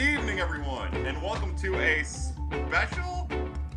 evening, everyone, and welcome to a special.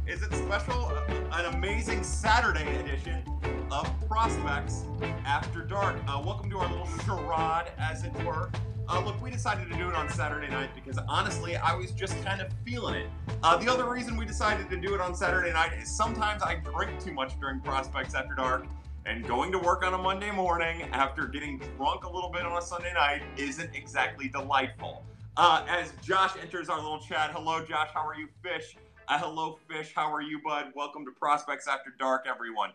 Is it special? An amazing Saturday edition of Prospects After Dark. Uh, welcome to our little charade, as it were. Uh, look, we decided to do it on Saturday night because honestly, I was just kind of feeling it. Uh, the other reason we decided to do it on Saturday night is sometimes I drink too much during Prospects After Dark, and going to work on a Monday morning after getting drunk a little bit on a Sunday night isn't exactly delightful. Uh, as Josh enters our little chat, hello, Josh. How are you, Fish? Uh, hello, Fish. How are you, bud? Welcome to Prospects After Dark, everyone.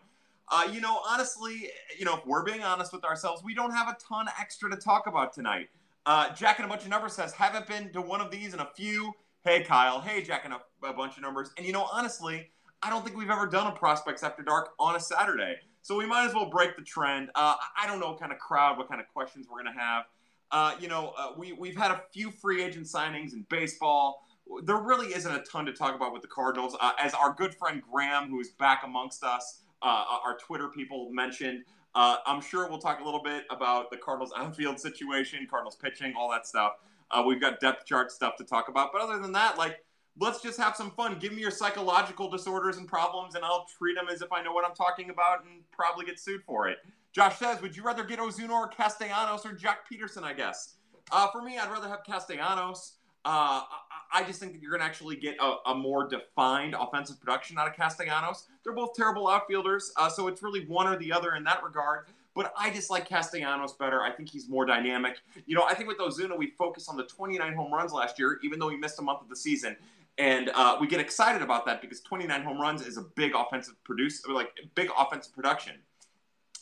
Uh, you know, honestly, you know, if we're being honest with ourselves, we don't have a ton extra to talk about tonight. Uh, Jack and a bunch of numbers says, haven't been to one of these in a few. Hey, Kyle. Hey, Jack and a, a bunch of numbers. And you know, honestly, I don't think we've ever done a Prospects After Dark on a Saturday. So we might as well break the trend. Uh, I don't know what kind of crowd, what kind of questions we're going to have. Uh, you know, uh, we, we've had a few free agent signings in baseball. There really isn't a ton to talk about with the Cardinals. Uh, as our good friend Graham, who is back amongst us, uh, our Twitter people mentioned, uh, I'm sure we'll talk a little bit about the Cardinals on-field situation, Cardinals pitching, all that stuff. Uh, we've got depth chart stuff to talk about. But other than that, like, let's just have some fun. Give me your psychological disorders and problems, and I'll treat them as if I know what I'm talking about and probably get sued for it. Josh says, would you rather get Ozuna or Castellanos or Joc Pederson, I guess? Uh, for me, I'd rather have Castellanos. Uh, I just think that you're going to actually get a, a, more defined offensive production out of Castellanos. They're both terrible outfielders, uh, so it's really one or the other in that regard. But I just like Castellanos better. I think he's more dynamic. You know, I think with Ozuna, we focus on the 29 home runs last year, even though he missed a month of the season. And uh, we get excited about that because 29 home runs is a big offensive produce, like big offensive production.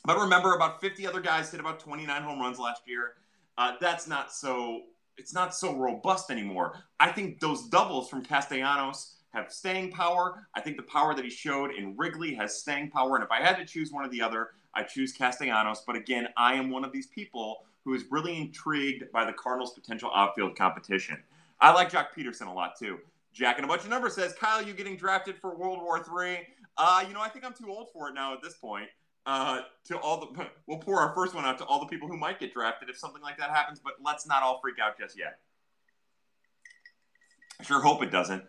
But remember, about 50 other guys hit about 29 home runs last year. Uh, that's not so. It's not so robust anymore. I think those doubles from Castellanos have staying power. I think the power that he showed in Wrigley has staying power. And if I had to choose one or the other, I choose Castellanos. But again, I am one of these people who is really intrigued by the Cardinals' potential outfield competition. I like Joc Pederson a lot too. Jack and a bunch of numbers says, Kyle, you getting drafted for World War III? Uh, you know, I think I'm too old for it now at this point uh, to all the we'll pour our first one out to all the people who might get drafted if something like that happens, but let's not all freak out just yet. Sure hope it doesn't.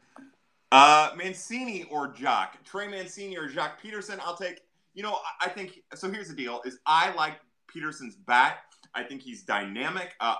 Uh, Mancini or Joc, Trey Mancini or Joc Pederson. I'll take. You know, I think so. Here's the deal: is I like Pederson's bat. I think he's dynamic. Uh,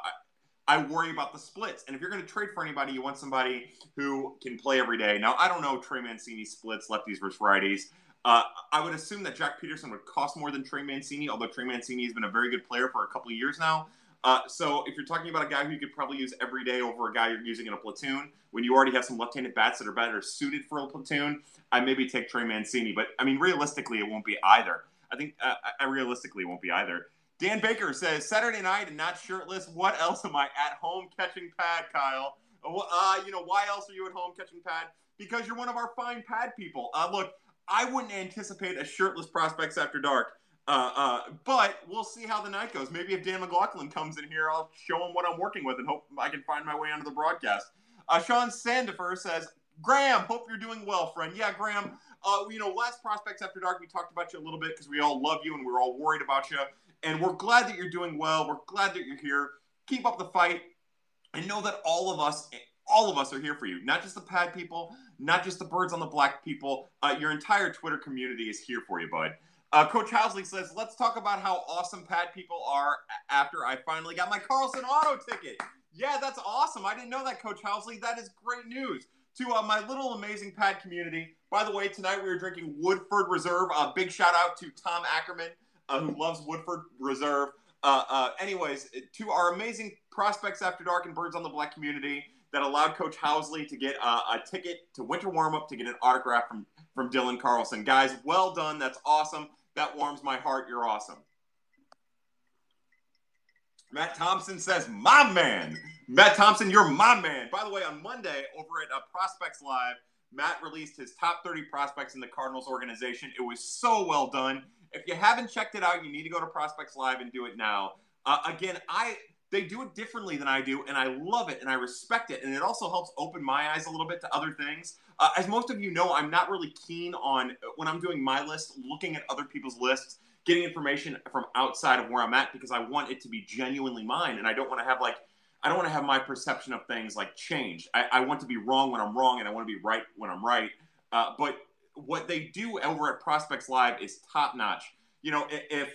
I worry about the splits. And if you're going to trade for anybody, you want somebody who can play every day. Now, I don't know Trey Mancini splits, lefties versus righties. Uh, I would assume that Joc Pederson would cost more than Trey Mancini, although Trey Mancini has been a very good player for a couple of years now. Uh, so if you're talking about a guy who you could probably use every day over a guy you're using in a platoon, when you already have some left-handed bats that are better suited for a platoon, I maybe take Trey Mancini. But I mean, realistically, it won't be either. I think uh, I realistically won't be either. Dan Baker says Saturday night and not shirtless. What else am I at home catching pad, Kyle? Uh, you know why else are you at home catching pad? Because you're one of our fine pad people. Uh, look, I wouldn't anticipate a shirtless prospects after dark. Uh, uh, but we'll see how the night goes. Maybe if Dan McLaughlin comes in here, I'll show him what I'm working with and hope I can find my way onto the broadcast. Uh, Sean Sandifer says, Graham, hope you're doing well, friend. Yeah, Graham. Uh, you know, last prospects after dark, we talked about you a little bit because we all love you and we're all worried about you, and we're glad that you're doing well. We're glad that you're here. Keep up the fight, and know that all of us all of us are here for you. Not just the pad people, not just the birds on the black people. Uh, your entire Twitter community is here for you, bud. Uh, Coach Housley says, let's talk about how awesome pad people are after I finally got my Carlson auto ticket. Yeah, that's awesome. I didn't know that, Coach Housley. That is great news. To uh, my little amazing pad community. By the way, tonight we are drinking Woodford Reserve. A uh, big shout out to Tom Ackerman, uh, who loves Woodford Reserve. Uh, anyways, to our amazing prospects after dark and birds on the black community that allowed Coach Housley to get a, a ticket to winter warm up to get an autograph from from Dylan Carlson. Guys, well done. That's awesome. That warms my heart. You're awesome. Matt Thompson says, "My man." Matt Thompson, you're my man. By the way, on Monday over at uh, Prospects Live, Matt released his top 30 prospects in the Cardinals organization. It was so well done. If you haven't checked it out, you need to go to Prospects Live and do it now. Uh, again, I they do it differently than I do, and I love it and I respect it. And it also helps open my eyes a little bit to other things. Uh, as most of you know, I'm not really keen on when I'm doing my list, looking at other people's lists, getting information from outside of where I'm at because I want it to be genuinely mine, and I don't want to have like I don't want to have my perception of things like change. I, I want to be wrong when I'm wrong, and I want to be right when I'm right. Uh, but what they do over at Prospects Live is top notch. You know, if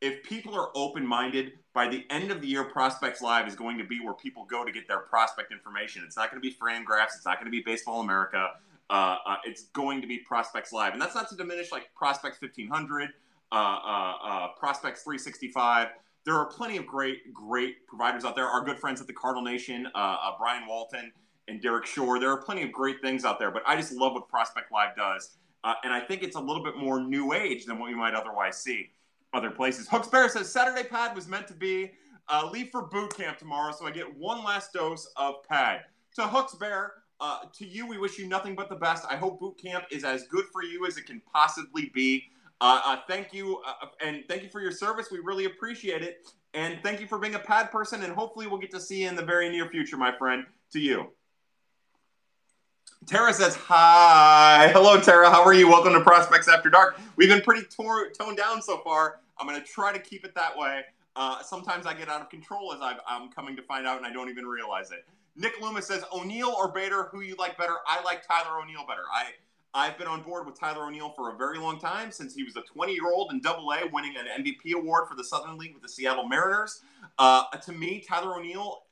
if people are open minded, by the end of the year, Prospects Live is going to be where people go to get their prospect information. It's not going to be Fangraphs. It's not going to be Baseball America. Uh, uh, it's going to be Prospects Live, and that's not to diminish like Prospects 1500, uh, uh, uh, Prospects 365. There are plenty of great, great providers out there. Our good friends at the Cardinal Nation, uh, Brian Walton and Derek Shore. There are plenty of great things out there, but I just love what Prospect Live does, and I think it's a little bit more new age than what you might otherwise see other places. Hooks Bear says Saturday pad was meant to be uh, leave for boot camp tomorrow, so I get one last dose of pad. To Hooks Bear, uh, to you, we wish you nothing but the best. I hope boot camp is as good for you as it can possibly be. Uh, uh thank you, uh, and thank you for your service. We really appreciate it, and thank you for being a pad person. And hopefully, we'll get to see you in the very near future, my friend. To you. Tara says hi. Hello, Tara. How are you? Welcome to Prospects After Dark. We've been pretty tor- toned down so far. I'm going to try to keep it that way. Uh, sometimes I get out of control as i am coming to find out, and I don't even realize it. Nick Loomis says O'Neill or Bader, who you like better? I like Tyler O'Neill better. I I've been on board with Tyler O'Neill for a very long time since he was a 20 year old in Double A, winning an MVP award for the Southern League with the Seattle Mariners. Uh, to me, Tyler O'Neill,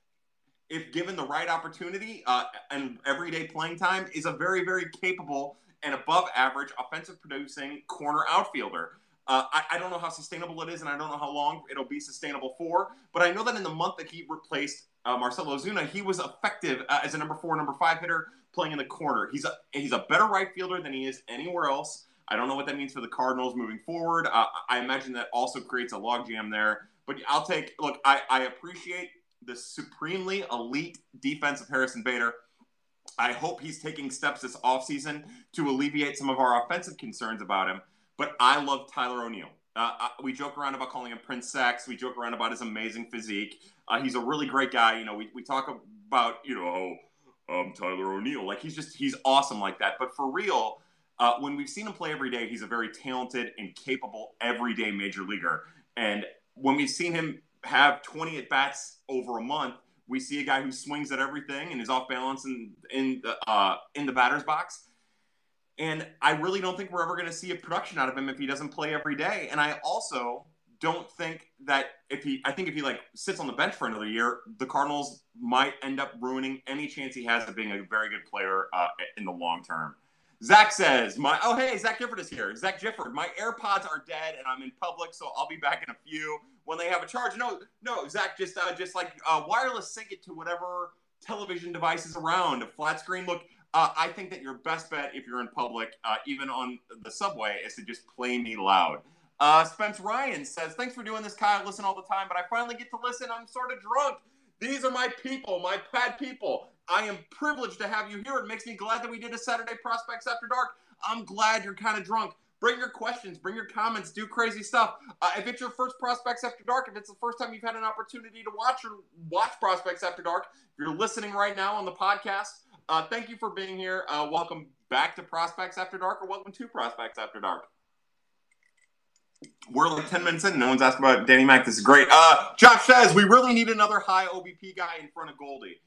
if given the right opportunity uh, and everyday playing time, is a very very capable and above average offensive producing corner outfielder. Uh, I, I, don't know how sustainable it is, and I don't know how long it'll be sustainable for. But I know that in the month that he replaced uh, Marcell Ozuna, he was effective uh, as a number four, number five hitter playing in the corner. He's a he's a better right fielder than he is anywhere else. I don't know what that means for the Cardinals moving forward. Uh, I imagine that also creates a logjam there. But I'll take look. I, I appreciate the supremely elite defense of Harrison Bader. I hope he's taking steps this offseason to alleviate some of our offensive concerns about him. But I love Tyler O'Neill. Uh, we joke around about calling him Prince Sex. We joke around about his amazing physique. Uh, he's a really great guy. You know, we, we talk about, you know, um, Tyler O'Neill. Like, he's just, he's awesome like that. But for real, uh, when we've seen him play every day, he's a very talented and capable everyday major leaguer. And when we've seen him have 20 at bats over a month, we see a guy who swings at everything and is off balance in in uh, in the batter's box. And I really don't think we're ever going to see a production out of him if he doesn't play every day. And I also don't think that if he, I think if he like sits on the bench for another year, the Cardinals might end up ruining any chance he has of being a very good player uh, in the long term. Zach says, "My oh hey, Zach Gifford is here. Zach Gifford, my AirPods are dead and I'm in public, so I'll be back in a few when they have a charge." No, no, Zach, just uh, just like uh, wireless sync it to whatever television devices around. A flat screen. Look, uh, I think that your best bet if you're in public, uh, even on the subway, is to just play me loud. Uh, Spence Ryan says, Thanks for doing this, Kyle. I listen all the time, but I finally get to listen. I'm sort of drunk. These are my people, my pad people. I am privileged to have you here. It makes me glad that we did a Saturday Prospects After Dark. I'm glad you're kind of drunk. Bring your questions, bring your comments, do crazy stuff. Uh, if it's your first Prospects After Dark, if it's the first time you've had an opportunity to watch or watch Prospects After Dark, if you're listening right now on the podcast, uh, thank you for being here. Uh, welcome back to Prospects After Dark, or welcome to Prospects After Dark. We're like 10 minutes in. No one's asked about Danny Mac. This is great. Uh, Josh says, we really need another high OBP guy in front of Goldie.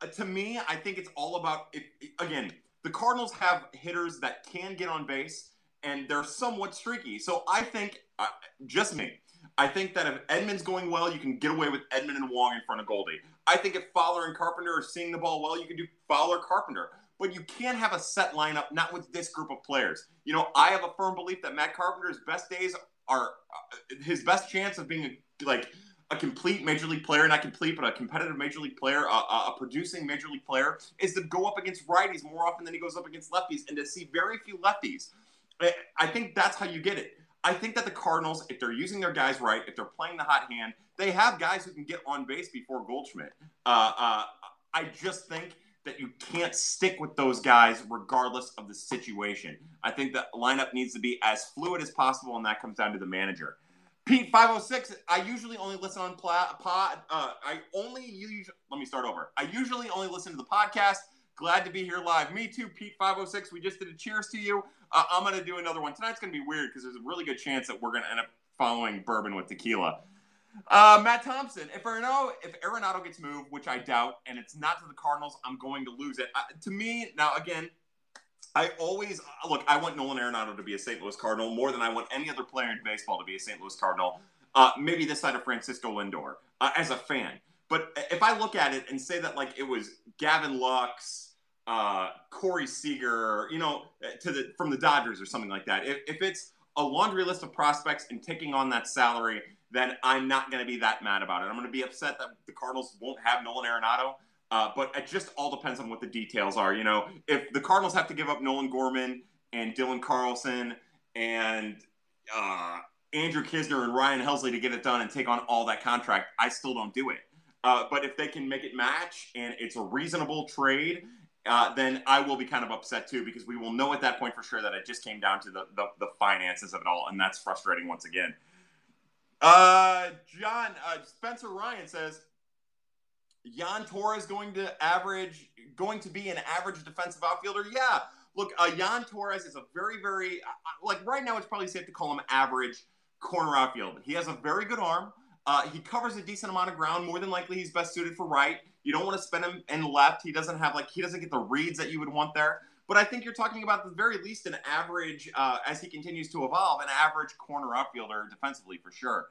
Uh, to me, I think it's all about, it, again, the Cardinals have hitters that can get on base, and they're somewhat streaky. So I think, uh, just me, I think that if Edman's going well, you can get away with Edman and Wong in front of Goldie. I think if Fowler and Carpenter are seeing the ball well, you can do Fowler Carpenter. But you can't have a set lineup, not with this group of players. You know, I have a firm belief that Matt Carpenter's best days are uh, his best chance of being a, like a complete major league player, not complete, but a competitive major league player, a, producing major league player, is to go up against righties more often than he goes up against lefties, and to see very few lefties. I think that's how you get it. I think that the Cardinals, if they're using their guys right, if they're playing the hot hand, they have guys who can get on base before Goldschmidt. Uh, uh, I just think that you can't stick with those guys regardless of the situation. I think the lineup needs to be as fluid as possible, and that comes down to the manager. Pete five hundred six. I usually only listen on pod. Uh, I only use. Let me start over. I usually only listen to the podcast. Glad to be here live. Me too, Pete five hundred six. We just did a cheers to you. Uh, I'm going to do another one. Tonight's going to be weird because there's a really good chance that we're going to end up following bourbon with tequila. Uh, Matt Thompson. If Arenado, if Arenado gets moved, which I doubt, and it's not to the Cardinals, I'm going to lose it. Uh, to me, now again, I always look. I want Nolan Arenado to be a St. Louis Cardinal more than I want any other player in baseball to be a St. Louis Cardinal. Uh, maybe this side of Francisco Lindor uh, as a fan. But if I look at it and say that like it was Gavin Lux, uh, Corey Seager, you know, to the from the Dodgers or something like that. If, if it's a laundry list of prospects and taking on that salary, then I'm not going to be that mad about it. I'm going to be upset that the Cardinals won't have Nolan Arenado. Uh, but it just all depends on what the details are. You know, if the Cardinals have to give up Nolan Gorman and Dylan Carlson and uh, Andrew Knizner and Ryan Helsley to get it done and take on all that contract, I still don't do it. Uh, but if they can make it match and it's a reasonable trade, uh, then I will be kind of upset too because we will know at that point for sure that it just came down to the, the, the finances of it all, and that's frustrating once again. Uh, John uh, Spencer Ryan says Yan Torres going to average, going to be an average defensive outfielder. Yeah, look, uh, Yan Torres is a very, very uh, uh, like right now it's probably safe to call him average corner outfield. He has a very good arm. Uh, he covers a decent amount of ground. More than likely, he's best suited for right. You don't want to spend him in left. He doesn't have like he doesn't get the reads that you would want there. But I think you're talking about the very least an average uh, as he continues to evolve, an average corner outfielder defensively for sure.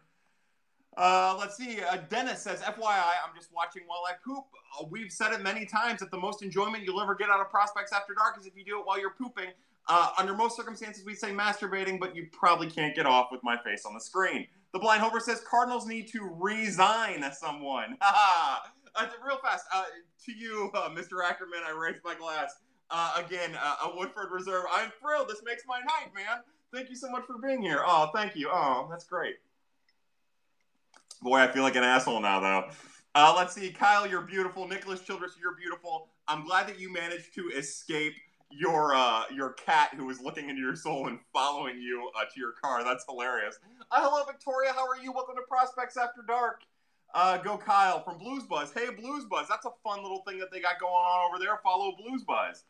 Uh, let's see. Uh, Dennis says, FYI, I'm just watching while I poop. Uh, we've said it many times that the most enjoyment you'll ever get out of Prospects After Dark is if you do it while you're pooping. Uh, under most circumstances, we say masturbating, but you probably can't get off with my face on the screen. The Blind Homer says Cardinals need to resign someone. uh, real fast, uh, to you, uh, Mr. Ackerman, I raise my glass. Uh, again, uh, a Woodford Reserve. I'm thrilled. This makes my night, man. Thank you so much for being here. Oh, thank you. Oh, that's great. Boy, I feel like an asshole now, though. Uh, let's see. Kyle, you're beautiful. Nicholas Childress, you're beautiful. I'm glad that you managed to escape your uh, your cat who was looking into your soul and following you uh, to your car. That's hilarious. Uh, hello, Victoria. How are you? Welcome to Prospects After Dark. Uh, go Kyle from Blues Buzz. Hey, Blues Buzz. That's a fun little thing that they got going on over there. Follow Blues Buzz.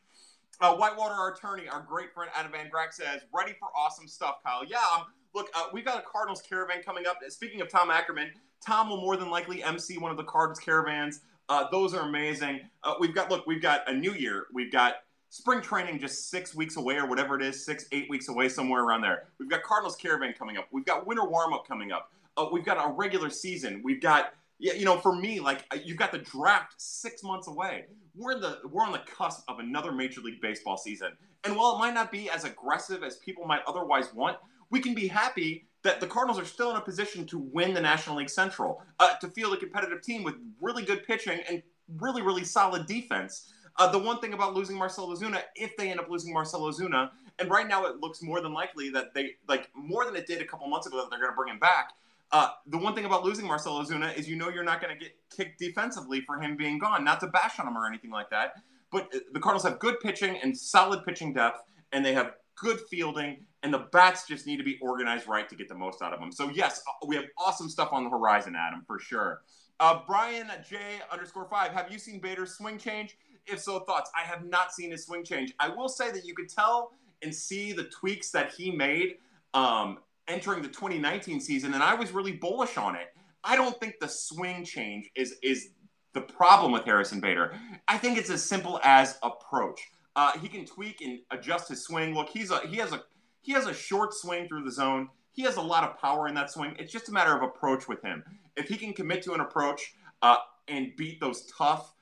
Uh, Whitewater, our attorney, our great friend Adam Van Grack says, ready for awesome stuff, Kyle. Yeah, um, look, uh, we've got a Cardinals caravan coming up. Speaking of Tom Ackerman, Tom will more than likely MC one of the Cardinals caravans. Uh, those are amazing. Uh, we've got look, we've got a new year. We've got spring training just six weeks away or whatever it is, six eight weeks away, somewhere around there. We've got Cardinals caravan coming up. We've got winter warm up coming up. Uh, we've got a regular season. We've got yeah, you know, for me, like uh, you've got the draft six months away. We're in the we're on the cusp of another Major League Baseball season, and while it might not be as aggressive as people might otherwise want, we can be happy that the Cardinals are still in a position to win the National League Central, uh, to field a competitive team with really good pitching and really, really solid defense. Uh, the one thing about losing Marcell Ozuna, if they end up losing Marcell Ozuna, and right now it looks more than likely that they, like more than it did a couple months ago, that they're going to bring him back. Uh, the one thing about losing Marcell Ozuna is you know you're not going to get kicked defensively for him being gone. Not to bash on him or anything like that, but uh, the Cardinals have good pitching and solid pitching depth, and they have good fielding, and the bats just need to be organized right to get the most out of them. So yes, uh, we have awesome stuff on the horizon, Adam, for sure. Uh, Brian J underscore five, have you seen Bader's swing change? If so, thoughts? I have not seen his swing change. I will say that you could tell and see the tweaks that he made um, entering the 2019 season, and I was really bullish on it. I don't think the swing change is is the problem with Harrison Bader. I think it's as simple as approach. Uh, he can tweak and adjust his swing. Look, he's a he has a he has a short swing through the zone. He has a lot of power in that swing. It's just a matter of approach with him. If he can commit to an approach uh, and beat those tough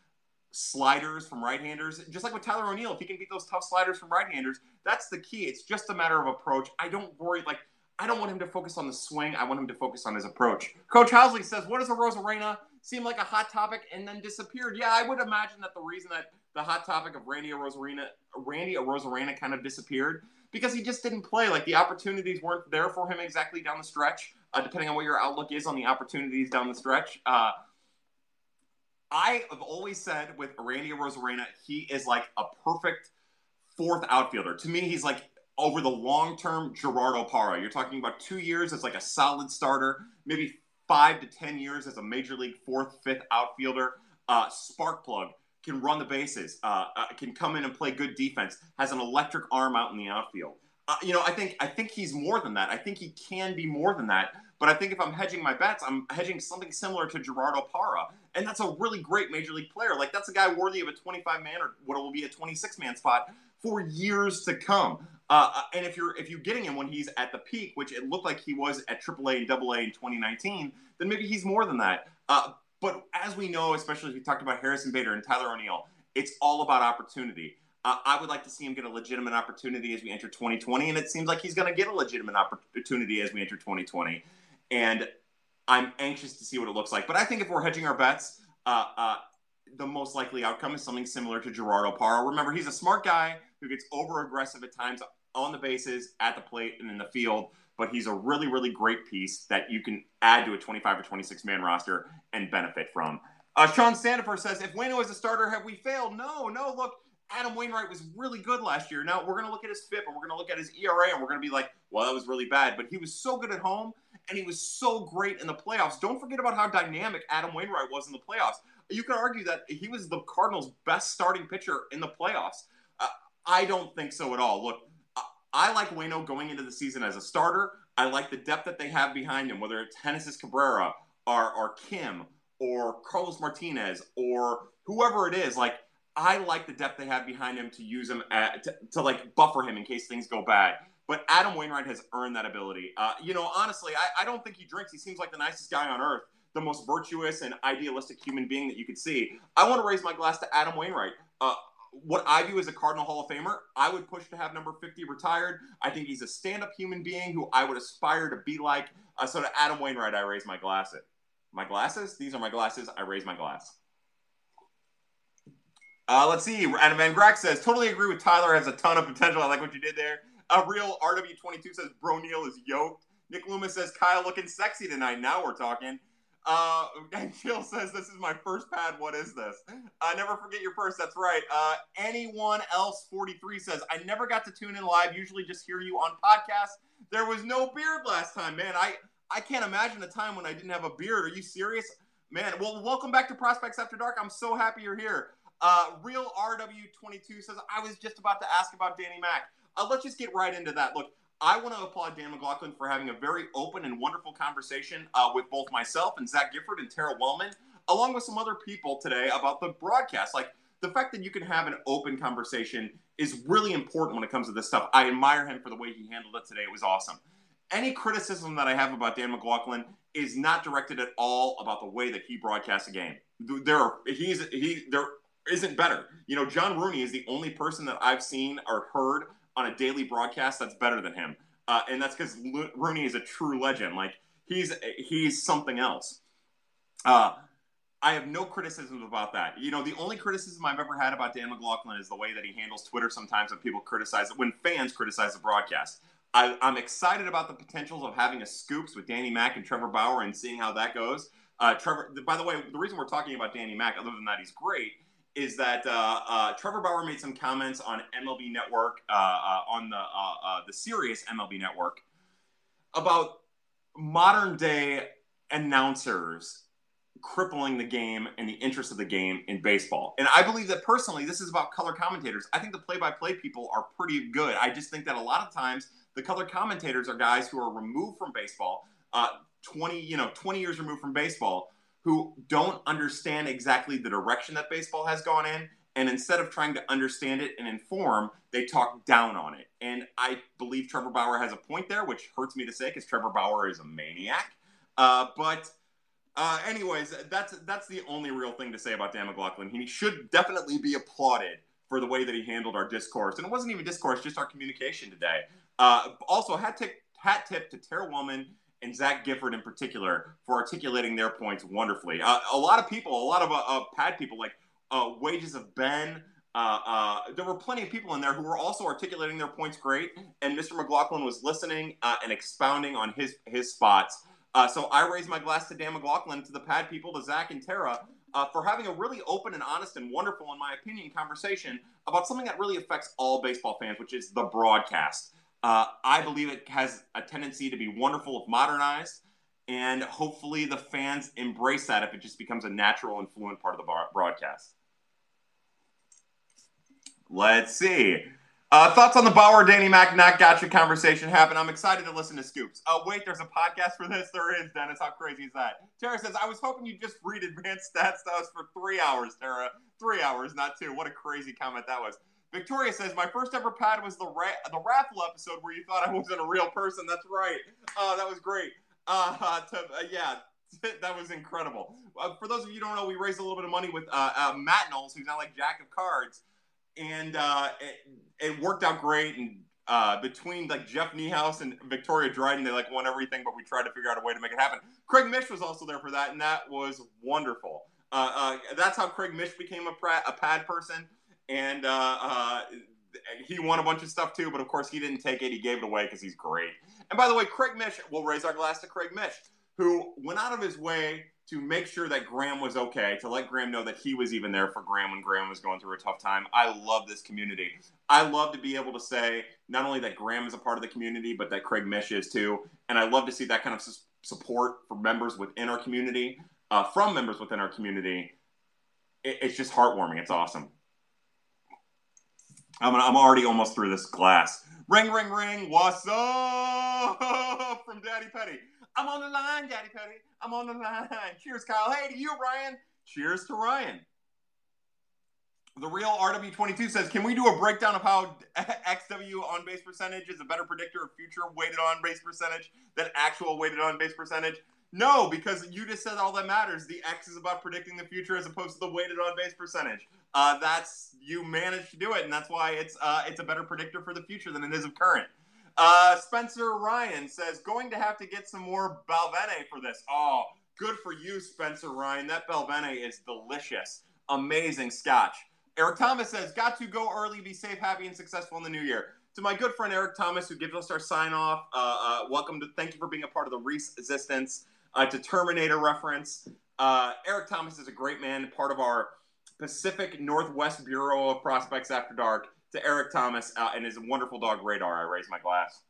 sliders from right-handers, just like with Tyler O'Neill, if he can beat those tough sliders from right-handers, that's the key. It's just a matter of approach. I don't worry like I don't want him to focus on the swing. I want him to focus on his approach. Coach Housley says, "What does a Arozarena seem like a hot topic and then disappeared?" Yeah, I would imagine that the reason that the hot topic of Randy Arozarena, Randy Arozarena kind of disappeared because he just didn't play. Like the opportunities weren't there for him exactly down the stretch. Uh, depending on what your outlook is on the opportunities down the stretch. Uh, I have always said with Randy Arozarena, he is like a perfect fourth outfielder. To me, he's like over the long term, Gerardo Parra. You're talking about two years as like a solid starter, maybe five to ten years as a major league fourth, fifth outfielder. Uh, spark plug can run the bases, uh, uh, can come in and play good defense, has an electric arm out in the outfield. Uh, you know, I think I think he's more than that. I think he can be more than that. But I think if I'm hedging my bets, I'm hedging something similar to Gerardo Parra, and that's a really great major league player. Like that's a guy worthy of a 25 man or what will be a 26 man spot for years to come. Uh, uh, and if you're if you're getting him when he's at the peak, which it looked like he was at AAA and AA in 2019, then maybe he's more than that. Uh, but as we know, especially if we talked about Harrison Bader and Tyler O'Neill, it's all about opportunity. Uh, I would like to see him get a legitimate opportunity as we enter 2020, and it seems like he's going to get a legitimate opportunity as we enter 2020. And I'm anxious to see what it looks like. But I think if we're hedging our bets, uh, uh, the most likely outcome is something similar to Gerardo Parra. Remember, he's a smart guy who gets over aggressive at times on the bases, at the plate, and in the field. But he's a really, really great piece that you can add to a 25 or 26 man roster and benefit from. Uh, Sean Sandifer says, if Wayno is a starter, have we failed? No, no. Look, Adam Wainwright was really good last year. Now we're going to look at his FIP and we're going to look at his ERA and we're going to be like, well, that was really bad. But he was so good at home and he was so great in the playoffs. Don't forget about how dynamic Adam Wainwright was in the playoffs. You could argue that he was the Cardinals' best starting pitcher in the playoffs. Uh, I don't think so at all. Look, I like Wayno going into the season as a starter. I like the depth that they have behind him, whether it's Genesis Cabrera or, or Kim or Carlos Martinez or whoever it is. Like, I like the depth they have behind him to use him at, to, to like buffer him in case things go bad. But Adam Wainwright has earned that ability. Uh, you know, honestly, I, I don't think he drinks. He seems like the nicest guy on earth, the most virtuous and idealistic human being that you could see. I want to raise my glass to Adam Wainwright. Uh, what I view as a Cardinal Hall of Famer, I would push to have number 50 retired. I think he's a stand up human being who I would aspire to be like. Uh, so to Adam Wainwright, I raise my glass. It. My glasses? These are my glasses. I raise my glass. Uh, let's see. Adam Van Grack says, totally agree with Tyler. Has a ton of potential. I like what you did there. A real RW22 says, Bro Neil is yoked. Nick Loomis says, Kyle looking sexy tonight. Now we're talking. Uh, and Jill says, This is my first pad. What is this? Uh, never forget your first. That's right. Uh, anyone else 43 says, I never got to tune in live. Usually just hear you on podcast. There was no beard last time, man. I, I can't imagine a time when I didn't have a beard. Are you serious? Man, well, welcome back to Prospects After Dark. I'm so happy you're here. Uh, Real RW22 says, I was just about to ask about Danny Mac. Uh, let's just get right into that. Look, I want to applaud Dan McLaughlin for having a very open and wonderful conversation uh, with both myself and Zach Gifford and Tara Wellman, along with some other people today about the broadcast. Like the fact that you can have an open conversation is really important when it comes to this stuff. I admire him for the way he handled it today. It was awesome. Any criticism that I have about Dan McLaughlin is not directed at all about the way that he broadcasts a game. There, are, he's he there isn't better. You know, John Rooney is the only person that I've seen or heard on a daily broadcast that's better than him, uh, and that's because Rooney is a true legend. Like he's he's something else. Uh, I have no criticisms about that. You know, the only criticism I've ever had about Dan McLaughlin is the way that he handles Twitter sometimes when people criticize it, when fans criticize the broadcast. I, am excited about the potentials of having a scoops with Danny Mac and Trevor Bauer and seeing how that goes. Uh, Trevor, by the way, the reason we're talking about Danny Mac, other than that he's great, is that uh, uh, Trevor Bauer made some comments on MLB Network, uh, uh on the uh, uh, the Sirius MLB Network, about modern day announcers crippling the game and the interest of the game in baseball. And I believe that personally, this is about color commentators. I think the play-by-play people are pretty good. I just think that a lot of times the color commentators are guys who are removed from baseball, 20 you know 20 years removed from baseball who don't understand exactly the direction that baseball has gone in. And instead of trying to understand it and inform, they talk down on it. And I believe Trevor Bauer has a point there, which hurts me to say because Trevor Bauer is a maniac. Uh, but uh, anyways, that's that's the only real thing to say about Dan McLaughlin. He should definitely be applauded for the way that he handled our discourse, and it wasn't even discourse, just our communication today. Uh, also, hat tip, hat tip to Tara Wellman and Zach Gifford in particular for articulating their points wonderfully. Uh, a lot of people, a lot of uh, uh, pad people like uh, Wages of Ben. Uh, there were plenty of people in there who were also articulating their points great, and Mr. McLaughlin was listening and expounding on his his spots. so I raise my glass to Dan McLaughlin, to the pad people, to Zach and Tara, uh, for having a really open and honest and wonderful, in my opinion, conversation about something that really affects all baseball fans, which is the broadcast. Uh, I believe it has a tendency to be wonderful if modernized, and hopefully the fans embrace that if it just becomes a natural and fluent part of the broadcast. Let's see. Uh, thoughts on the Bauer Danny Mac not gotcha conversation happen? I'm excited to listen to Scoops. Oh, wait, there's a podcast for this? There is, Dennis. How crazy is that? Tara says, I was hoping you'd just read advanced stats to us for three hours, Tara. Three hours, not two. What a crazy comment that was. Victoria says, My first ever pad was the ra- the raffle episode where you thought I wasn't a real person. That's right. Uh, that was great. Uh, to, uh, yeah, that was incredible. Uh, for those of you who don't know, we raised a little bit of money with uh, uh, Matt Knowles, who's not like Jack of Cards and uh, it, it, worked out great. And between like Jeff Niehaus and Victoria Dryden, they like won everything, but we tried to figure out a way to make it happen. Craig Mish was also there for that, and that was wonderful. That's how Craig Mish became a, pra- a pad person, and uh, uh, he won a bunch of stuff too. But of course, he didn't take it; he gave it away because he's great. And by the way, Craig Mish, we'll raise our glass to Craig Mish, who went out of his way to make sure that Graham was okay, to let Graham know that he was even there for Graham when Graham was going through a tough time. I love this community. I love to be able to say not only that Graham is a part of the community, but that Craig Mish is too. And I love to see that kind of support for members within our community, uh, from members within our community. It, it's just heartwarming. It's awesome. I'm, I'm already almost through this glass. Ring, ring, ring. What's up from Daddy Petty? I'm on the line, Daddy Petty. I'm on the line. Cheers, Kyle. Hey to you, Ryan. Cheers to Ryan. The real RW22 says, Can we do a breakdown of how XW on base percentage is a better predictor of future weighted on base percentage than actual weighted on base percentage? No, because you just said all that matters. The X is about predicting the future as opposed to the weighted on base percentage. Uh, that's you managed to do it, and that's why it's uh, it's a better predictor for the future than it is of current. Uh, Spencer Ryan says, going to have to get some more Balvenie for this. Oh, good for you, Spencer Ryan. That Balvenie is delicious. Amazing scotch. Eric Thomas says, got to go early, be safe, happy, and successful in the new year. To my good friend Eric Thomas, who gives us our sign off, uh, uh, welcome to, thank you for being a part of the Reese resistance uh, to Terminator reference. Uh, Eric Thomas is a great man, part of our Pacific Northwest Bureau of Prospects After Dark to Eric Thomas uh, and his wonderful dog Radar. I raise my glass.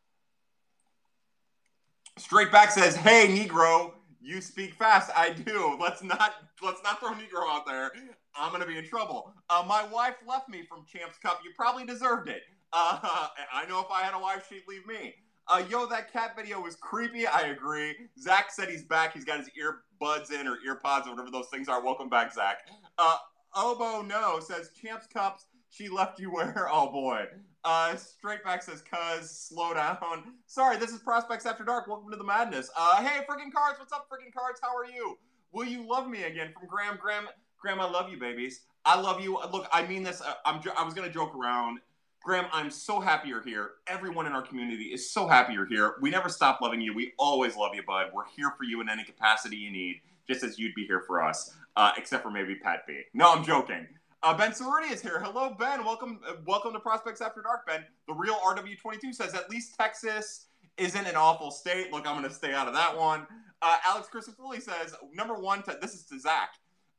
Straight back says, "Hey Negro, you speak fast. I do. Let's not let's not throw Negro out there. I'm gonna be in trouble. Uh, my wife left me from Champs Cup. You probably deserved it. Uh, I know if I had a wife, she'd leave me. Uh, yo, that cat video was creepy. I agree. Zach said he's back. He's got his earbuds in or earpods or whatever those things are. Welcome back, Zach. Uh, Obo no says Champs Cups she left you where? Oh boy. Uh, straight back says, "Cuz, slow down." Sorry, this is Prospects After Dark. Welcome to the madness. Uh, hey, freaking cards, what's up, freaking cards? How are you? Will you love me again? From Graham. Graham, Graham, I love you, babies. I love you. Look, I mean this. Uh, I'm. I was gonna joke around. Graham, I'm so happy you're here. Everyone in our community is so happy you're here. We never stop loving you. We always love you, bud. We're here for you in any capacity you need, just as you'd be here for us, uh, except for maybe Pat B. No, I'm joking. Uh, ben Cerruti is here. Hello, Ben. Welcome, uh, welcome to Prospects After Dark, Ben. The real RW22 says at least Texas isn't an awful state. Look, I'm going to stay out of that one. Uh, Alex Christofoli says number one. This is to Zach.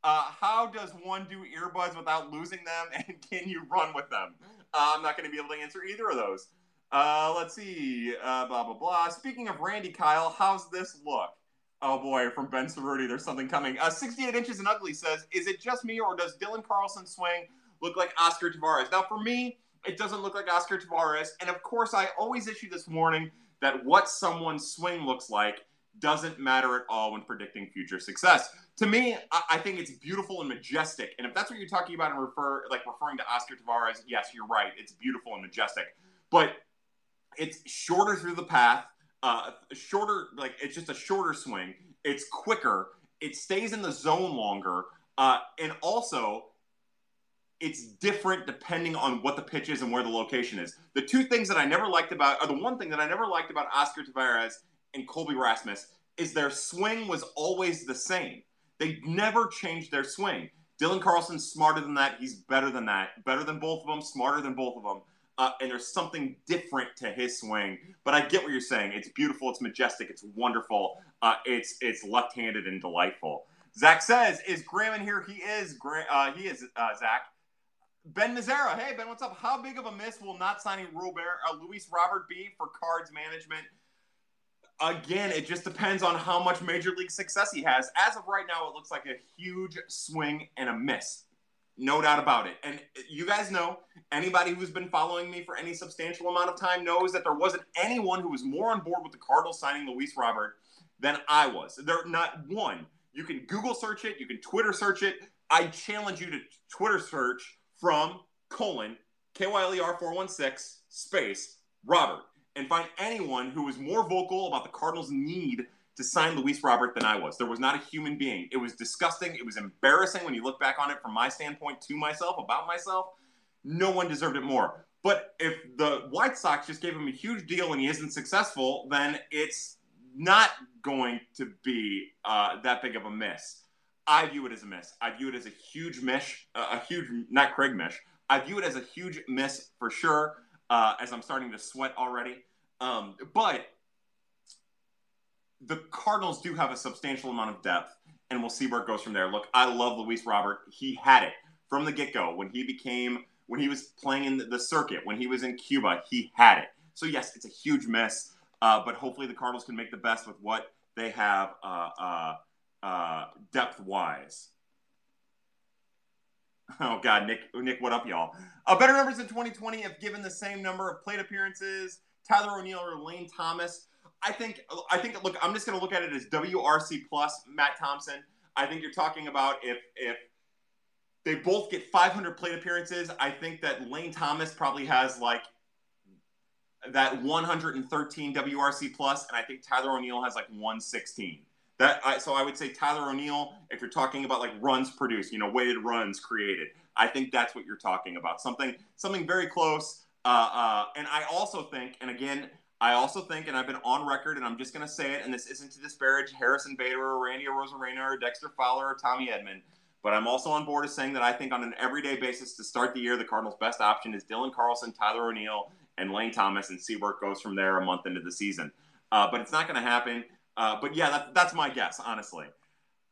Uh, how does one do earbuds without losing them, and can you run with them? Uh, I'm not going to be able to answer either of those. Uh, let's see. blah blah blah. Speaking of Randy Kyle, how's this look? Oh boy, from Ben Cerruti, there's something coming. Uh, 68 inches and ugly says, "Is it just me, or does Dylan Carlson swing look like Oscar Taveras?" Now, for me, it doesn't look like Oscar Taveras, and of course, I always issue this warning that what someone's swing looks like doesn't matter at all when predicting future success. To me, I, I think it's beautiful and majestic, and if that's what you're talking about and refer like referring to Oscar Taveras, yes, you're right. It's beautiful and majestic, but it's shorter through the path uh, shorter, like it's just a shorter swing. It's quicker. It stays in the zone longer, uh, and also it's different depending on what the pitch is and where the location is. The two things that I never liked about, or the one thing that I never liked about Oscar Taveras and Colby Rasmus is their swing was always the same. They never changed their swing. Dylan Carlson's smarter than that. He's better than that. Better than both of them. Smarter than both of them uh, and there's something different to his swing. But I get what you're saying. It's beautiful. It's majestic. It's wonderful. Uh, it's it's left-handed and delightful. Zach says, "Is Graham in here? He is. Uh, he is. Uh, Zach." Ben Mazzara, hey Ben, what's up? How big of a miss will not signing Robert, uh, Luis Robert be for Cards management? Again, it just depends on how much major league success he has. As of right now, it looks like a huge swing and a miss. No doubt about it. And you guys know, anybody who's been following me for any substantial amount of time knows that there wasn't anyone who was more on board with the Cardinals signing Luis Robert than I was. There not one. You can Google search it, you can Twitter search it. I challenge you to Twitter search from colon KYLER 416 space Robert and find anyone who was more vocal about the Cardinals' need to sign Luis Robert than I was. There was not a human being. It was disgusting. It was embarrassing when you look back on it from my standpoint to myself, about myself. No one deserved it more. But if the White Sox just gave him a huge deal and he isn't successful, then it's not going to be uh, that big of a miss. I view it as a miss. I view it as a huge miss, uh, a huge, not Craig miss. I view it as a huge miss for sure, uh, as I'm starting to sweat already. Um, but the Cardinals do have a substantial amount of depth, and we'll see where it goes from there. Look, I love Luis Robert. He had it from the get go when he became when he was playing in the circuit when he was in Cuba. He had it. So yes, it's a huge mess, uh, but hopefully the Cardinals can make the best with what they have uh, uh, uh depth wise. Oh God, Nick, Nick, what up, y'all? Uh, better numbers in 2020 have given the same number of plate appearances. Tyler O'Neill or Lane Thomas I think I think look, I'm just going to look at it as WRC plus Matt Thompson. I think you're talking about if if they both get 500 plate appearances, I think that Lane Thomas probably has like that 113 WRC plus, and I think Tyler O'Neill has like 116. That I, so I would say Tyler O'Neill, if you're talking about like runs produced, you know, weighted runs created, I think that's what you're talking about. Something something very close. Uh, uh, and I also think, and again, I also think, and I've been on record, and I'm just going to say it, and this isn't to disparage Harrison Bader or Randy Arozarena or Dexter Fowler or Tommy Edman, but I'm also on board as saying that I think on an everyday basis to start the year, the Cardinals' best option is Dylan Carlson, Tyler O'Neill, and Lane Thomas, and see where it goes from there a month into the season. Uh, but it's not going to happen. Uh, but yeah, that, that's my guess, honestly.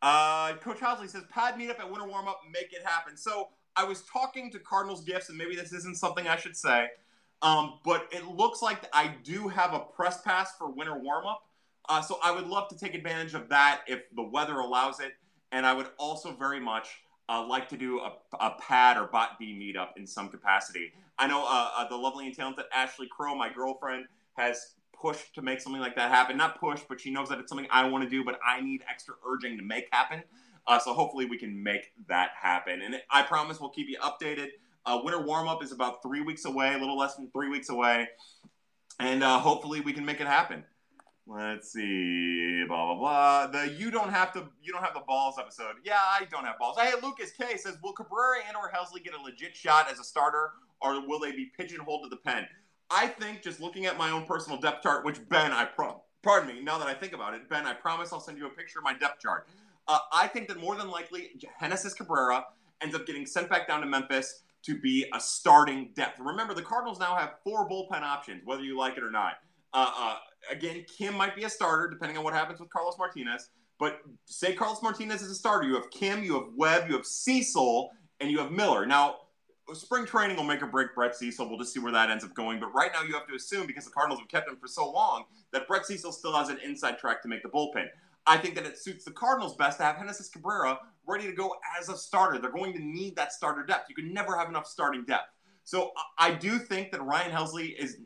Uh, Coach Housley says, pad meet meetup at winter warm up, make it happen. So I was talking to Cardinals gifts, and maybe this isn't something I should say. Um, but it looks like I do have a press pass for winter warm up. Uh, so I would love to take advantage of that if the weather allows it. And I would also very much uh, like to do a, a pad or bot B meetup in some capacity. I know uh, uh, the lovely and talented Ashley Crow, my girlfriend, has pushed to make something like that happen. Not push, but she knows that it's something I want to do, but I need extra urging to make happen. Uh, so hopefully we can make that happen. And I promise we'll keep you updated. Uh, winter warm up is about three weeks away, a little less than three weeks away, and uh, hopefully we can make it happen. Let's see, blah blah blah. The you don't have to you don't have the balls episode. Yeah, I don't have balls. Hey, Lucas K says, will Cabrera and or Helsley get a legit shot as a starter, or will they be pigeonholed to the pen? I think just looking at my own personal depth chart, which Ben, I pro- pardon me, now that I think about it, Ben, I promise I'll send you a picture of my depth chart. Uh, I think that more than likely, Genesis Cabrera ends up getting sent back down to Memphis to be a starting depth. Remember, the Cardinals now have four bullpen options, whether you like it or not. Uh, uh, again, Kim might be a starter depending on what happens with Carlos Martinez. But say Carlos Martinez is a starter, you have Kim, you have Webb, you have Cecil, and you have Miller. Now, spring training will make or break Brett Cecil. We'll just see where that ends up going. But right now, you have to assume because the Cardinals have kept him for so long that Brett Cecil still has an inside track to make the bullpen. I think that it suits the Cardinals best to have Genesis Cabrera ready to go as a starter. They're going to need that starter depth. You can never have enough starting depth. So I do think that Ryan Helsley is,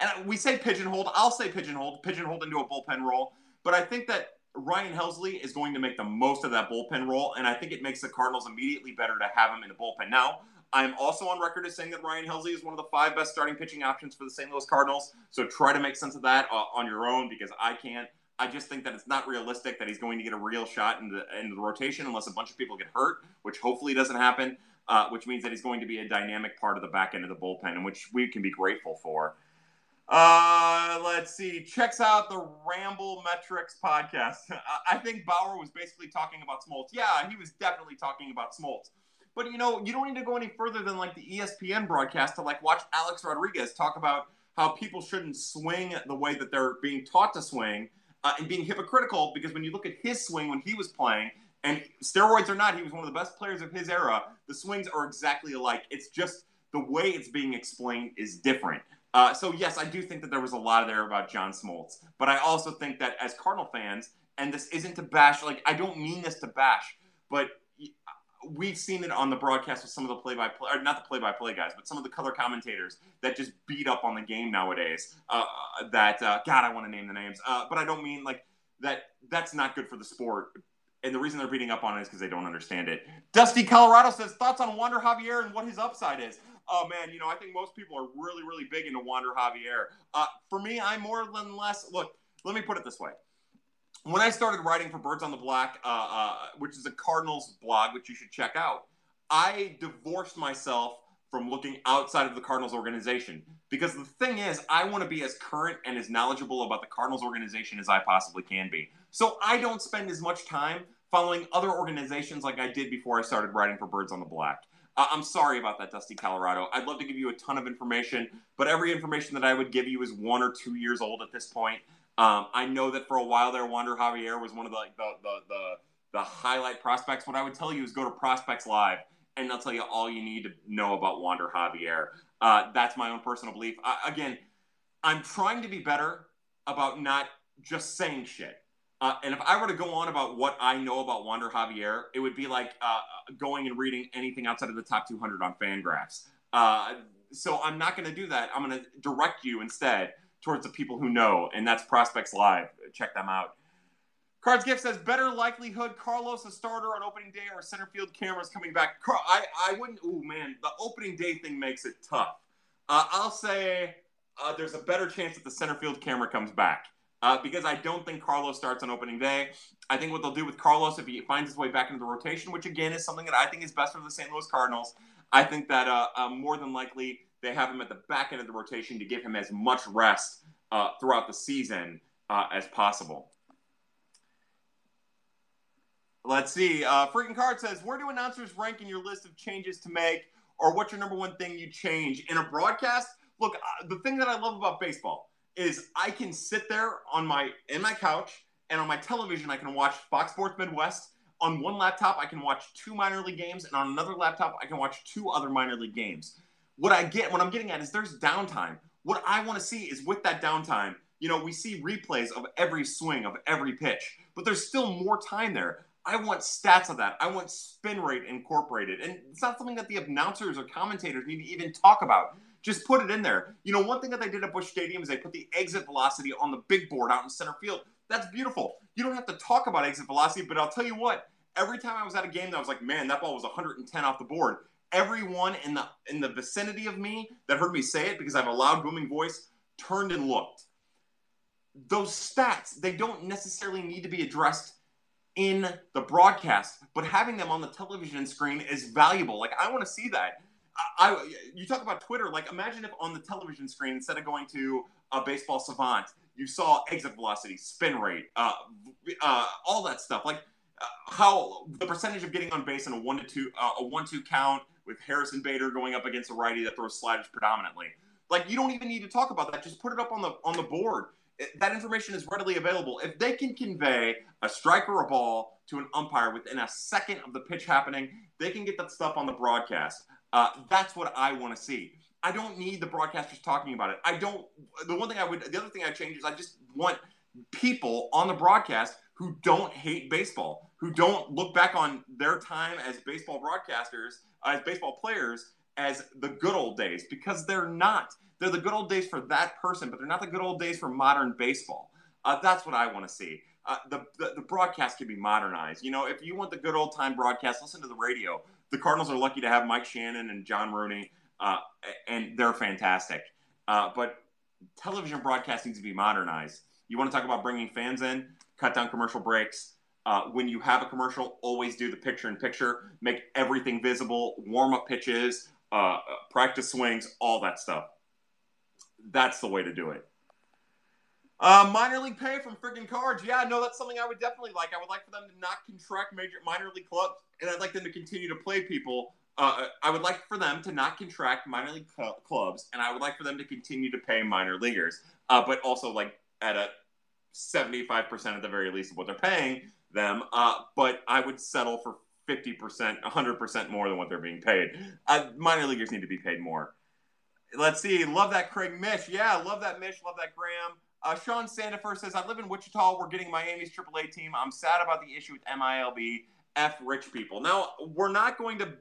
and we say pigeonholed. I'll say pigeonholed, pigeonholed into a bullpen role. But I think that Ryan Helsley is going to make the most of that bullpen role, and I think it makes the Cardinals immediately better to have him in the bullpen. Now, I'm also on record as saying that Ryan Helsley is one of the five best starting pitching options for the St. Louis Cardinals. So try to make sense of that uh, on your own because I can't. I just think that it's not realistic that he's going to get a real shot in the in the rotation unless a bunch of people get hurt, which hopefully doesn't happen. Uh, which means that he's going to be a dynamic part of the back end of the bullpen, and which we can be grateful for. Uh, let's see. Checks out the Ramble Metrics podcast. I think Bauer was basically talking about Smoltz. Yeah, he was definitely talking about Smoltz. But you know, you don't need to go any further than like the ESPN broadcast to like watch Alex Rodriguez talk about how people shouldn't swing the way that they're being taught to swing uh, and being hypocritical because when you look at his swing when he was playing, and steroids or not, he was one of the best players of his era. The swings are exactly alike. It's just the way it's being explained is different. Uh, so yes, I do think that there was a lot of there about John Smoltz, but I also think that as Cardinal fans, and this isn't to bash, like I don't mean this to bash, but we've seen it on the broadcast with some of the play-by-play, or not the play-by-play guys, but some of the color commentators that just beat up on the game nowadays. Uh, that uh, God, I want to name the names, uh, but I don't mean like that. That's not good for the sport. And the reason they're beating up on it is because they don't understand it. Dusty Colorado says thoughts on Wander Javier and what his upside is. Oh man, you know I think most people are really, really big into Wander Javier. Uh, for me, I'm more than less. Look, let me put it this way when I started writing for Birds on the Black, uh, uh, which is a Cardinals blog, which you should check out, I divorced myself from looking outside of the Cardinals organization. Because the thing is, I want to be as current and as knowledgeable about the Cardinals organization as I possibly can be. So I don't spend as much time following other organizations like I did before I started writing for Birds on the Black. Uh, I'm sorry about that, Dusty Colorado. I'd love to give you a ton of information, but every information that I would give you is one or two years old at this point. Um, I know that for a while there, Wander Javier was one of the, like the, the the the highlight prospects. What I would tell you is go to Prospects Live, and they'll tell you all you need to know about Wander Javier. Uh, that's my own personal belief. I, again, I'm trying to be better about not just saying shit. Uh, and if I were to go on about what I know about Wander Javier, it would be like uh, going and reading anything outside of the top 200 on Fangraphs. Uh, so I'm not going to do that. I'm going to direct you instead towards the people who know, and that's Prospects Live. Check them out. Cards Gift says better likelihood Carlos a starter on opening day or center field cameras coming back. I I wouldn't. Oh man, the opening day thing makes it tough. Uh, I'll say uh, there's a better chance that the center field camera comes back. Uh, because I don't think Carlos starts on opening day. I think what they'll do with Carlos, if he finds his way back into the rotation, which again is something that I think is best for the St. Louis Cardinals, I think that uh, uh, more than likely they have him at the back end of the rotation to give him as much rest uh, throughout the season uh, as possible. Let's see. Uh, Freaking Card says, Where do announcers rank in your list of changes to make, or what's your number one thing you change in a broadcast? Look, uh, the thing that I love about baseball is I can sit there on my in my couch and on my television I can watch Fox Sports Midwest. On one laptop I can watch two minor league games, and on another laptop I can watch two other minor league games what I get, what I'm getting at is there's downtime. What I want to see is with that downtime, you know, we see replays of every swing of every pitch, but there's still more time there. I want stats of that. I want spin rate incorporated. And it's not something that the announcers or commentators need to even talk about. Just put it in there. You know, one thing that they did at Busch Stadium is they put the exit velocity on the big board out in center field. That's beautiful. You don't have to talk about exit velocity, but I'll tell you what, every time I was at a game that I was like, man, that ball was 110 off the board, everyone in the in the vicinity of me that heard me say it because I have a loud booming voice turned and looked. Those stats, they don't necessarily need to be addressed in the broadcast, but having them on the television screen is valuable. Like I want to see that. I, you talk about Twitter. Like imagine if on the television screen instead of going to a baseball savant, you saw exit velocity, spin rate, uh, uh, all that stuff. Like uh, how the percentage of getting on base in a one to two, uh, a one two count, with Harrison Bader going up against a righty that throws sliders predominantly. Like you don't even need to talk about that. Just put it up on the on the board. That information is readily available. If they can convey a strike or a ball to an umpire within a second of the pitch happening, they can get that stuff on the broadcast. Uh, that's what I want to see. I don't need the broadcasters talking about it. I don't. The one thing I would, the other thing I change is I just want people on the broadcast who don't hate baseball, who don't look back on their time as baseball broadcasters as baseball players as the good old days because they're not. They're the good old days for that person, but they're not the good old days for modern baseball. Uh, that's what I want to see. Uh, the, the, the broadcast can be modernized. You know, if you want the good old time broadcast, listen to the radio. The Cardinals are lucky to have Mike Shannon and John Rooney, uh, and they're fantastic. Uh, but television broadcast needs to be modernized. You want to talk about bringing fans in, cut down commercial breaks, uh, when you have a commercial, always do the picture in picture, make everything visible, warm up pitches, uh, practice swings, all that stuff. That's the way to do it. Uh, minor league pay from friggin' cards. Yeah, no, that's something I would definitely like. I would like for them to not contract major minor league clubs, and I'd like them to continue to play people. Uh, I would like for them to not contract minor league cl- clubs, and I would like for them to continue to pay minor leaguers, uh, but also like at a 75% at the very least of what they're paying them, uh, but I would settle for 50%, 100% more than what they're being paid. Uh, minor leaguers need to be paid more. Let's see. Love that, Craig Mish. Yeah, love that, Mish. Love that, Graham. Uh, Sean Sandifer says, I live in Wichita. We're getting Miami's AAA team. I'm sad about the issue with MILB F rich people. Now, we're not going to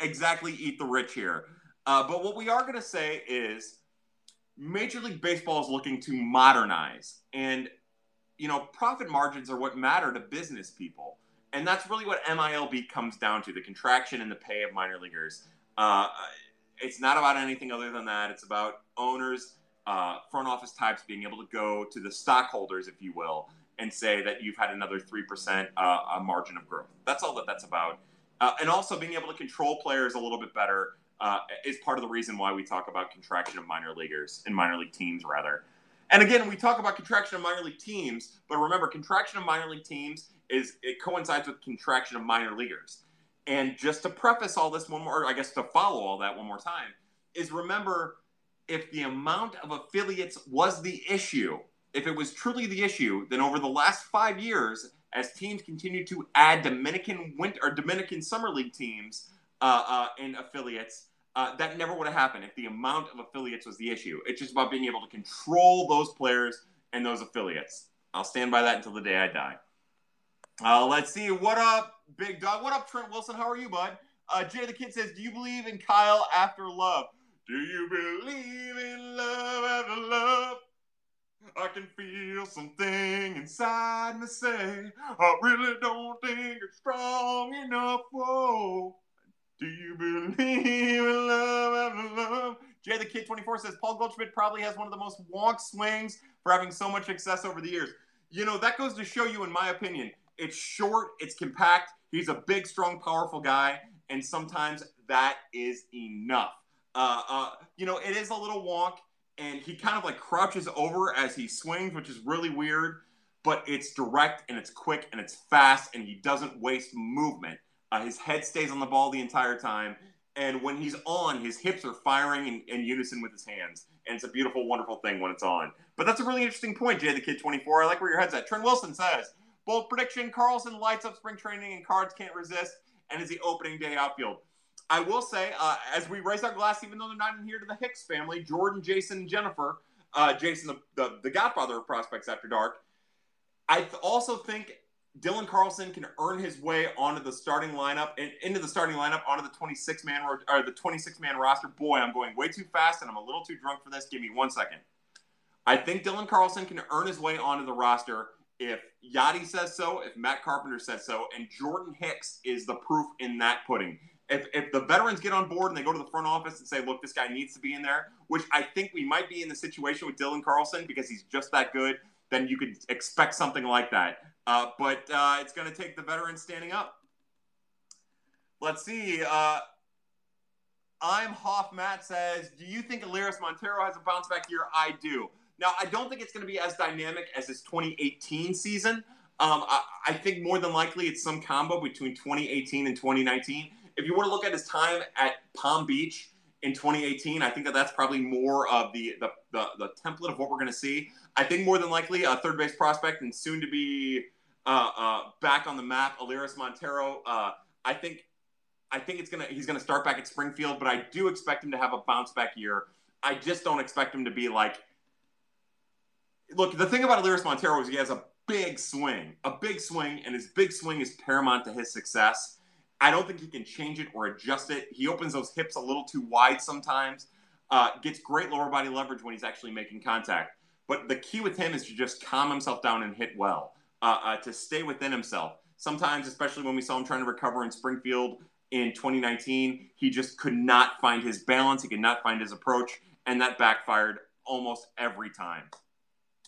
exactly eat the rich here, uh, but what we are going to say is Major League Baseball is looking to modernize. And, you know, profit margins are what matter to business people. And that's really what MILB comes down to the contraction in the pay of minor leaguers. Uh, it's not about anything other than that. It's about owners, uh, front office types being able to go to the stockholders, if you will, and say that you've had another 3% uh, margin of growth. That's all that that's about. Uh, and also being able to control players a little bit better uh, is part of the reason why we talk about contraction of minor leaguers and minor league teams, rather. And again, we talk about contraction of minor league teams, but remember, contraction of minor league teams is it coincides with contraction of minor leaguers. And just to preface all this one more, I guess to follow all that one more time, is remember if the amount of affiliates was the issue, if it was truly the issue, then over the last five years, as teams continue to add Dominican winter or Dominican summer league teams uh, uh, and affiliates, uh, that never would have happened if the amount of affiliates was the issue. It's just about being able to control those players and those affiliates. I'll stand by that until the day I die. Uh, let's see. What up, big dog? What up, Trent Wilson? How are you, bud? Uh, Jay the Kid says, Do you believe in Kyle after love? Do you believe in love after love? I can feel something inside me say, I really don't think it's strong enough. Whoa. Do you believe in love after love? Jay the Kid 24 says Paul Goldschmidt probably has one of the most wonk swings for having so much success over the years. You know, that goes to show you, in my opinion, it's short, it's compact. He's a big, strong, powerful guy, and sometimes that is enough. Uh, uh, you know, it is a little wonk, and he kind of like crouches over as he swings, which is really weird. But it's direct and it's quick and it's fast, and he doesn't waste movement. Uh, his head stays on the ball the entire time, and when he's on, his hips are firing in, in, unison with his hands, and it's a beautiful, wonderful thing when it's on. But that's a really interesting point, Jay the Kid 24. I like where your head's at. Trent Wilson says Bold prediction Carlson lights up spring training and cards can't resist and is the opening day outfield. I will say, uh, as we raise our glass, even though they're not in here to the Hicks family, Jordan, Jason, and Jennifer, uh, Jason, the, the, the, godfather of prospects after dark, I th- also think Dylan Carlson can earn his way onto the starting lineup and into the starting lineup onto the 26 man or the 26 man roster. Boy, I'm going way too fast and I'm a little too drunk for this. Give me one second. I think Dylan Carlson can earn his way onto the roster if Yadi says so, if Matt Carpenter says so, and Jordan Hicks is the proof in that pudding. If, if the veterans get on board and they go to the front office and say, look, this guy needs to be in there, which I think we might be in the situation with Dylan Carlson because he's just that good, then you could expect something like that. Uh, but uh, it's going to take the veterans standing up. Let's see. Uh, I'm Hoff. Matt says, Do you think Elehuris Montero has a bounce back year? I do. Now, I don't think it's going to be as dynamic as his 2018 season. Um, I, I, think more than likely it's some combo between 2018 and 2019. If you were to look at his time at Palm Beach in 2018, I think that that's probably more of the the, the, the template of what we're going to see. I think more than likely a third base prospect and soon to be uh, uh, back on the map, Elehuris Montero. Uh, I think I think it's gonna he's gonna start back at Springfield, but I do expect him to have a bounce back year. I just don't expect him to be like look, the thing about Elehuris Montero is he has a big swing, a big swing, and his big swing is paramount to his success. I don't think he can change it or adjust it. He opens those hips a little too wide sometimes. Uh, gets great lower body leverage when he's actually making contact. But the key with him is to just calm himself down and hit well, uh, uh, to stay within himself. Sometimes, especially when we saw him trying to recover in Springfield in 2019, he just could not find his balance. He could not find his approach, and that backfired almost every time.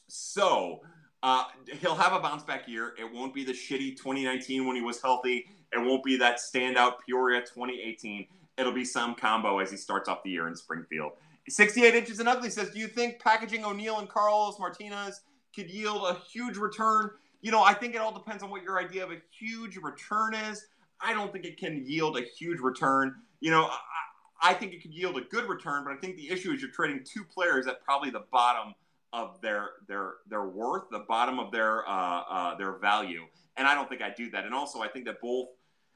So uh, he'll have a bounce back year. It won't be the shitty 2019 when he was healthy. It won't be that standout Peoria 2018. It'll be some combo as he starts off the year in Springfield. 68 inches and ugly says, Do you think packaging O'Neill and Carlos Martinez could yield a huge return? You know, I think it all depends on what your idea of a huge return is. I don't think it can yield a huge return. You know, I, I think it could yield a good return, but I think the issue is you're trading two players at probably the bottom of their their their worth, the bottom of their uh, uh, their value, and I don't think I do that. And also, I think that both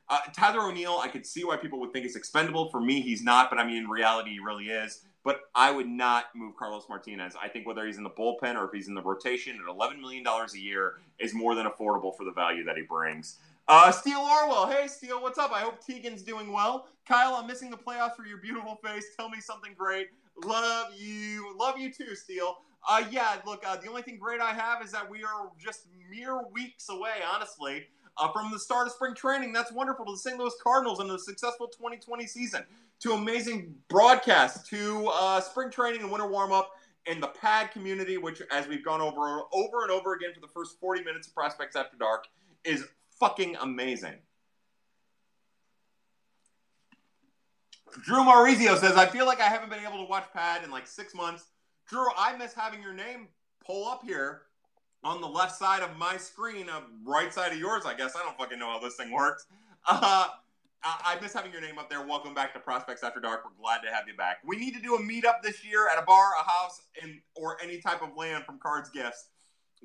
uh, Tyler O'Neill, I could see why people would think is expendable. For me, he's not, but I mean, in reality, he really is. But I would not move Carlos Martinez. I think whether he's in the bullpen or if he's in the rotation at $11 million a year is more than affordable for the value that he brings. Uh, Steele Orwell. Hey, Steele, what's up? I hope Tegan's doing well. Kyle, I'm missing the playoffs for your beautiful face. Tell me something great. Love you. Love you too, Steele. Uh, yeah, look, uh, the only thing great I have is that we are just mere weeks away, honestly, uh, from the start of spring training. That's wonderful to the St. Louis Cardinals and a successful 2020 season, to amazing broadcasts, to uh, spring training and winter warm up, and the pad community, which, as we've gone over over and over again for the first 40 minutes of Prospects After Dark, is fucking amazing. Drew Maurizio says, I feel like I haven't been able to watch Pad in like six months. Drew, I miss having your name pull up here on the left side of my screen, uh, right side of yours, I guess. I don't fucking know how this thing works. Uh, I miss having your name up there. Welcome back to Prospects After Dark. We're glad to have you back. We need to do a meetup this year at a bar, a house, in, or any type of land from Cards Gifts.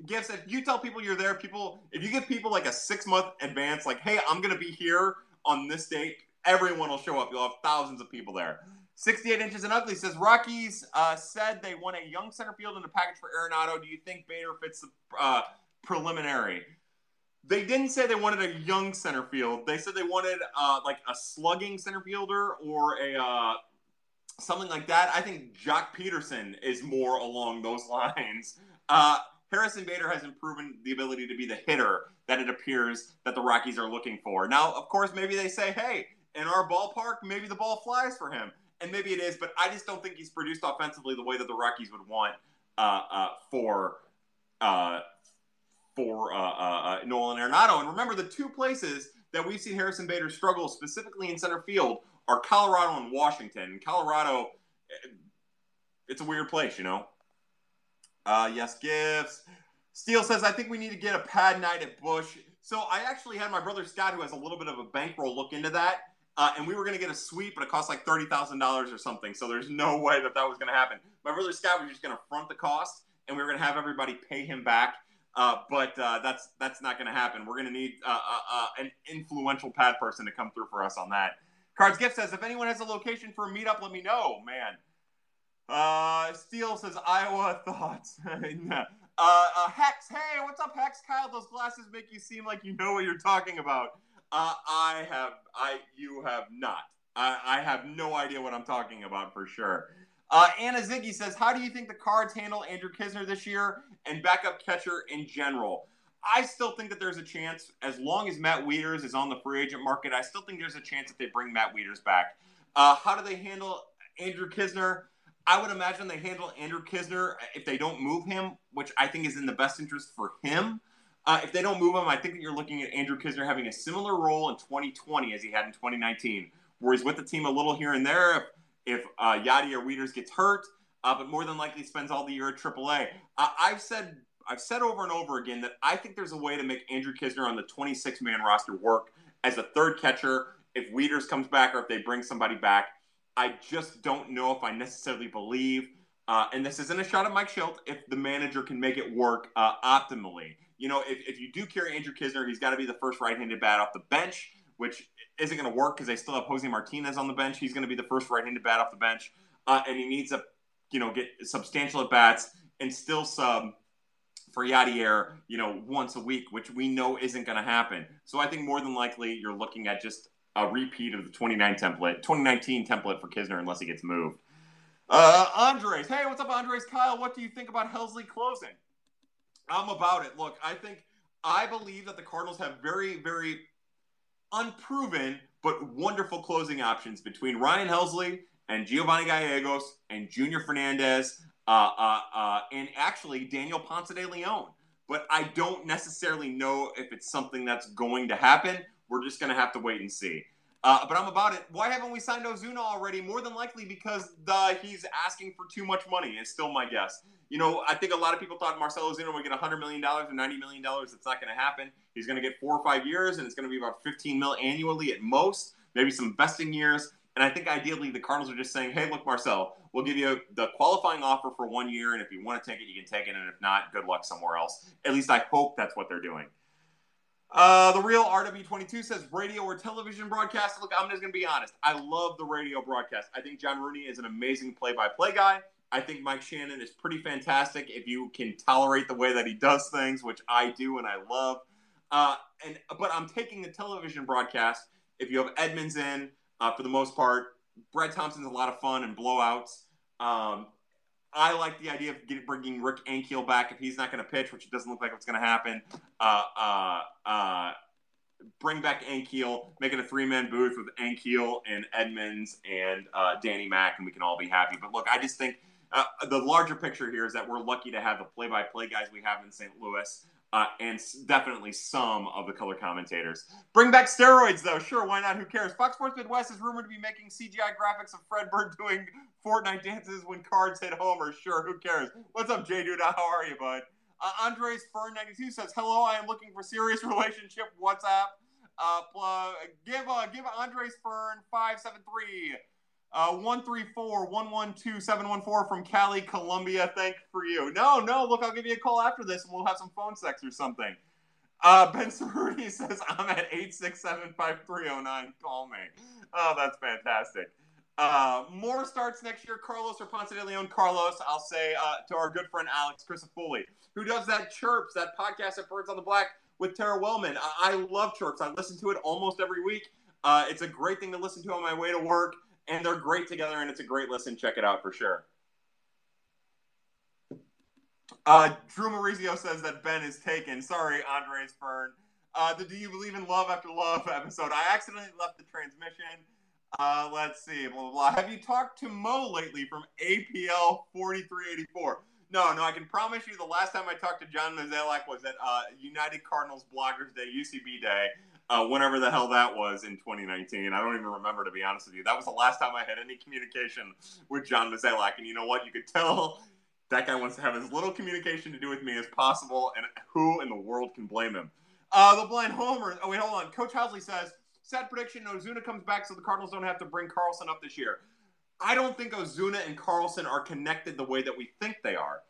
Gifts, if you tell people you're there, people, if you give people like a six month advance, like, hey, I'm to be here on this date, everyone will show up. You'll have thousands of people there. 68 inches and ugly says Rockies uh, said they want a young center field in a package for Arenado. Do you think Bader fits the uh, preliminary? They didn't say they wanted a young center field. They said they wanted uh, like a slugging center fielder or a uh, something like that. I think Joc Pederson is more along those lines. Uh, Harrison Bader hasn't proven the ability to be the hitter that it appears that the Rockies are looking for. Now, of course, maybe they say, hey, in our ballpark, maybe the ball flies for him and maybe it is, but I just don't think he's produced offensively the way that the Rockies would want uh, uh, for uh, for uh, uh, uh, Nolan Arenado. And remember, the two places that we've seen Harrison Bader struggle specifically in center field are Colorado and Washington. Colorado, it's a weird place, you know. yes, gifts. Steele says, I think we need to get a pad night at Busch. So I actually had my brother Scott, who has a little bit of a bankroll, look into that uh, and we were going to get a suite, but it cost like thirty thousand dollars or something. So there's no way that that was going to happen. My brother Scott was just going to front the cost, and we were going to have everybody pay him back. Uh, but uh, that's that's not going to happen. We're going to need uh, uh, uh, an influential pad person to come through for us on that. Cards Gift says, if anyone has a location for a meetup, let me know, man. Uh, Steele says, Iowa thoughts. Hex, hey, what's up, Hex? Kyle, those glasses make you seem like you know what you're talking about. Uh, I have, I, you have not. I, I have no idea what I'm talking about for sure. Uh, Anna Ziggy says, How do you think the Cards handle Andrew Knizner this year and backup catcher in general? I still think that there's a chance, as long as Matt Wieters is on the free agent market, I still think there's a chance that they bring Matt Wieters back. Uh, how do they handle Andrew Knizner? I would imagine they handle Andrew Knizner if they don't move him, which I think is in the best interest for him. Uh, if they don't move him, I think that you're looking at Andrew Knizner having a similar role in 2020 as he had in 2019, where he's with the team a little here and there. If, if uh, Yadi or Wieters gets hurt, uh, but more than likely spends all the year at AAA. Uh, I've said I've said over and over again that I think there's a way to make Andrew Knizner on the 26 man roster work as a third catcher if Wieters comes back or if they bring somebody back. I just don't know if I necessarily believe. Uh, and this isn't a shot at Mike Shildt if the manager can make it work uh, optimally you know, if, if you do carry Andrew Knizner, he's got to be the first right-handed bat off the bench, which isn't going to work because they still have Jose Martinez on the bench. He's going to be the first right-handed bat off the bench, uh, and he needs to, you know, get substantial at bats and still sub for Yadier, you know, once a week, which we know isn't going to happen. So I think more than likely you're looking at just a repeat of the 29 template, 2019 template for Knizner unless he gets moved. Uh, Andres, hey, what's up, Andres? Kyle, what do you think about Helsley closing? I'm about it. Look, I think I believe that the Cardinals have very, very unproven but wonderful closing options between Ryan Helsley and Giovanni Gallegos and Junior Fernandez uh, uh, uh, and actually Daniel Ponce de Leon. But I don't necessarily know if it's something that's going to happen. We're just going to have to wait and see. Uh, but I'm about it. Why haven't we signed Ozuna already? More than likely because the, he's asking for too much money. It's still my guess. You know, I think a lot of people thought Marcell Ozuna would get 100 million dollars or 90 million dollars. It's not going to happen. He's going to get four or five years, and it's going to be about 15 mil annually at most. Maybe some vesting years. And I think ideally the Cardinals are just saying, "Hey, look, Marcell, we'll give you the qualifying offer for one year, and if you want to take it, you can take it, and if not, good luck somewhere else." At least I hope that's what they're doing. Uh, the real RW22 says radio or television broadcast. Look, I'm just going to be honest. I love the radio broadcast. I think John Rooney is an amazing play by play guy. I think Mike Shannon is pretty fantastic if you can tolerate the way that he does things, which I do and I love. Uh, and but I'm taking the television broadcast. If you have Edmonds in, uh, for the most part, Brad Thompson's a lot of fun and blowouts. Um, I like the idea of getting, bringing Rick Ankiel back if he's not going to pitch, which it doesn't look like it's going to happen. Uh, uh, uh, bring back Ankiel, make it a three man booth with Ankiel and Edmonds and uh, Danny Mack, and we can all be happy. But look, I just think uh, the larger picture here is that we're lucky to have the play by play guys we have in St. Louis. Uh, and definitely some of the color commentators. Bring back steroids, though. Sure, why not? Who cares? Fox Sports Midwest is rumored to be making CGI graphics of Fred Bird doing Fortnite dances when cards hit homer. Sure, who cares? What's up, J Dude? How are you, bud? Uh, Andres Fern 92 says, "Hello, I am looking for serious relationship. WhatsApp. Uh, plug, give uh, give Andres Fern 573 uh, 134 112 714 from Cali, Colombia. Thank for you. No, no, look, I'll give you a call after this and we'll have some phone sex or something. Uh, ben Cerruti says, I'm at 867 5309. Call me. Oh, that's fantastic. Uh, more starts next year. Carlos or Ponce de Leon. Carlos, I'll say uh, to our good friend Alex Crisafulli, who does that Chirps, that podcast at Birds on the Black with Tara Wellman. I, I love Chirps. I listen to it almost every week. Uh, it's a great thing to listen to on my way to work and they're great together, and it's a great listen. Check it out for sure. Uh, Drew Maurizio says that Ben is taken. Sorry, Andres Fern. Uh, the Do You Believe in Love After Love episode. I accidentally left the transmission. Uh, let's see. Blah, blah, blah. Have you talked to Mo lately from APL 4384? No, no, I can promise you the last time I talked to John Mozeliak was at uh, United Cardinals Bloggers Day, UCB Day uh, whenever the hell that was in 2019. I don't even remember, to be honest with you. That was the last time I had any communication with John Mozeliak. And you know what? You could tell that guy wants to have as little communication to do with me as possible. And who in the world can blame him? Uh, the blind homer. Oh, wait, hold on. Coach Housley says, sad prediction Ozuna comes back so the Cardinals don't have to bring Carlson up this year. I don't think Ozuna and Carlson are connected the way that we think they are.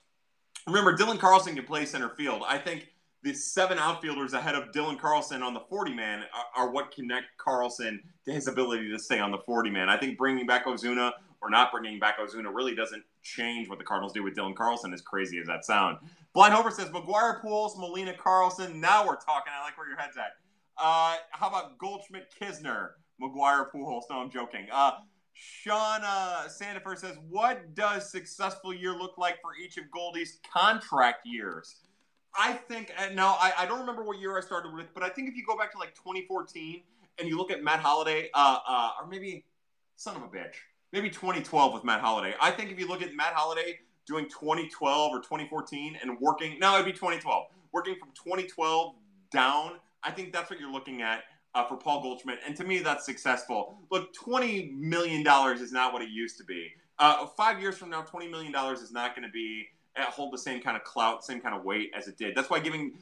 Remember, Dylan Carlson can play center field. I think the seven outfielders ahead of Dylan Carlson on the 40 man are, are, what connect Carlson to his ability to stay on the 40 man. I think bringing back Ozuna or not bringing back Ozuna really doesn't change what the Cardinals do with Dylan Carlson, as crazy as that sound. Blind Homer says McGwire Pujols, Molina Carlson. Now we're talking. I like where your head's at. Uh, how about Goldschmidt Knizner, McGwire Pujols? No, I'm joking. Uh, Sean uh, Sandifer says, "What does successful year look like for each of Goldie's contract years?" I think uh, now I, I don't remember what year I started with, but I think if you go back to like 2014 and you look at Matt Holliday, uh, uh, or maybe son of a bitch, maybe 2012 with Matt Holliday. I think if you look at Matt Holliday doing 2012 or 2014 and working, now it'd be 2012, working from 2012 down. I think that's what you're looking at uh, for Paul Goldschmidt, and to me, that's successful. Look, 20 million dollars is not what it used to be. Uh, five years from now, 20 million dollars is not going to be Uh, hold the same kind of clout, same kind of weight as it did. That's why giving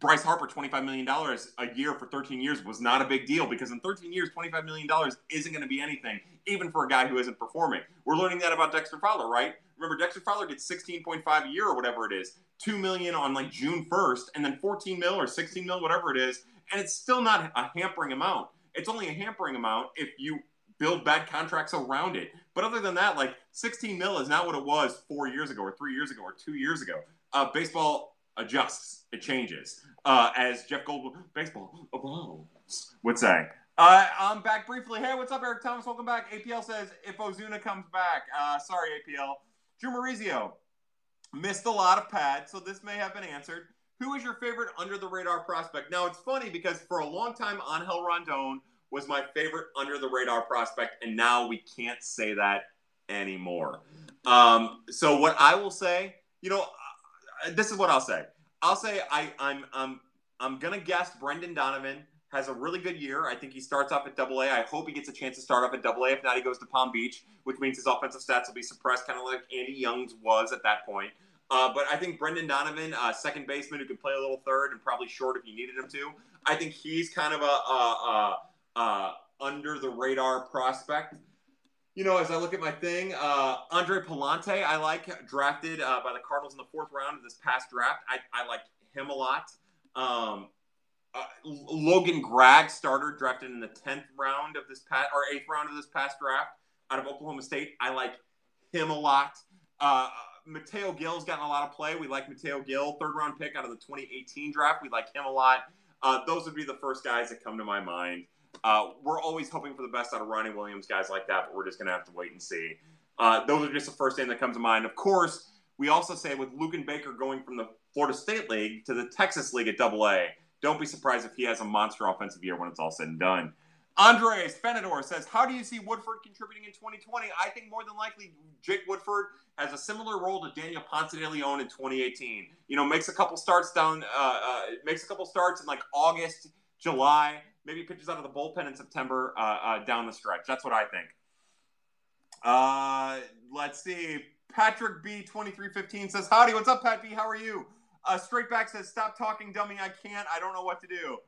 Bryce Harper $25 million a year for 13 years was not a big deal because in 13 years, $25 million isn't going to be anything, even for a guy who isn't performing. We're learning that about Dexter Fowler, right? Remember, Dexter Fowler gets 16.5 a year or whatever it is, 2 million on like June 1st, and then 14 mil or 16 mil, whatever it is, and it's still not a hampering amount. It's only a hampering amount if you build bad contracts around it. But other than that, like 16 mil is not what it was four years ago, or three years ago, or two years ago. Uh, baseball adjusts, it changes. Uh, as Jeff Goldblum, baseball evolves, would say. Uh, I'm back briefly. Hey, what's up, Eric Thomas? Welcome back. APL says if Ozuna comes back. Uh, sorry, APL. Drew Maurizio missed a lot of pads, so this may have been answered. Who is your favorite under the radar prospect? Now, it's funny because for a long time, Angel Rondon was my favorite under the radar prospect, and now we can't say that anymore. Um, so what I will say, you know, uh, this is what I'll say. I'll say I, I'm I'm I'm gonna guess Brendan Donovan has a really good year. I think he starts off at Double A. I hope he gets a chance to start off at Double A. If not, he goes to Palm Beach, which means his offensive stats will be suppressed, kind of like Andy Young's was at that point. Uh, but I think Brendan Donovan, uh, second baseman who can play a little third and probably short if you needed him to. I think he's kind of a, a, a uh, under the radar prospect. You know, as I look at my thing, uh, Andre Pallante, I like, drafted uh, by the Cardinals in the fourth round of this past draft. I, I like him a lot. Um, uh, Logan Gragg, starter, drafted in the tenth round of this past or eighth round of this past draft out of Oklahoma State. I like him a lot. Uh, Mateo Gil's gotten a lot of play. We like Mateo Gil, third round pick out of the 2018 draft. We like him a lot. Uh, those would be the first guys that come to my mind. Uh, we're always hoping for the best out of Ronnie Williams, guys like that, but we're just going to have to wait and see. Uh, those are just the first name that comes to mind. Of course, we also say with Luken Baker going from the Florida State League to the Texas League at Double A, don't be surprised if he has a monster offensive year when it's all said and done. Andres Fenador says, How do you see Woodford contributing in 2020? I think more than likely Jake Woodford has a similar role to Daniel Ponce de Leon in 2018. You know, makes a couple starts down, uh, uh, makes a couple starts in like August, July, maybe pitches out of the bullpen in September uh, uh down the stretch. That's what I think. Uh, let's see. Patrick B2315 says, Howdy, what's up, Pat B? How are you? Uh, Straight back says, Stop talking, dummy. I can't. I don't know what to do.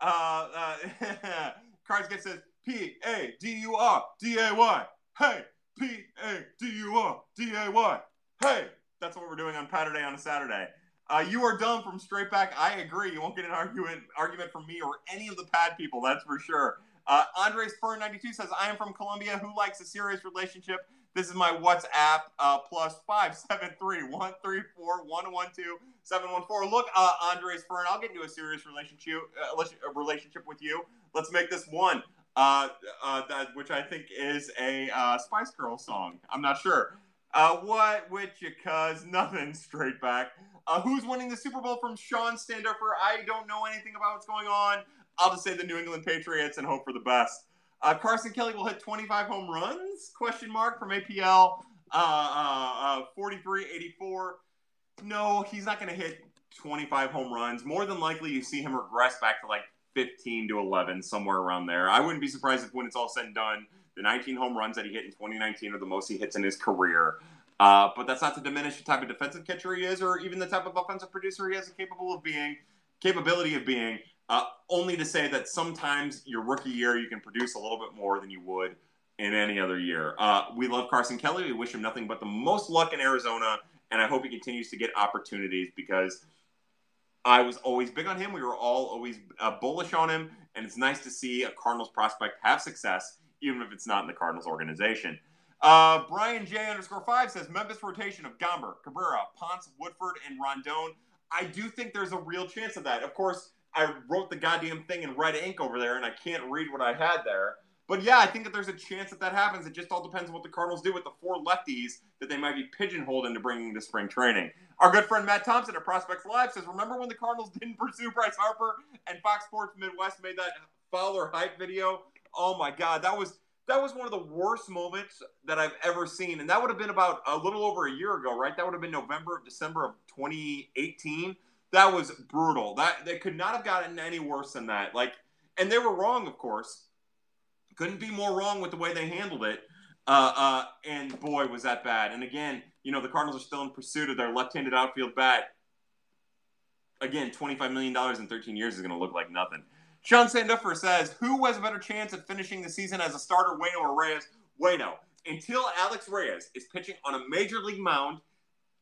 Uh, uh, Cards get says P A D U R D A Y. Hey, P A D U R D A Y. Hey, that's what we're doing on Saturday on a Saturday. Uh, you are dumb from straight back. I agree. You won't get an argument argument from me or any of the pad people. That's for sure. Uh, Andres Fern 92 says, I am from Colombia. Who likes a serious relationship? This is my WhatsApp uh, plus 573 134 112 714. Look, uh, Andres Fern, I'll get into a serious relationship, uh, relationship with you. Let's make this one, uh, uh, that, which I think is a uh, Spice Girl song. I'm not sure. Uh, what with you, cuz? Nothing straight back. Uh, who's winning the Super Bowl from Sean Standuffer? I don't know anything about what's going on. I'll just say the New England Patriots and hope for the best. Uh, Carson Kelly will hit 25 home runs? Question mark from APL. Uh, uh, uh 43 84. No, he's not going to hit 25 home runs. More than likely, you see him regress back to like 15 to 11, somewhere around there. I wouldn't be surprised if when it's all said and done, the 19 home runs that he hit in 2019 are the most he hits in his career. Uh, but that's not to diminish the type of defensive catcher he is, or even the type of offensive producer he has capable of being, capability of being. Uh, only to say that sometimes your rookie year you can produce a little bit more than you would in any other year. Uh, we love Carson Kelly. We wish him nothing but the most luck in Arizona, and I hope he continues to get opportunities because I was always big on him. We were all always uh, bullish on him, and it's nice to see a Cardinals prospect have success, even if it's not in the Cardinals organization. Uh, Brian J underscore five says Memphis rotation of Gomber, Cabrera, Ponce, Woodford, and Rondon. I do think there's a real chance of that. Of course, I wrote the goddamn thing in red ink over there, and I can't read what I had there. But yeah, I think that there's a chance that that happens. It just all depends on what the Cardinals do with the four lefties that they might be pigeonholed into bringing to spring training. Our good friend Matt Thompson at Prospects Live says, "Remember when the Cardinals didn't pursue Bryce Harper and Fox Sports Midwest made that Fowler hype video? Oh my God, that was that was one of the worst moments that I've ever seen, and that would have been about a little over a year ago, right? That would have been November, December of 2018. That was brutal. That they could not have gotten any worse than that. Like, and they were wrong, of course." Couldn't be more wrong with the way they handled it. Uh, uh, and boy, was that bad. And again, you know, the Cardinals are still in pursuit of their left-handed outfield bat. Again, $25 million in 13 years is going to look like nothing. Sean Sanduffer says, who has a better chance of finishing the season as a starter, Wayno or Reyes? Wayno. Until Alex Reyes is pitching on a major league mound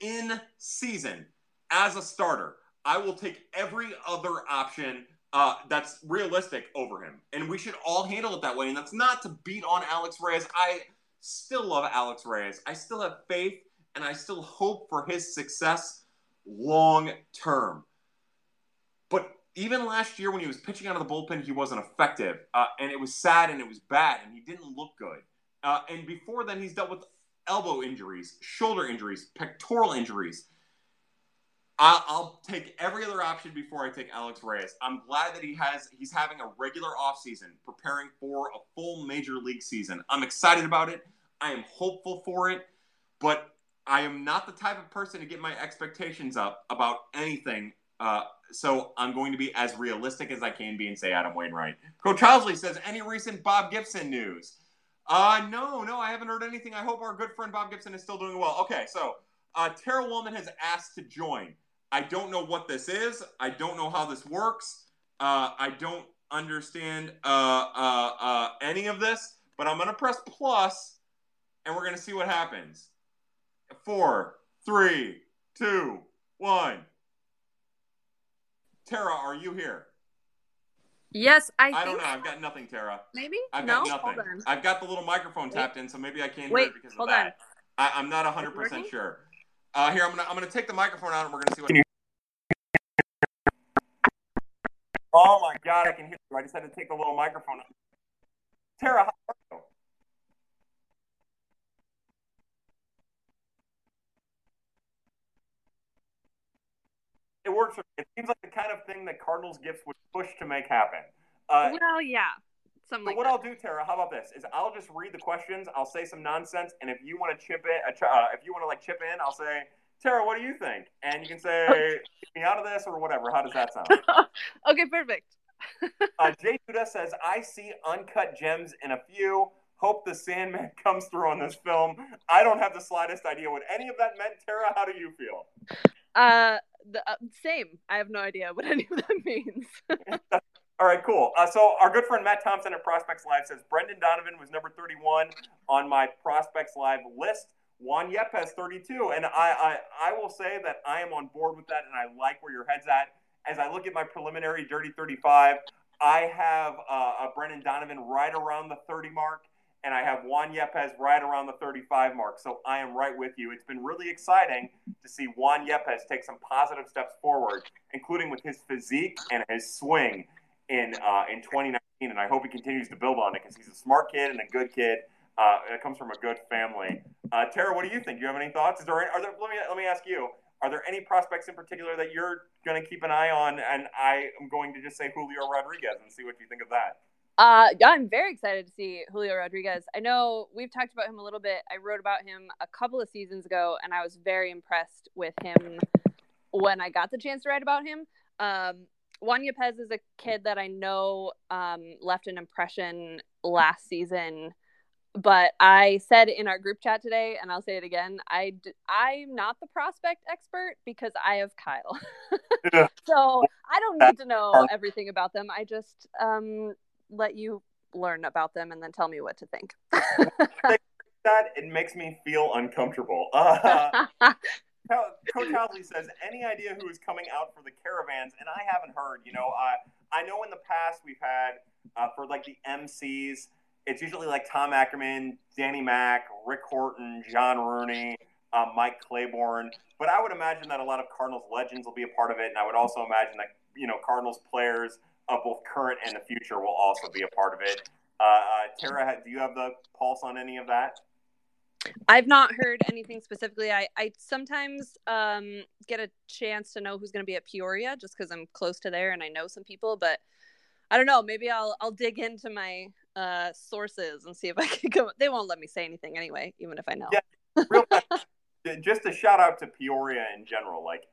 in season as a starter, I will take every other option uh, that's realistic over him. And we should all handle it that way. And that's not to beat on Alex Reyes. I still love Alex Reyes. I still have faith and I still hope for his success long term. Even last year when he was pitching out of the bullpen, he wasn't effective. Uh, and it was sad and it was bad and he didn't look good. Uh, and before then, he's dealt with elbow injuries, shoulder injuries, pectoral injuries. I'll, I'll, take every other option before I take Alex Reyes. I'm glad that he has he's having a regular offseason preparing for a full major league season. I'm excited about it. I am hopeful for it, but I am not the type of person to get my expectations up about anything. Uh, so I'm going to be as realistic as I can be and say Adam Wainwright. Coach Childesley says, any recent Bob Gibson news? Uh, no, no, I haven't heard anything. I hope our good friend Bob Gibson is still doing well. Okay, so uh, Tara Wellman has asked to join. I don't know what this is. I don't know how this works. Uh, I don't understand uh, uh, uh any of this, but I'm going to press plus and we're going to see what happens. Four, three, two, one. Tara, are you here? Yes, I. I don't know. I've got nothing, Tara. Maybe. I've no? got nothing. I've got the little microphone tapped in, so maybe I can't Wait, hear it because hold of that. On. I, am not 100 percent sure. Uh, here, I'm gonna I'm gonna take the microphone out and we're gonna see what. Oh my God, I can hear you. I just had to take the little microphone. Tara, how are you? It works. It seems like the kind of thing that Cardinals gifts would push to make happen. Uh, well, yeah. Something so like what that. I'll do, Tara, how about this? Is I'll just read the questions. I'll say some nonsense, and if you want to chip in, uh, if you want to like chip in, I'll say, Tara, what do you think? And you can say, get me out of this or whatever. How does that sound? okay, perfect. uh, Jay Duda says, I see uncut gems in a few. Hope the Sandman comes through on this film. I don't have the slightest idea what any of that meant. Tara, how do you feel? Uh, the uh, same. I have no idea what any of that means. All right, cool. Uh, so our good friend Matt Thompson at Prospects Live says Brendan Donovan was number 31 on my Prospects Live list. Juan Yepez 32, and I, I I will say that I am on board with that, and I like where your head's at. As I look at my preliminary Dirty 35, I have uh, a Brendan Donovan right around the 30 mark, and I have Juan Yepez right around the 35 mark. So I am right with you. It's been really exciting to see Juan Yepez take some positive steps forward, including with his physique and his swing in uh, in 2019. And I hope he continues to build on it because he's a smart kid and a good kid. Uh, it comes from a good family. Uh, Tara, what do you think? Do you have any thoughts? Is there, any, are there? Let me let me ask you. Are there any prospects in particular that you're going to keep an eye on? And I am going to just say Julio Rodriguez and see what you think of that. Uh, I'm very excited to see Julio Rodriguez. I know we've talked about him a little bit. I wrote about him a couple of seasons ago, and I was very impressed with him when I got the chance to write about him. Um, Juan Yepez is a kid that I know um, left an impression last season, but I said in our group chat today, and I'll say it again, I d- I'm not the prospect expert because I have Kyle, so I don't need to know everything about them. I just um, let you learn about them and then tell me what to think. that it makes me feel uncomfortable. Uh, Coach Housley says, any idea who is coming out for the caravans? And I haven't heard. You know, I I know in the past we've had uh, for like the MCs, it's usually like Tom Ackerman, Danny Mack, Rick Horton, John Rooney, uh, Mike Claiborne. But I would imagine that a lot of Cardinals legends will be a part of it, and I would also imagine that you know Cardinals players both current and the future will also be a part of it. Uh, uh Tara, do you have the pulse on any of that? I've not heard anything specifically. I, I sometimes um, get a chance to know who's going to be at Peoria just because I'm close to there and I know some people. But I don't know. Maybe I'll I'll dig into my uh, sources and see if I can go. They won't let me say anything anyway, even if I know. Yeah, real just a shout out to Peoria in general. Like,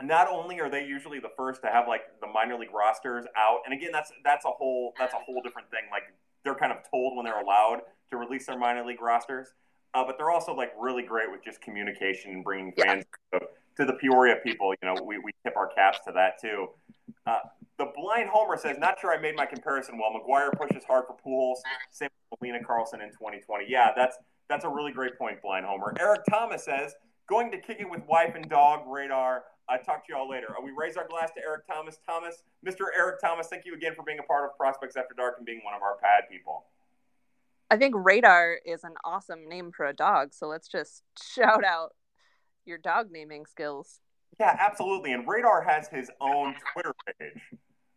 not only are they usually the first to have like the minor league rosters out, and again, that's that's a whole that's a whole different thing. Like, they're kind of told when they're allowed to release their minor league rosters. Uh, but they're also like really great with just communication and bringing fans yeah. to, to, the Peoria people. You know, we, we tip our caps to that too. Uh, the blind homer says, "Not sure I made my comparison well. McGwire pushes hard for Pujols, same with Molina Carlson in 2020. Yeah, that's that's a really great point, blind homer. Eric Thomas says, "Going to kick it with wife and dog radar." I uh, talk to y'all later. Uh, we raise our glass to Eric Thomas. Thomas, Mr. Eric Thomas, thank you again for being a part of Prospects After Dark and being one of our pad people. I think Radar is an awesome name for a dog. So let's just shout out your dog naming skills. Yeah, absolutely. And Radar has his own Twitter page.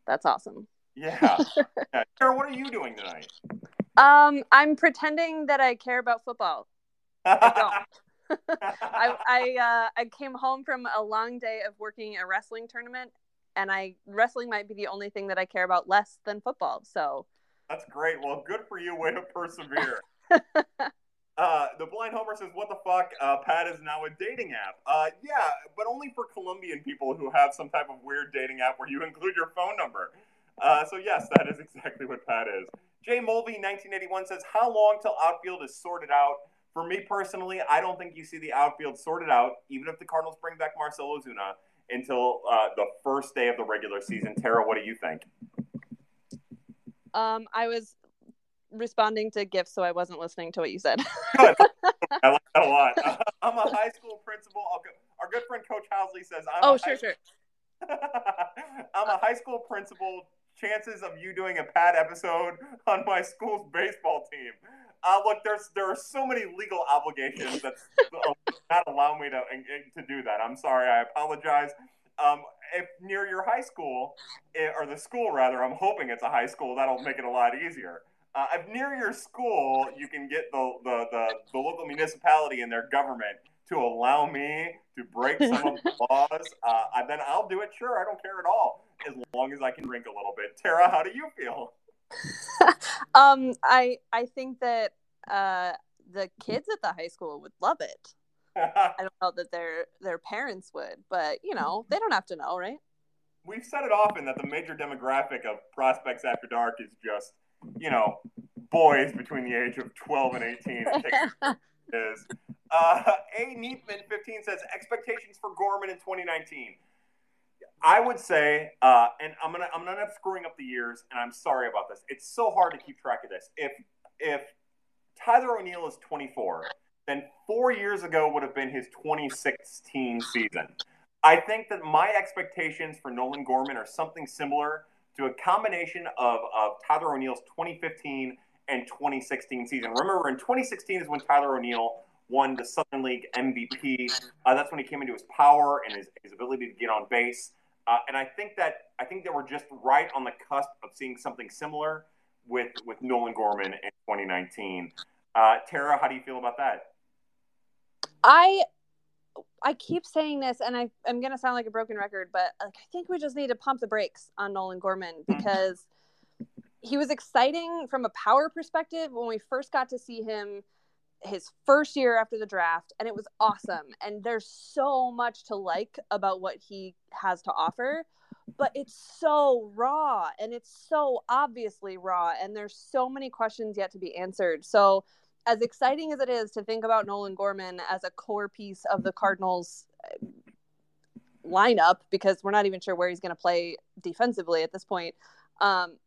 That's awesome. Yeah. yeah. Sarah, what are you doing tonight? Um, I'm pretending that I care about football. I don't. I I, uh, I came home from a long day of working a wrestling tournament, and I wrestling might be the only thing that I care about less than football. So that's great. Well, good for you. Way to persevere. uh, the blind homer says, "What the fuck? Uh, Pad is now a dating app." Uh, yeah, but only for Colombian people who have some type of weird dating app where you include your phone number. Uh, so yes, that is exactly what Pad is. Jay Mulvey, 1981 says, "How long till outfield is sorted out?" For me personally, I don't think you see the outfield sorted out, even if the Cardinals bring back Marcell Ozuna, until uh, the first day of the regular season. Tara, what do you think? Um, I was responding to gifts, so I wasn't listening to what you said. good. I like that a lot. Uh, I'm a high school principal. Our good friend Coach Housley says, I'm "Oh, sure, sure." I'm a high school principal. Chances of you doing a pad episode on my school's baseball team. Uh, look, there's there are so many legal obligations that not allow me to to do that. I'm sorry. I apologize. Um, if near your high school, eh, or the school rather, I'm hoping it's a high school. That'll make it a lot easier. Uh, if near your school, you can get the, the, the, the local municipality and their government to allow me to break some of the laws, uh, then I'll do it. Sure, I don't care at all, as long as I can drink a little bit. Tara, how do you feel? um, I I think that uh, the kids at the high school would love it. I don't know that their their parents would, but you know they don't have to know, right? We've said it often that the major demographic of prospects after dark is just you know boys between the age of twelve and eighteen. is uh, A Neepman fifteen says expectations for Gorman in twenty nineteen. I would say, uh, and I'm gonna I'm gonna end up screwing up the years, and I'm sorry about this. It's so hard to keep track of this. If if Tyler O'Neill is 24, then four years ago would have been his 2016 season. I think that my expectations for Nolan Gorman are something similar to a combination of, of Tyler O'Neill's 2015 and 2016 season. Remember, in 2016 is when Tyler O'Neill won the Southern League MVP. Uh, that's when he came into his power and his, his ability to get on base. Uh, and I think that I think that we're just right on the cusp of seeing something similar with with Nolan Gorman in 2019. Uh, Tara, how do you feel about that? I I keep saying this, and I, I'm going to sound like a broken record, but like, I think we just need to pump the brakes on Nolan Gorman mm-hmm. because he was exciting from a power perspective when we first got to see him his first year after the draft, and it was awesome. And there's so much to like about what he has to offer, but it's so raw and it's so obviously raw, and there's so many questions yet to be answered. So as exciting as it is to think about Nolan Gorman as a core piece of the Cardinals lineup, because we're not even sure where he's going to play defensively at this point. Um,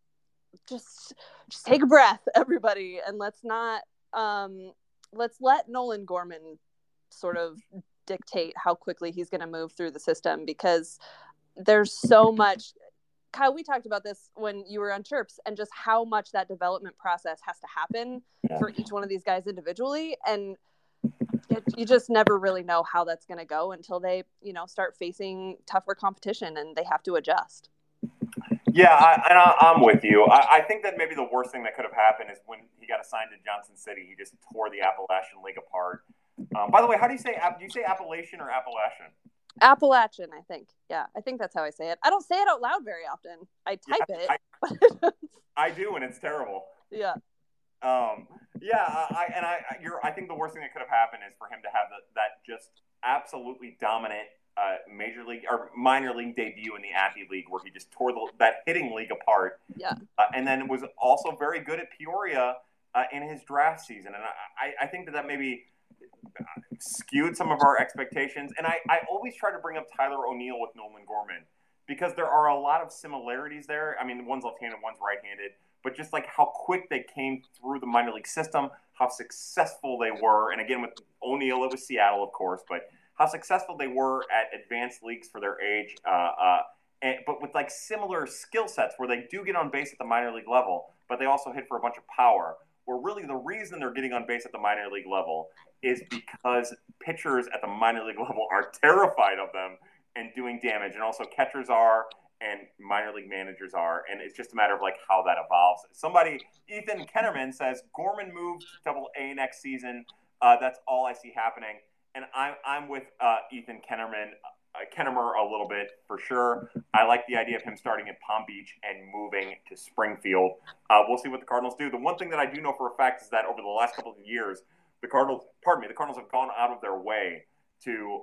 just, just take a breath, everybody, and let's not um, let's let Nolan Gorman sort of dictate how quickly he's going to move through the system because there's so much Kyle, we talked about this when you were on Chirps and just how much that development process has to happen yeah. for each one of these guys individually. And it, you just never really know how that's going to go until they, you know, start facing tougher competition and they have to adjust. Yeah, I, and I, am with you. I, I, think that maybe the worst thing that could have happened is when he got assigned to Johnson City, he just tore the Appalachian League apart. Um, by the way, how do you say do you say Appalachian or Appalachian? Appalachian, I think. Yeah, I think that's how I say it. I don't say it out loud very often. I type yeah, it. I, I, do, and it's terrible. Yeah. Um. Yeah. I and I. You're. I think the worst thing that could have happened is for him to have the, that just absolutely dominant uh, major league or minor league debut in the Appy League, where he just tore the, that hitting league apart. Yeah. Uh, and then was also very good at Peoria uh, in his draft season, and I, I think that that maybe skewed some of our expectations. And I, I always try to bring up Tyler O'Neill with Nolan Gorman because there are a lot of similarities there. I mean, one's left-handed, one's right-handed, but just like how quick they came through the minor league system, how successful they were. And again, with O'Neill, it was Seattle, of course, but how successful they were at advanced leagues for their age. Uh, uh, and, but with like similar skill sets where they do get on base at the minor league level, but they also hit for a bunch of power where really the reason they're getting on base at the minor league level is because pitchers at the minor league level are terrified of them and doing damage, and also catchers are and minor league managers are, and it's just a matter of like how that evolves. Somebody, Ethan Kennerman says Gorman moves to Double A next season. Uh, that's all I see happening, and I'm I'm with uh, Ethan Kennerman uh, Kennemer a little bit for sure. I like the idea of him starting at Palm Beach and moving to Springfield. Uh, we'll see what the Cardinals do. The one thing that I do know for a fact is that over the last couple of years, the Cardinals, pardon me, the Cardinals have gone out of their way to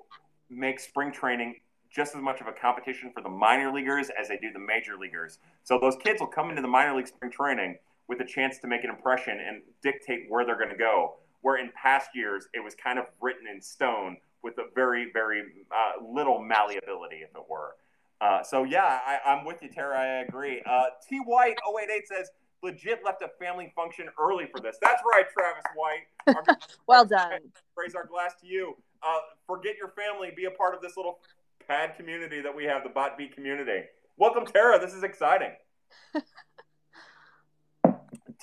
make spring training just as much of a competition for the minor leaguers as they do the major leaguers. So those kids will come into the minor league spring training with a chance to make an impression and dictate where they're going to go. Where in past years it was kind of written in stone with a very, very uh, little malleability, if it were. Uh, so yeah, I, am with you, Tara. I agree. Uh, T White 088 says legit left a family function early for this. That's right, Travis White. well done. Raise our glass to you. Uh, forget your family. Be a part of this little pad community that we have, the Bot Beat community. Welcome, Tara. This is exciting.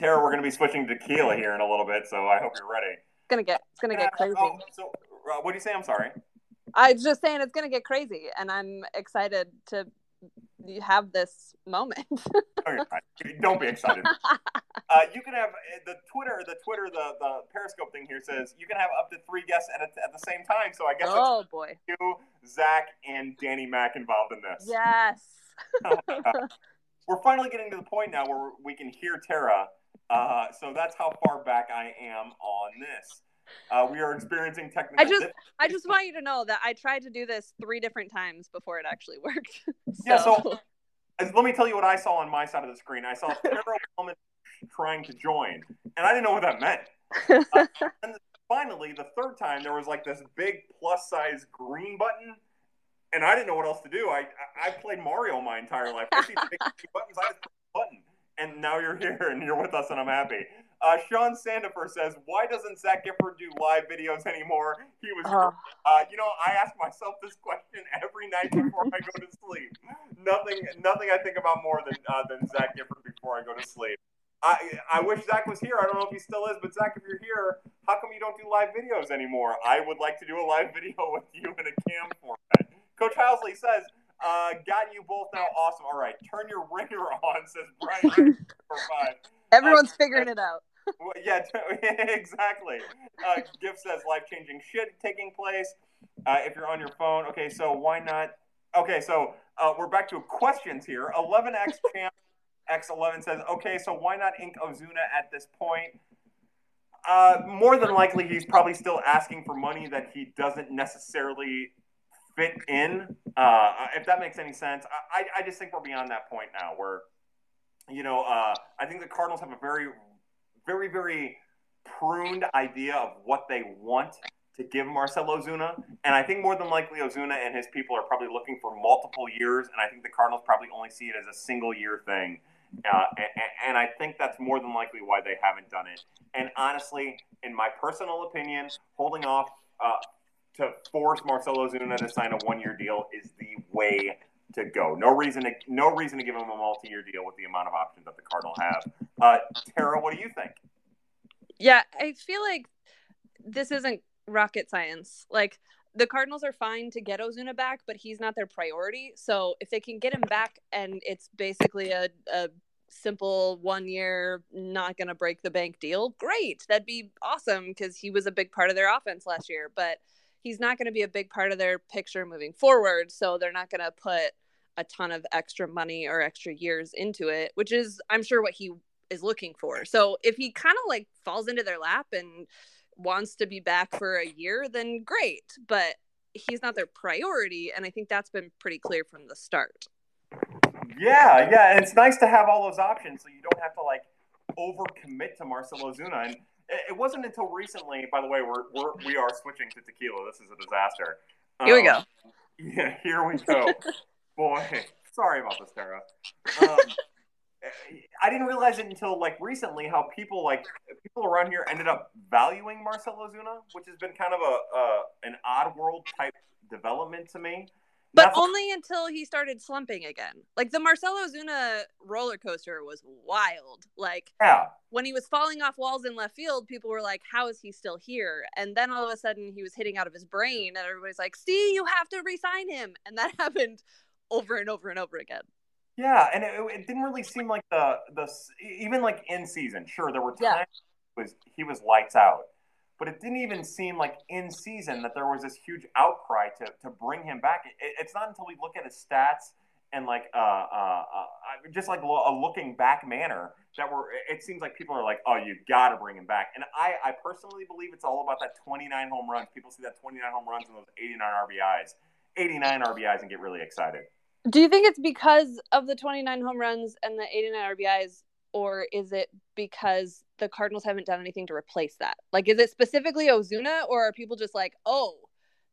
Tara, we're going to be switching to tequila here in a little bit, so I hope you're ready. It's gonna get it's gonna get crazy. Oh, so, uh, what do you say? I'm sorry. I was just saying it's gonna get crazy, and I'm excited to have this moment. okay, don't be excited. uh, you can have uh, the Twitter, the Twitter, the the Periscope thing here says you can have up to three guests at, a, at the same time. So I guess oh boy, you, Zach, and Danny Mac involved in this. Yes. We're finally getting to the point now where we can hear Tara. Uh, so that's how far back I am on this. Uh, we are experiencing technical. I just, I just want you to know that I tried to do this three different times before it actually worked. so. Yeah. So let me tell you what I saw on my side of the screen. I saw Tara woman trying to join, and I didn't know what that meant. Uh, and finally, the third time, there was like this big plus size green button, and I didn't know what else to do. I I, I played Mario my entire life. I see buttons. I just button, and now you're here and you're with us, and I'm happy. Uh, Sean Sandifer says, "Why doesn't Zach Gifford do live videos anymore?" He was, uh, uh, you know, I ask myself this question every night before I go to sleep. Nothing, nothing I think about more than uh, than Zach Gifford before I go to sleep. I I wish Zach was here. I don't know if he still is, but Zach, if you're here, how come you don't do live videos anymore? I would like to do a live video with you in a cam format. Coach Housley says, uh, "Got you both now. Awesome. All right, turn your ringer on." Says Brian. Everyone's figuring it out well, yeah, exactly. Uh, Gift says life changing shit taking place. Uh, if you're on your phone, okay, so why not? Okay, so uh, we're back to questions here. 11x champ X11 says, okay, so why not ink Ozuna at this point? Uh, more than likely, he's probably still asking for money that he doesn't necessarily fit in. Uh, if that makes any sense, I, I just think we're beyond that point now where, you know, uh, I think the Cardinals have a very very, very pruned idea of what they want to give Marcell Ozuna. And I think more than likely Ozuna and his people are probably looking for multiple years. And I think the Cardinals probably only see it as a single year thing. Uh, and, and, I think that's more than likely why they haven't done it. And honestly, in my personal opinion, holding off uh, to force Marcell Ozuna to sign a one year deal is the way to go. No reason to no reason to give him a multi-year deal with the amount of options that the Cardinal have. Uh, Tara, what do you think? Yeah, I feel like this isn't rocket science. Like the Cardinals are fine to get Ozuna back, but he's not their priority. So if they can get him back and it's basically a, a simple one year, not going to break the bank deal, great. That'd be awesome because he was a big part of their offense last year. But he's not going to be a big part of their picture moving forward. So they're not going to put a ton of extra money or extra years into it, which is, I'm sure, what he is looking for. So if he kind of like falls into their lap and wants to be back for a year, then great. But he's not their priority. And I think that's been pretty clear from the start. Yeah, yeah. And it's nice to have all those options so you don't have to like overcommit to Marcell Ozuna. And it wasn't until recently, by the way, we're, we're we are switching to tequila. This is a disaster. Here we go. Um, yeah, here we go. Boy, sorry about this, Tara. Um, I didn't realize it until like recently how people like people around here ended up valuing Marcell Ozuna, which has been kind of a uh, an odd world type development to me. But only until he started slumping again. Like the Marcell Ozuna roller coaster was wild. Like yeah. when he was falling off walls in left field, people were like, "How is he still here?" And then all of a sudden, he was hitting out of his brain, and everybody's like, "See, you have to resign him." And that happened over and over and over again. Yeah, and it, it didn't really seem like the the even like in season. Sure, there were times yeah. was he was lights out but it didn't even seem like in season that there was this huge outcry to, to bring him back. It, it's not until we look at his stats and like uh, uh, uh, just like a looking back manner that we're it seems like people are like oh you got to bring him back. And I, I personally believe it's all about that 29 home runs. People see that 29 home runs and those 89 rbis 89 rbis and get really excited. Do you think it's because of the 29 home runs and the 89 rbis or is it because the Cardinals haven't done anything to replace that? Like, is it specifically Ozuna, or are people just like, oh,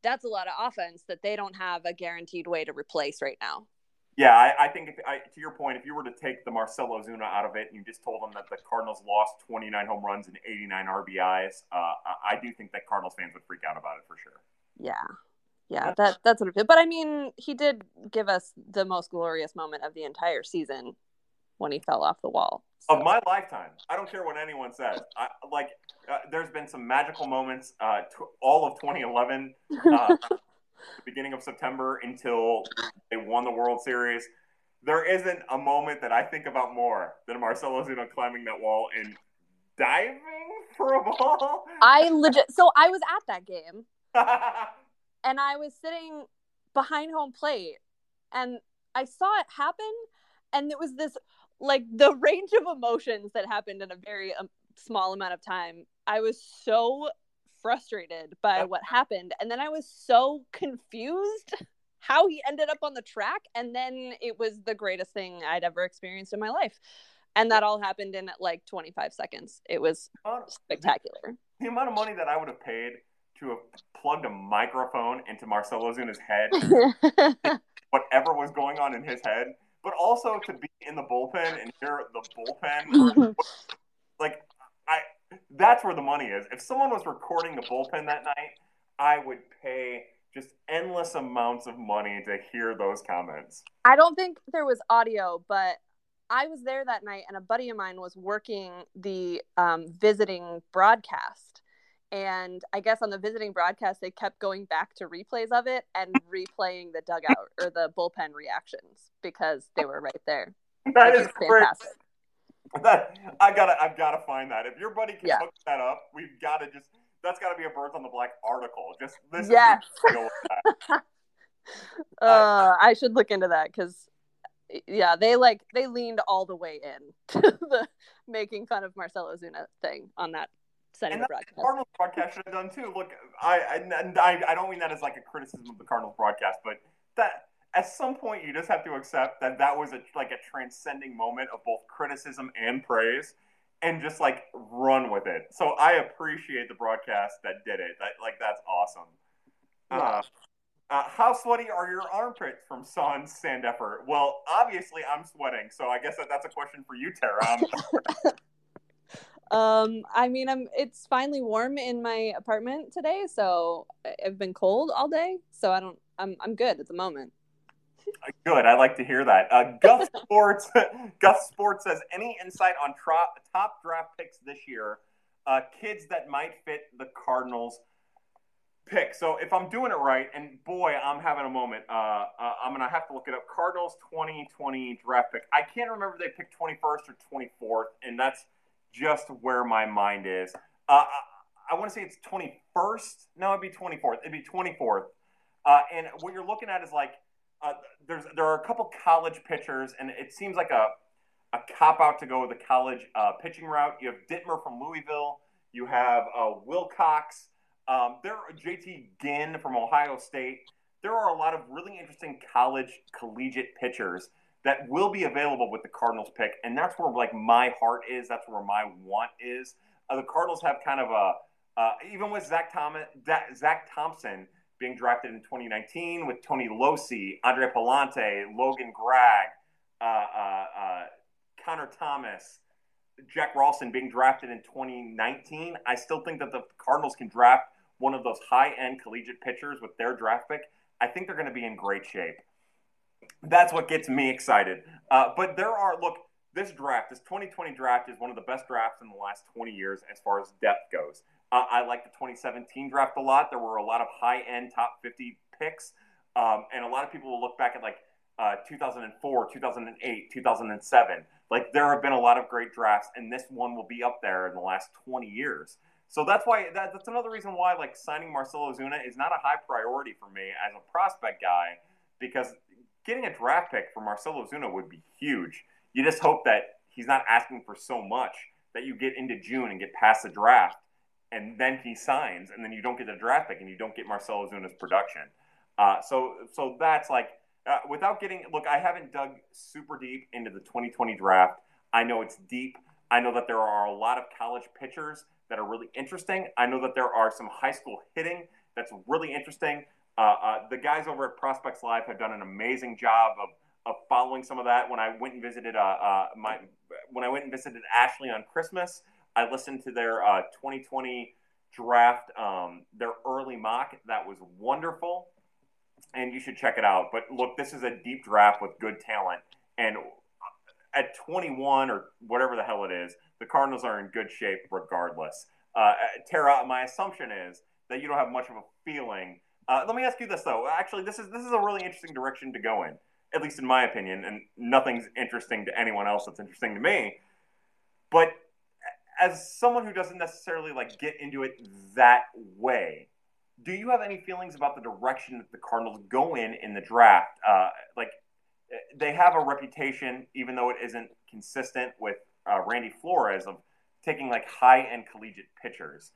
that's a lot of offense that they don't have a guaranteed way to replace right now? Yeah, I, I think if, I, to your point, if you were to take the Marcell Ozuna out of it and you just told them that the Cardinals lost 29 home runs and 89 RBIs, uh, I do think that Cardinals fans would freak out about it for sure. Yeah, yeah, that that's what it feels. But I mean, he did give us the most glorious moment of the entire season when he fell off the wall. Of my lifetime, I don't care what anyone says. I, like, uh, there's been some magical moments. Uh, t- all of 2011, uh, beginning of September until they won the World Series. There isn't a moment that I think about more than Marcell Ozuna climbing that wall and diving for a ball. I legit. So I was at that game, and I was sitting behind home plate, and I saw it happen, and it was this like the range of emotions that happened in a very um, small amount of time. I was so frustrated by what happened, and then I was so confused how he ended up on the track, and then it was the greatest thing I'd ever experienced in my life and that all happened in like 25 seconds. It was spectacular. The amount of money that I would have paid to have plugged a microphone into Marcelo's in his head, whatever was going on in his head, but also to be in the bullpen and hear the bullpen. like, I that's where the money is. If someone was recording the bullpen that night, I would pay just endless amounts of money to hear those comments. I don't think there was audio, but I was there that night, and a buddy of mine was working the um, visiting broadcast. And I guess on the visiting broadcast, they kept going back to replays of it and replaying the dugout or the bullpen reactions because they were right there. That is fantastic. That I gotta, I've gotta find that. If your buddy can yeah. hook that up, we've got to just. That's got to be a Birds on the Black article. Just this. Yes. uh, I should look into that because yeah, they like they leaned all the way in to the making fun of Marcell Ozuna thing on that setting and the broadcast. Cardinals broadcast should have done too. Look, I, I I don't mean that as like a criticism of the Cardinals broadcast, but that at some point you just have to accept that that was a like a transcending moment of both criticism and praise and just like run with it. So I appreciate the broadcast that did it. That like that's awesome. Uh, uh, how sweaty are your armpits from Sean Sandifer? Well, obviously I'm sweating, so I guess that, that's a question for you, Tara. um, I mean, I'm. It's finally warm in my apartment today, so I've been cold all day, so I don't. I'm I'm good at the moment. Good. I like to hear that. Uh, Guff Sports. Guff Sports says any insight on top top draft picks this year? Uh, kids that might fit the Cardinals pick. So if I'm doing it right, and boy, I'm having a moment. Uh, uh, I'm gonna have to look it up. Cardinals 2020 draft pick. I can't remember they picked 21st or 24th, and that's just where my mind is. Uh, I, I want to say it's 21st. No, it'd be 24th. It'd be 24th. Uh, and what you're looking at is like uh, there's there are a couple college pitchers, and it seems like a a cop out to go the college uh, pitching route. You have Ditmer from Louisville. You have Wilcox. Um, there are JT Ginn from Ohio State. There are a lot of really interesting college collegiate pitchers that will be available with the Cardinals pick, and that's where like my heart is. That's where my want is. Uh, the Cardinals have kind of a uh, even with Zach Thomas, Zach Thompson being drafted in 2019 with Tony Locey, Andre Pallante, Logan Gregg, uh, uh, uh, Connor Thomas, Jack Ralston being drafted in 2019. I still think that the Cardinals can draft one of those high end collegiate pitchers with their draft pick, I think they're going to be in great shape. That's what gets me excited. Uh, but there are, look, this draft, this 2020 draft, is one of the best drafts in the last 20 years as far as depth goes. Uh, I like the 2017 draft a lot. There were a lot of high end top 50 picks. Um, and a lot of people will look back at like uh, 2004, 2008, 2007. Like there have been a lot of great drafts, and this one will be up there in the last 20 years. So that's why that, that's another reason why like signing Marcell Ozuna is not a high priority for me as a prospect guy because getting a draft pick for Marcell Ozuna would be huge. You just hope that he's not asking for so much that you get into June and get past the draft and then he signs and then you don't get the draft pick and you don't get Marcell Ozuna's production. Uh, so so that's like uh, without getting look, I haven't dug super deep into the 2020 draft. I know it's deep. I know that there are a lot of college pitchers that are really interesting. I know that there are some high school hitting that's really interesting. Uh, uh, the guys over at Prospects Live have done an amazing job of, of following some of that. When I went and visited uh, my when I went and visited Ashley on Christmas, I listened to their 2020 uh, draft, um, their early mock. That was wonderful, and you should check it out. But look, this is a deep draft with good talent, and at 21 or whatever the hell it is, the Cardinals are in good shape regardless. Uh, Tara, my assumption is that you don't have much of a feeling. Uh, let me ask you this though. Actually, this is this is a really interesting direction to go in, at least in my opinion, and nothing's interesting to anyone else that's interesting to me. But as someone who doesn't necessarily like get into it that way, do you have any feelings about the direction that the Cardinals go in in the draft? Uh, like they have a reputation, even though it isn't consistent with uh, Randy Flores of taking like high end collegiate pitchers.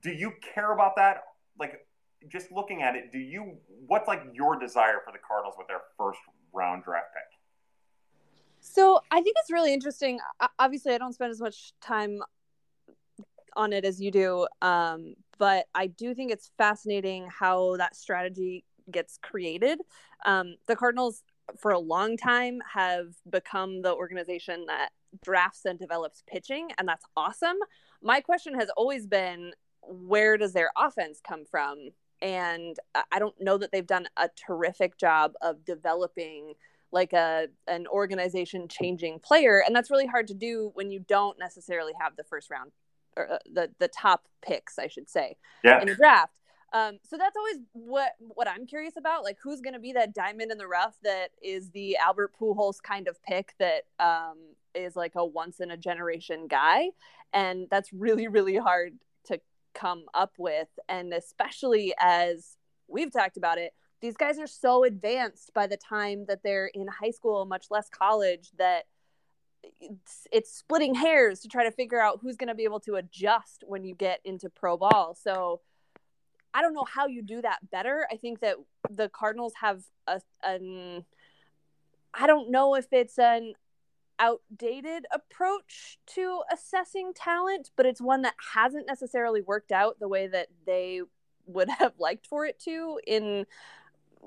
Do you care about that? Like just looking at it, do you what's like your desire for the Cardinals with their first round draft pick? So I think it's really interesting. Obviously, I don't spend as much time on it as you do, um, but I do think it's fascinating how that strategy gets created. Um, the Cardinals, for a long time, have become the organization that drafts and develops pitching, and that's awesome. My question has always been where does their offense come from? And I don't know that they've done a terrific job of developing like a an organization changing player and that's really hard to do when you don't necessarily have the first round or uh, the the top picks i should say yeah. in the draft um, so that's always what what I'm curious about, like who's going to be that diamond in the rough that is the Albert Pujols kind of pick that um, is like a once in a generation guy, and that's really really hard come up with, and especially as we've talked about it, these guys are so advanced by the time that they're in high school, much less college, that it's, it's splitting hairs to try to figure out who's going to be able to adjust when you get into pro ball. So I don't know how you do that better. I think that the Cardinals have a an I don't know if it's an outdated approach to assessing talent, but it's one that hasn't necessarily worked out the way that they would have liked for it to in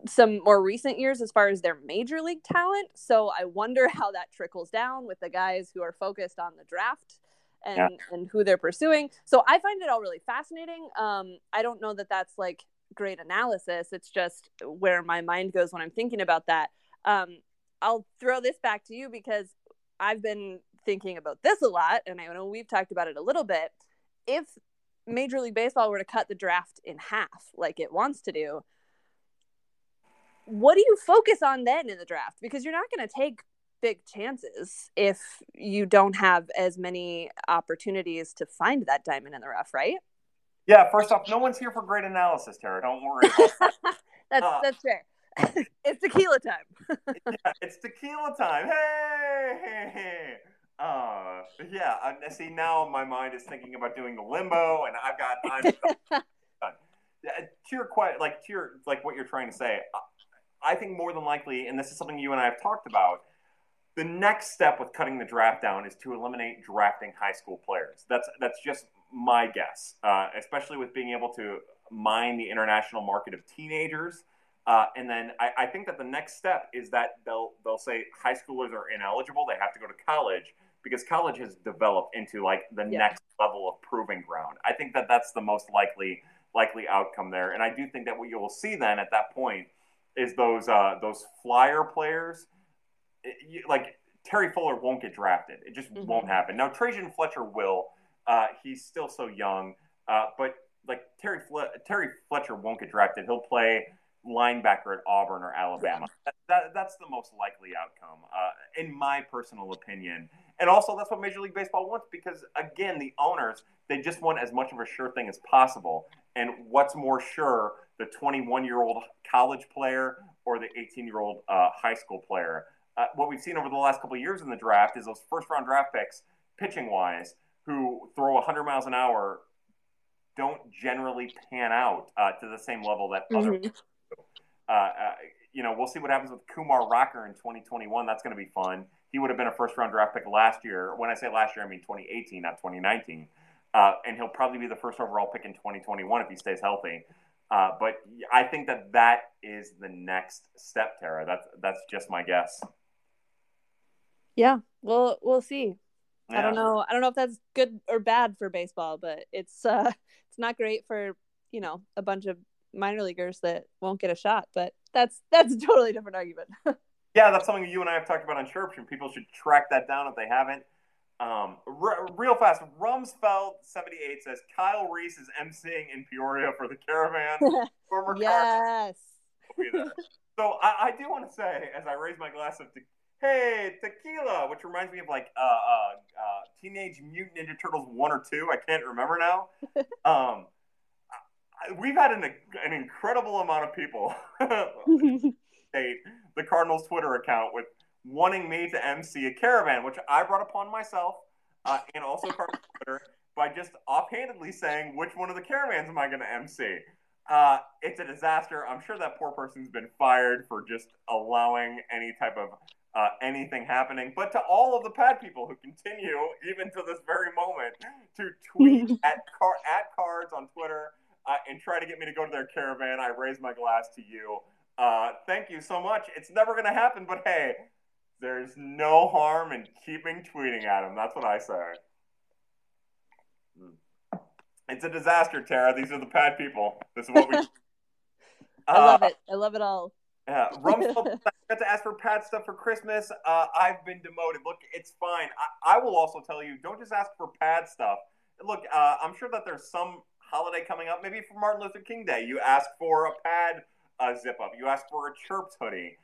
some more recent years as far as their major league talent. So I wonder how that trickles down with the guys who are focused on the draft and yeah. and who they're pursuing. So I find it all really fascinating. Um, I don't know that that's like great analysis. It's just where my mind goes when I'm thinking about that. Um, I'll throw this back to you because I've been thinking about this a lot, and I know we've talked about it a little bit. If Major League Baseball were to cut the draft in half, like it wants to do, what do you focus on then in the draft? Because you're not going to take big chances if you don't have as many opportunities to find that diamond in the rough, right? Yeah, first off, no one's here for great analysis, Tara. Don't worry. that's uh, that's fair. it's tequila time. yeah, it's tequila time. Hey. Uh, yeah. I, see, now my mind is thinking about doing the limbo, and I've got. I'm, yeah, to your quite like to your like what you're trying to say. I think more than likely, and this is something you and I have talked about, the next step with cutting the draft down is to eliminate drafting high school players. That's that's just my guess, uh, especially with being able to mine the international market of teenagers. Uh, and then I, I, think that the next step is that they'll they'll say high schoolers are ineligible; they have to go to college because college has developed into like the yeah. next level of proving ground. I think that that's the most likely likely outcome there, and I do think that what you will see then at that point is those uh, those flyer players. It, you, like Terry Fuller won't get drafted. It just mm-hmm. won't happen. Now Trejyn Fletcher will. Uh, he's still so young, uh, but like Terry Fle- Terry Fletcher won't get drafted. He'll play linebacker at Auburn or Alabama. That, that, that's the most likely outcome, uh, in my personal opinion. And also, that's what Major League Baseball wants because, again, the owners they just want as much of a sure thing as possible. And what's more sure the 21 year old college player or the 18 year old uh, high school player. Uh, what we've seen over the last couple of years in the draft is those first round draft picks, pitching wise, who throw 100 miles an hour, don't generally pan out uh, to the same level that mm-hmm. other. Uh, uh, you know, we'll see what happens with Kumar Rocker in 2021. That's going to be fun. He would have been a first round draft pick last year. When I say last year, I mean 2018, not 2019. Uh, and he'll probably be the first overall pick in 2021 if he stays healthy. Uh, but I think that that is the next step, Tara. That's that's just my guess. Yeah, we'll we'll see. Yeah. I don't know. I don't know if that's good or bad for baseball, but it's uh, it's not great for you know a bunch of minor leaguers that won't get a shot. But that's that's a totally different argument. Yeah, that's something you and I have talked about on and people should track that down if they haven't. Um, r- real fast, Rumsfeld78 says Kyle Reis is emceeing in Peoria for the caravan. Former yes. so I, I do want to say, as I raise my glass of te- hey tequila, which reminds me of like uh, uh, uh, Teenage Mutant Ninja Turtles one or two. I can't remember now. um, we've had an an incredible amount of people the Cardinals Twitter account with wanting me to MC a caravan, which I brought upon myself, uh, and also Cardinals Twitter by just offhandedly saying which one of the caravans am I going to MC. Uh, it's a disaster. I'm sure that poor person's been fired for just allowing any type of uh, anything happening. But to all of the pad people who continue, even to this very moment, to tweet at car at cards on Twitter uh, and try to get me to go to their caravan, I raise my glass to you. Uh, thank you so much. It's never going to happen, but hey, there's no harm in keeping tweeting at them. That's what I say. Hmm. It's a disaster, Tara. These are the pad people. This is what we. I love uh, it. I love it all. Yeah, Rumsfeld got to ask for pad stuff for Christmas. Uh, I've been demoted. Look, it's fine. I, I, will also tell you, don't just ask for pad stuff. Look, uh, I'm sure that there's some holiday coming up. Maybe for Martin Luther King Day, you ask for a pad uh, zip up. You ask for a chirps hoodie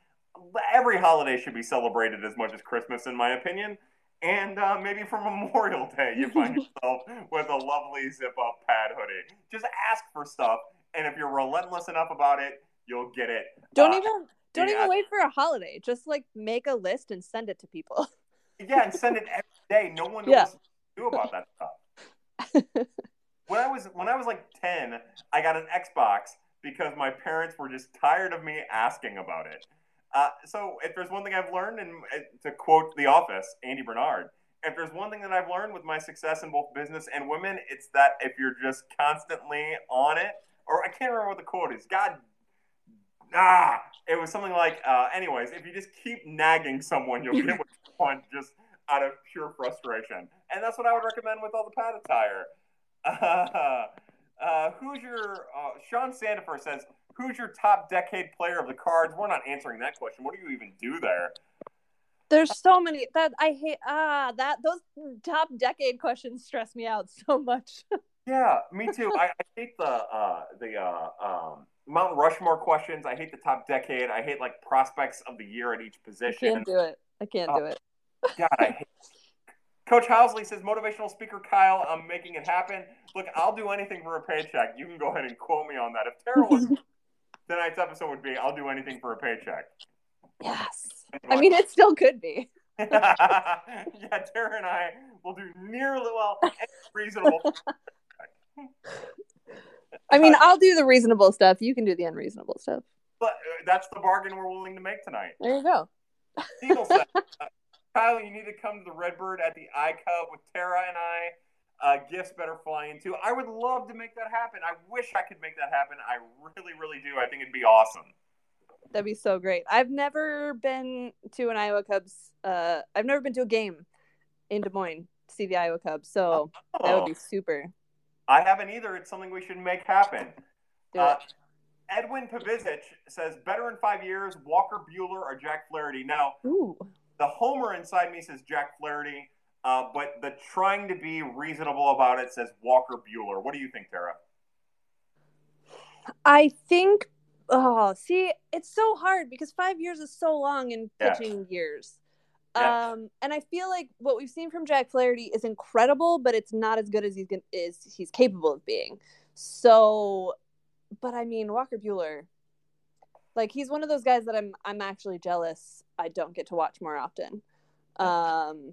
every holiday should be celebrated as much as Christmas, in my opinion. And uh, maybe for Memorial Day, you find yourself with a lovely zip up pad hoodie. Just ask for stuff, and if you're relentless enough about it, you'll get it. Don't uh, even don't yeah. even wait for a holiday. Just like make a list and send it to people. Yeah, and send it every day. No one knows yeah. what to do about that stuff. When I was when I was like ten, I got an Xbox because my parents were just tired of me asking about it. Uh, so if there's one thing I've learned, and uh, to quote The Office, Andy Bernard, if there's one thing that I've learned with my success in both business and women, it's that if you're just constantly on it, or I can't remember what the quote is. God, ah, it was something like, uh, anyways, if you just keep nagging someone, you'll get what you want just out of pure frustration. And that's what I would recommend with all the pad attire. Uh, uh, who's your uh, Sean Sandifer says who's your top decade player of the cards? We're not answering that question. What do you even do there? There's so many that I hate. Ah, that those top decade questions stress me out so much. yeah, me too. I, I, hate the uh, the uh, um, Mount Rushmore questions. I hate the top decade. I hate like prospects of the year at each position. I can't do it. I can't uh, do it. God, I hate. Coach Housley says, motivational speaker Kyle, I'm making it happen. Look, I'll do anything for a paycheck. You can go ahead and quote me on that. If Tara was tonight's episode would be I'll do anything for a paycheck. Yes. I mean, it still could be. yeah, Tara and I will do nearly well reasonable. I mean, I'll do the reasonable stuff. You can do the unreasonable stuff. But uh, that's the bargain we're willing to make tonight. There you go. said, uh, Kyle, you need to come to the Redbird at the iCub with Tara and I uh, gifts better fly into. I would love to make that happen. I wish I could make that happen. I really, really do. I think it'd be awesome. That'd be so great. I've never been to an Iowa Cubs. Uh, I've never been to a game in Des Moines to see the Iowa Cubs, so oh. that would be super. I haven't either. It's something we should make happen. Uh, Edwin Pavizic says, better in five years, Walker Buehler or Jack Flaherty. Now, Ooh. The homer inside me says Jack Flaherty. Uh, but the trying to be reasonable about it says Walker Buehler. What do you think, Tara? I think. Oh, see, it's so hard because five years is so long in pitching yeah. years. Yeah. Um, and I feel like what we've seen from Jack Flaherty is incredible, but it's not as good as he's is he's capable of being. So, but I mean, Walker Buehler, like he's one of those guys that I'm I'm actually jealous I don't get to watch more often. Um,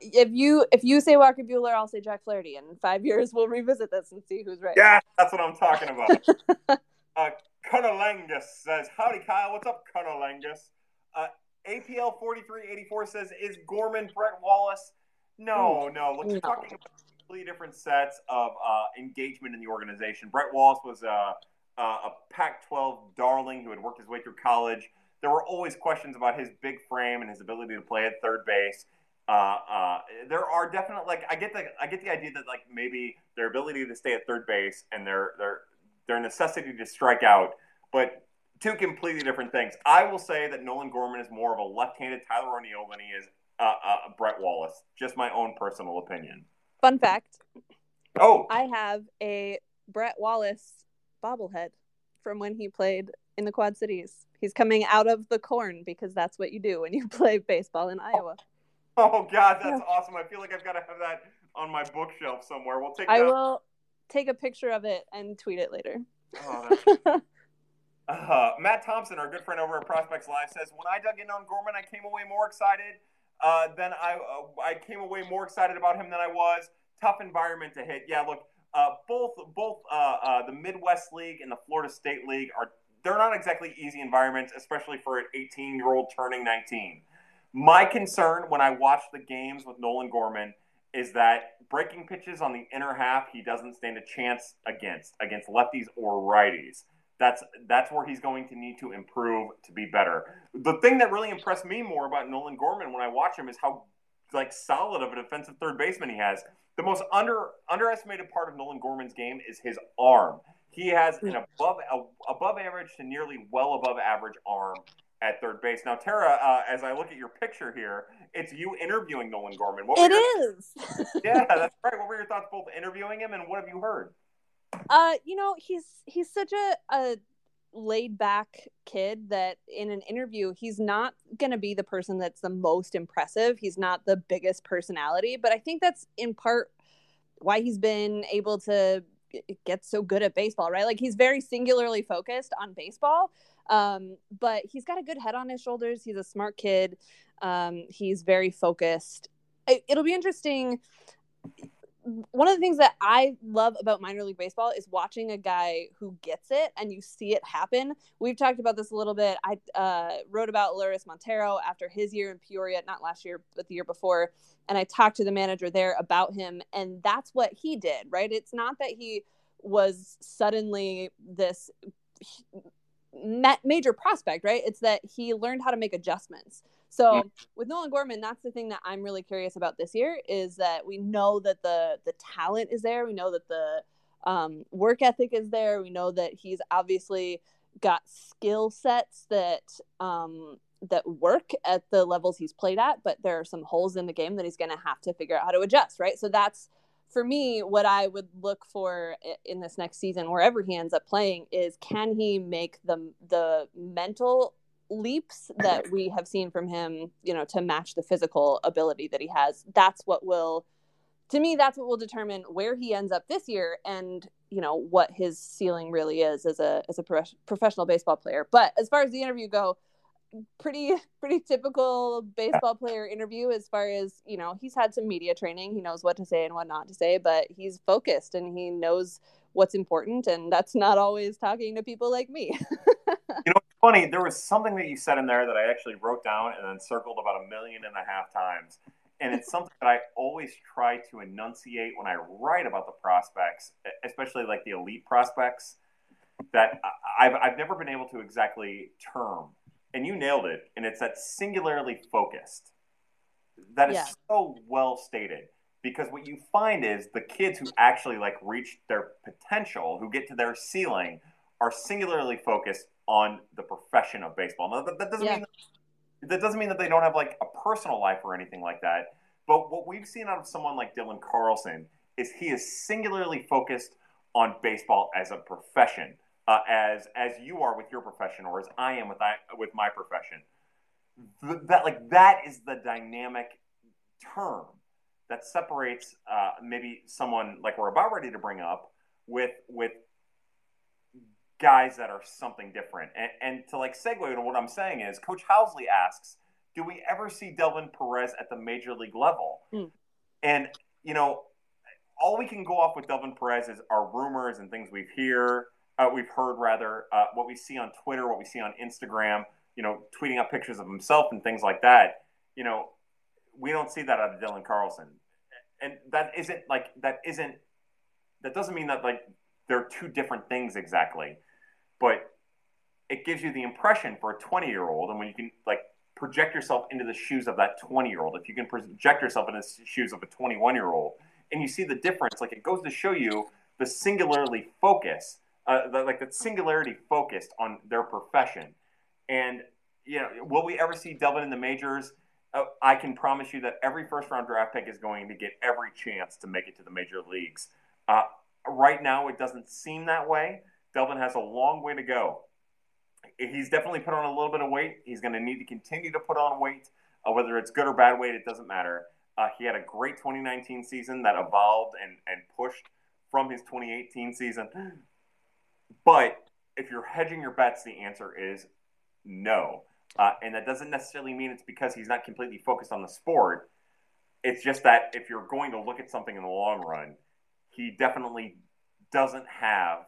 if you if you say Walker Buehler, I'll say Jack Flaherty. And in five years, we'll revisit this and see who's right. Yeah, that's what I'm talking about. uh, Cunalangus says, "Howdy, Kyle. What's up, Cunalangus?" Uh, APL 4384 says, "Is Gorman Brett Wallace?" No, no. Look, you're no. talking about completely different sets of uh, engagement in the organization. Brett Wallace was a, a Pac-12 darling who had worked his way through college. There were always questions about his big frame and his ability to play at third base uh, uh, there are definitely like I get the I get the idea that like maybe their ability to stay at third base and their their their necessity to strike out, but two completely different things. I will say that Nolan Gorman is more of a left-handed Tyler O'Neill than he is uh, uh, Brett Wallace. Just my own personal opinion. Fun fact. Oh, I have a Brett Wallace bobblehead from when he played in the Quad Cities. He's coming out of the corn because that's what you do when you play baseball in Iowa. Oh God, that's yeah. awesome! I feel like I've got to have that on my bookshelf somewhere. We'll take. I that. will take a picture of it and tweet it later. Oh, uh, Matt Thompson, our good friend over at Prospects Live, says when I dug in on Gorman, I came away more excited uh, than I uh, I came away more excited about him than I was. Tough environment to hit. Yeah, look, uh, both both uh, uh, the Midwest League and the Florida State League are they're not exactly easy environments, especially for an 18 year old turning 19. My concern when I watch the games with Nolan Gorman is that breaking pitches on the inner half he doesn't stand a chance against against lefties or righties. That's that's where he's going to need to improve to be better. The thing that really impressed me more about Nolan Gorman when I watch him is how like solid of a defensive third baseman he has. The most under underestimated part of Nolan Gorman's game is his arm. He has an above a, above average to nearly well above average arm at third base. Now, Tara, uh, as I look at your picture here, it's you interviewing Nolan Gorman. What it your, is. yeah, that's right. What were your thoughts both interviewing him and what have you heard? Uh, you know, he's he's such a, a laid back kid that in an interview he's not going to be the person that's the most impressive. He's not the biggest personality, but I think that's in part why he's been able to get so good at baseball, right? Like he's very singularly focused on baseball. Um, but he's got a good head on his shoulders. He's a smart kid. Um, he's very focused. It, it'll be interesting one of the things that I love about minor league baseball is watching a guy who gets it and you see it happen. We've talked about this a little bit. I uh, wrote about Elehuris Montero after his year in Peoria, not last year, but the year before. And I talked to the manager there about him. And that's what he did, right? It's not that he was suddenly this major prospect, right? It's that he learned how to make adjustments. So yeah. with Nolan Gorman, that's the thing that I'm really curious about this year is that we know that the the talent is there. We know that the um, work ethic is there. We know that he's obviously got skill sets that um, that work at the levels he's played at, but there are some holes in the game that he's going to have to figure out how to adjust, right? So that's for me what I would look for in this next season, wherever he ends up playing, is can he make the the mental leaps that we have seen from him, you know, to match the physical ability that he has. That's what will to me that's what will determine where he ends up this year and, you know, what his ceiling really is as a as a pro- professional baseball player. But as far as the interview go, pretty pretty typical baseball player interview as far as, you know, he's had some media training, he knows what to say and what not to say, but he's focused and he knows what's important and that's not always talking to people like me. funny. There was something that you said in there that I actually wrote down and then circled about a million and a half times. And it's something that I always try to enunciate when I write about the prospects, especially like the elite prospects, that I've, I've never been able to exactly term. And you nailed it. And it's that singularly focused. That is yeah. so well stated because what you find is the kids who actually like reach their potential, who get to their ceiling, are singularly focused on the profession of baseball. Now, that, that doesn't yeah. mean that, that doesn't mean that they don't have like a personal life or anything like that. But what we've seen out of someone like Dylan Carlson is he is singularly focused on baseball as a profession, uh, as as you are with your profession, or as I am with I, with my profession. that like that is the dynamic term that separates uh, maybe someone like we're about ready to bring up with with guys that are something different. And, and to like segue to what I'm saying is, Coach Housley asks, do we ever see Delvin Perez at the major league level? Mm. And you know, all we can go off with Delvin Perez is our rumors and things we've hear, uh, we've heard rather, uh, what we see on Twitter, what we see on Instagram. You know, tweeting up pictures of himself and things like that. You know, we don't see that out of Dylan Carlson, and that isn't like that isn't that doesn't mean that like they're two different things exactly but it gives you the impression for a 20 year old and when you can like project yourself into the shoes of that 20 year old if you can project yourself into the shoes of a 21 year old and you see the difference like it goes to show you the singularly focus uh, the, like singularity focused on their profession. And you know, will we ever see Delvin in the majors? Uh, I can promise you that every first round draft pick is going to get every chance to make it to the major leagues. Uh, right now, it doesn't seem that way. Delvin has a long way to go. He's definitely put on a little bit of weight. He's going to need to continue to put on weight, uh, whether it's good or bad weight, it doesn't matter. Uh, he had a great 2019 season that evolved and, and pushed from his 2018 season. But if you're hedging your bets, the answer is no. Uh, and that doesn't necessarily mean it's because he's not completely focused on the sport. It's just that if you're going to look at something in the long run, he definitely doesn't have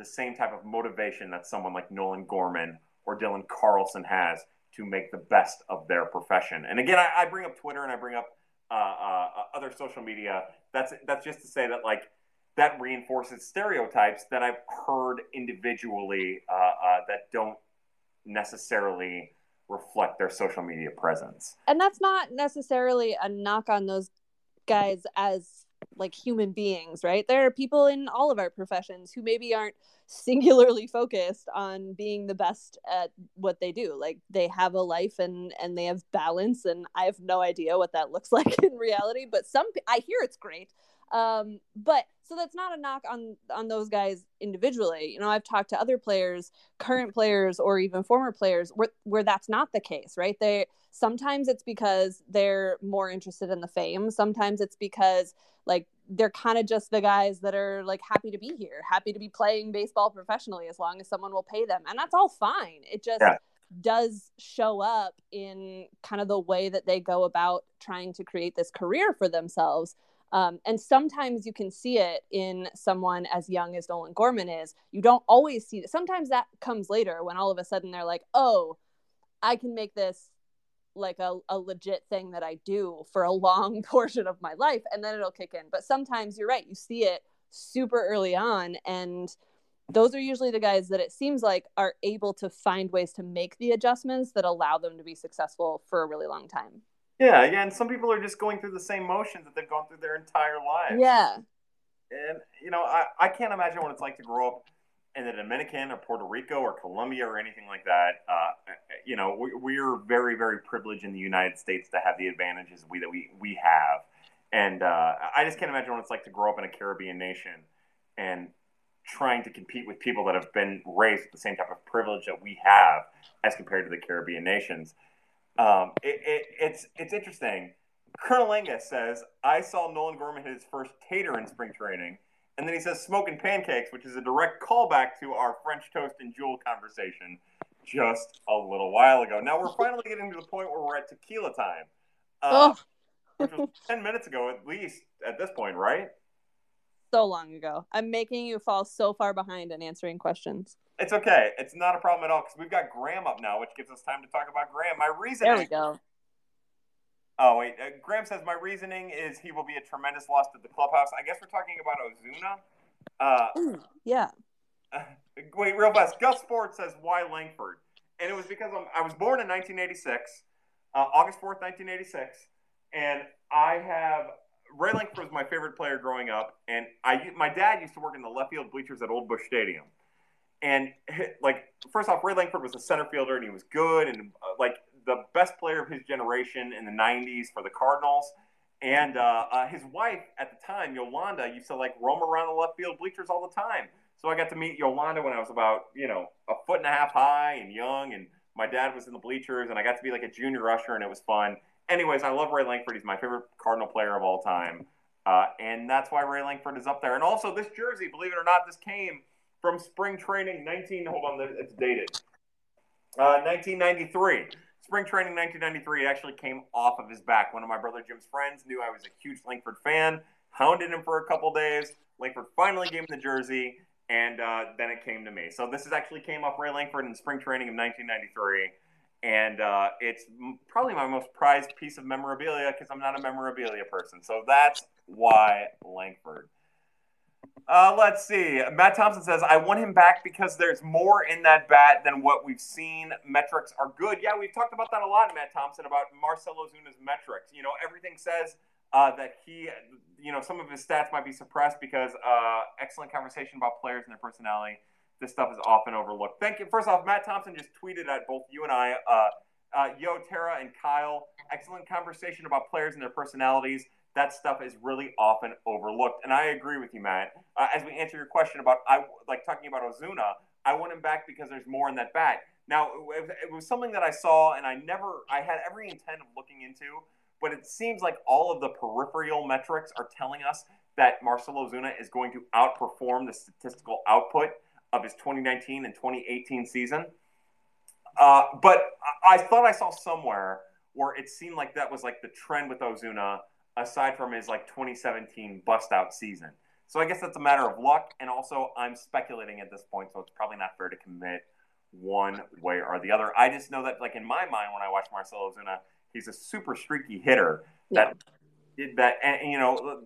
the same type of motivation that someone like Nolan Gorman or Dylan Carlson has to make the best of their profession. And again, I, I bring up Twitter and I bring up uh, uh, other social media. That's that's just to say that like that reinforces stereotypes that I've heard individually uh, uh that don't necessarily reflect their social media presence. And that's not necessarily a knock on those guys as like human beings, right? There are people in all of our professions who maybe aren't singularly focused on being the best at what they do. Like they have a life and and they have balance and I have no idea what that looks like in reality, but some I hear it's great. Um, but so that's not a knock on on those guys individually. You know, I've talked to other players, current players or even former players where where that's not the case, right? They sometimes it's because they're more interested in the fame. Sometimes it's because like they're kind of just the guys that are like happy to be here, happy to be playing baseball professionally as long as someone will pay them. And that's all fine. It just yeah. does show up in kind of the way that they go about trying to create this career for themselves um, and sometimes you can see it in someone as young as Nolan Gorman is. You don't always see it. Sometimes that comes later when all of a sudden they're like, oh, I can make this like a, a legit thing that I do for a long portion of my life. And then it'll kick in. But sometimes you're right. You see it super early on. And those are usually the guys that it seems like are able to find ways to make the adjustments that allow them to be successful for a really long time. Yeah, yeah, and some people are just going through the same motions that they've gone through their entire lives. Yeah. And you know, I, I can't imagine what it's like to grow up in the Dominican or Puerto Rico or Colombia or anything like that. Uh, you know, we, we're very, very privileged in the United States to have the advantages we that we we have, and uh, I just can't imagine what it's like to grow up in a Caribbean nation and trying to compete with people that have been raised with the same type of privilege that we have as compared to the Caribbean nations. Um, it, it, it's it's interesting. Colonel Angus says, I saw Nolan Gorman hit his first tater in spring training. And then he says smoking pancakes, which is a direct callback to our French toast and jewel conversation just a little while ago. Now we're finally getting to the point where we're at tequila time. Uh, oh. which was 10 minutes ago at least at this point, right? So long ago. I'm making you fall so far behind in answering questions. It's okay. It's not a problem at all because we've got Graham up now, which gives us time to talk about Graham. My reasoning. There we go. Oh wait, uh, Graham says my reasoning is he will be a tremendous loss to the clubhouse. I guess we're talking about Ozuna. Uh, yeah. Uh, wait, real fast. Gus Ford says why Lankford, and it was because I'm, i was born in 1986, uh, August 4th, 1986, and I have Ray Lankford was my favorite player growing up, and I my dad used to work in the left field bleachers at Old Busch Stadium. And like, first off, Ray Lankford was a center fielder, and he was good, and uh, like the best player of his generation in the '90s for the Cardinals. And uh, uh, his wife at the time, Yolanda, used to like roam around the left field bleachers all the time. So I got to meet Yolanda when I was about, you know, a foot and a half high and young, and my dad was in the bleachers, and I got to be like a junior usher, and it was fun. Anyways, I love Ray Lankford. He's my favorite Cardinal player of all time. Uh, and that's why Ray Lankford is up there. And also, this jersey, believe it or not, this came from spring training 19 hold on it's dated. Uh, 1993 spring training 1993 it actually came off of his back. One of my brother jim's friends knew i was a huge lankford fan hounded him for a couple days. Lankford finally gave him the jersey and uh, then it came to me. So this is actually came off ray lankford in spring training of 1993 and uh, it's probably my most prized piece of memorabilia because i'm not a memorabilia person. So that's why lankford uh, let's see. Matt Thompson says, I want him back because there's more in that bat than what we've seen. Metrics are good. Yeah, we've talked about that a lot, Matt Thompson, about Marcell Ozuna's metrics. You know, everything says uh, that he, you know, some of his stats might be suppressed because uh, excellent conversation about players and their personality. this stuff is often overlooked. Thank you. First off, Matt Thompson just tweeted at both you and I. Uh, uh, Yo, Tara, and Kyle, excellent conversation about players and their personalities. That stuff is really often overlooked, and I agree with you, Matt. Uh, as we answer your question about I like talking about Ozuna, I want him back because there's more in that bat. Now, it was something that I saw, and I never, I had every intent of looking into, but it seems like all of the peripheral metrics are telling us that Marcell Ozuna is going to outperform the statistical output of his 2019 and 2018 season. Uh, but I thought I saw somewhere where it seemed like that was like the trend with Ozuna, aside from his like 2017 bust out season. So I guess that's a matter of luck, and also I'm speculating at this point, so it's probably not fair to commit one way or the other. I just know that, like in my mind, when I watch Marcell Ozuna, he's a super streaky hitter that yeah. that and, you know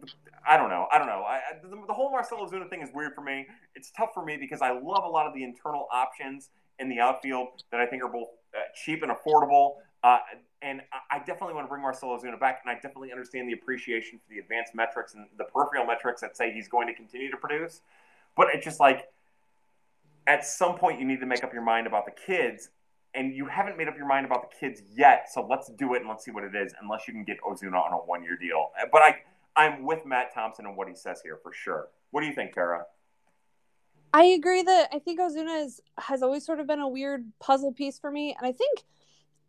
I don't know I don't know I, the, the, whole Marcell Ozuna thing is weird for me. It's tough for me because I love a lot of the internal options in the outfield that I think are both uh, cheap and affordable. Uh, and I definitely want to bring Marcell Ozuna back, and I definitely understand the appreciation for the advanced metrics and the peripheral metrics that say he's going to continue to produce. But it's just like at some point you need to make up your mind about the kids, and you haven't made up your mind about the kids yet. So let's do it and let's see what it is. Unless you can get Ozuna on a one-year deal, but I I'm with Matt Thompson and what he says here for sure. What do you think, Tara? I agree that I think Ozuna is, has always sort of been a weird puzzle piece for me. And I think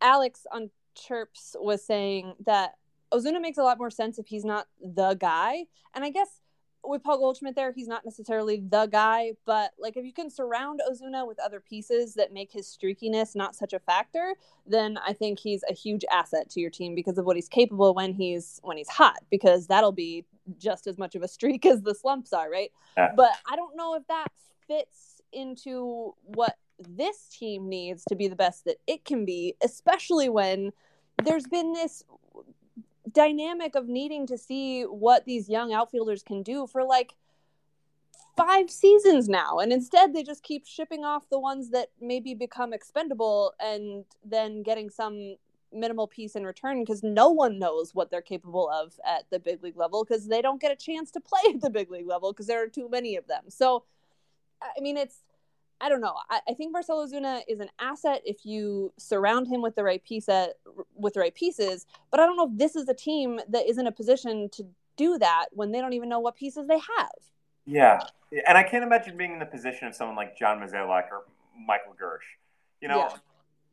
Alex on Chirps was saying that Ozuna makes a lot more sense if he's not the guy. And I guess with Paul Goldschmidt there, he's not necessarily the guy, but like if you can surround Ozuna with other pieces that make his streakiness not such a factor, then I think he's a huge asset to your team because of what he's capable when he's when he's hot, because that'll be just as much of a streak as the slumps are, right? Yeah. But I don't know if that fits into what this team needs to be the best that it can be, especially when there's been this dynamic of needing to see what these young outfielders can do for like five seasons now. And instead they just keep shipping off the ones that maybe become expendable and then getting some minimal piece in return because no one knows what they're capable of at the big league level because they don't get a chance to play at the big league level because there are too many of them. So I mean, it's I don't know. I, I, think Marcell Ozuna is an asset if you surround him with the right piece uh, at, with the right pieces. But I don't know if this is a team that is in a position to do that when they don't even know what pieces they have. Yeah, and I can't imagine being in the position of someone like John Mozeliak or Michael Girsch. You know,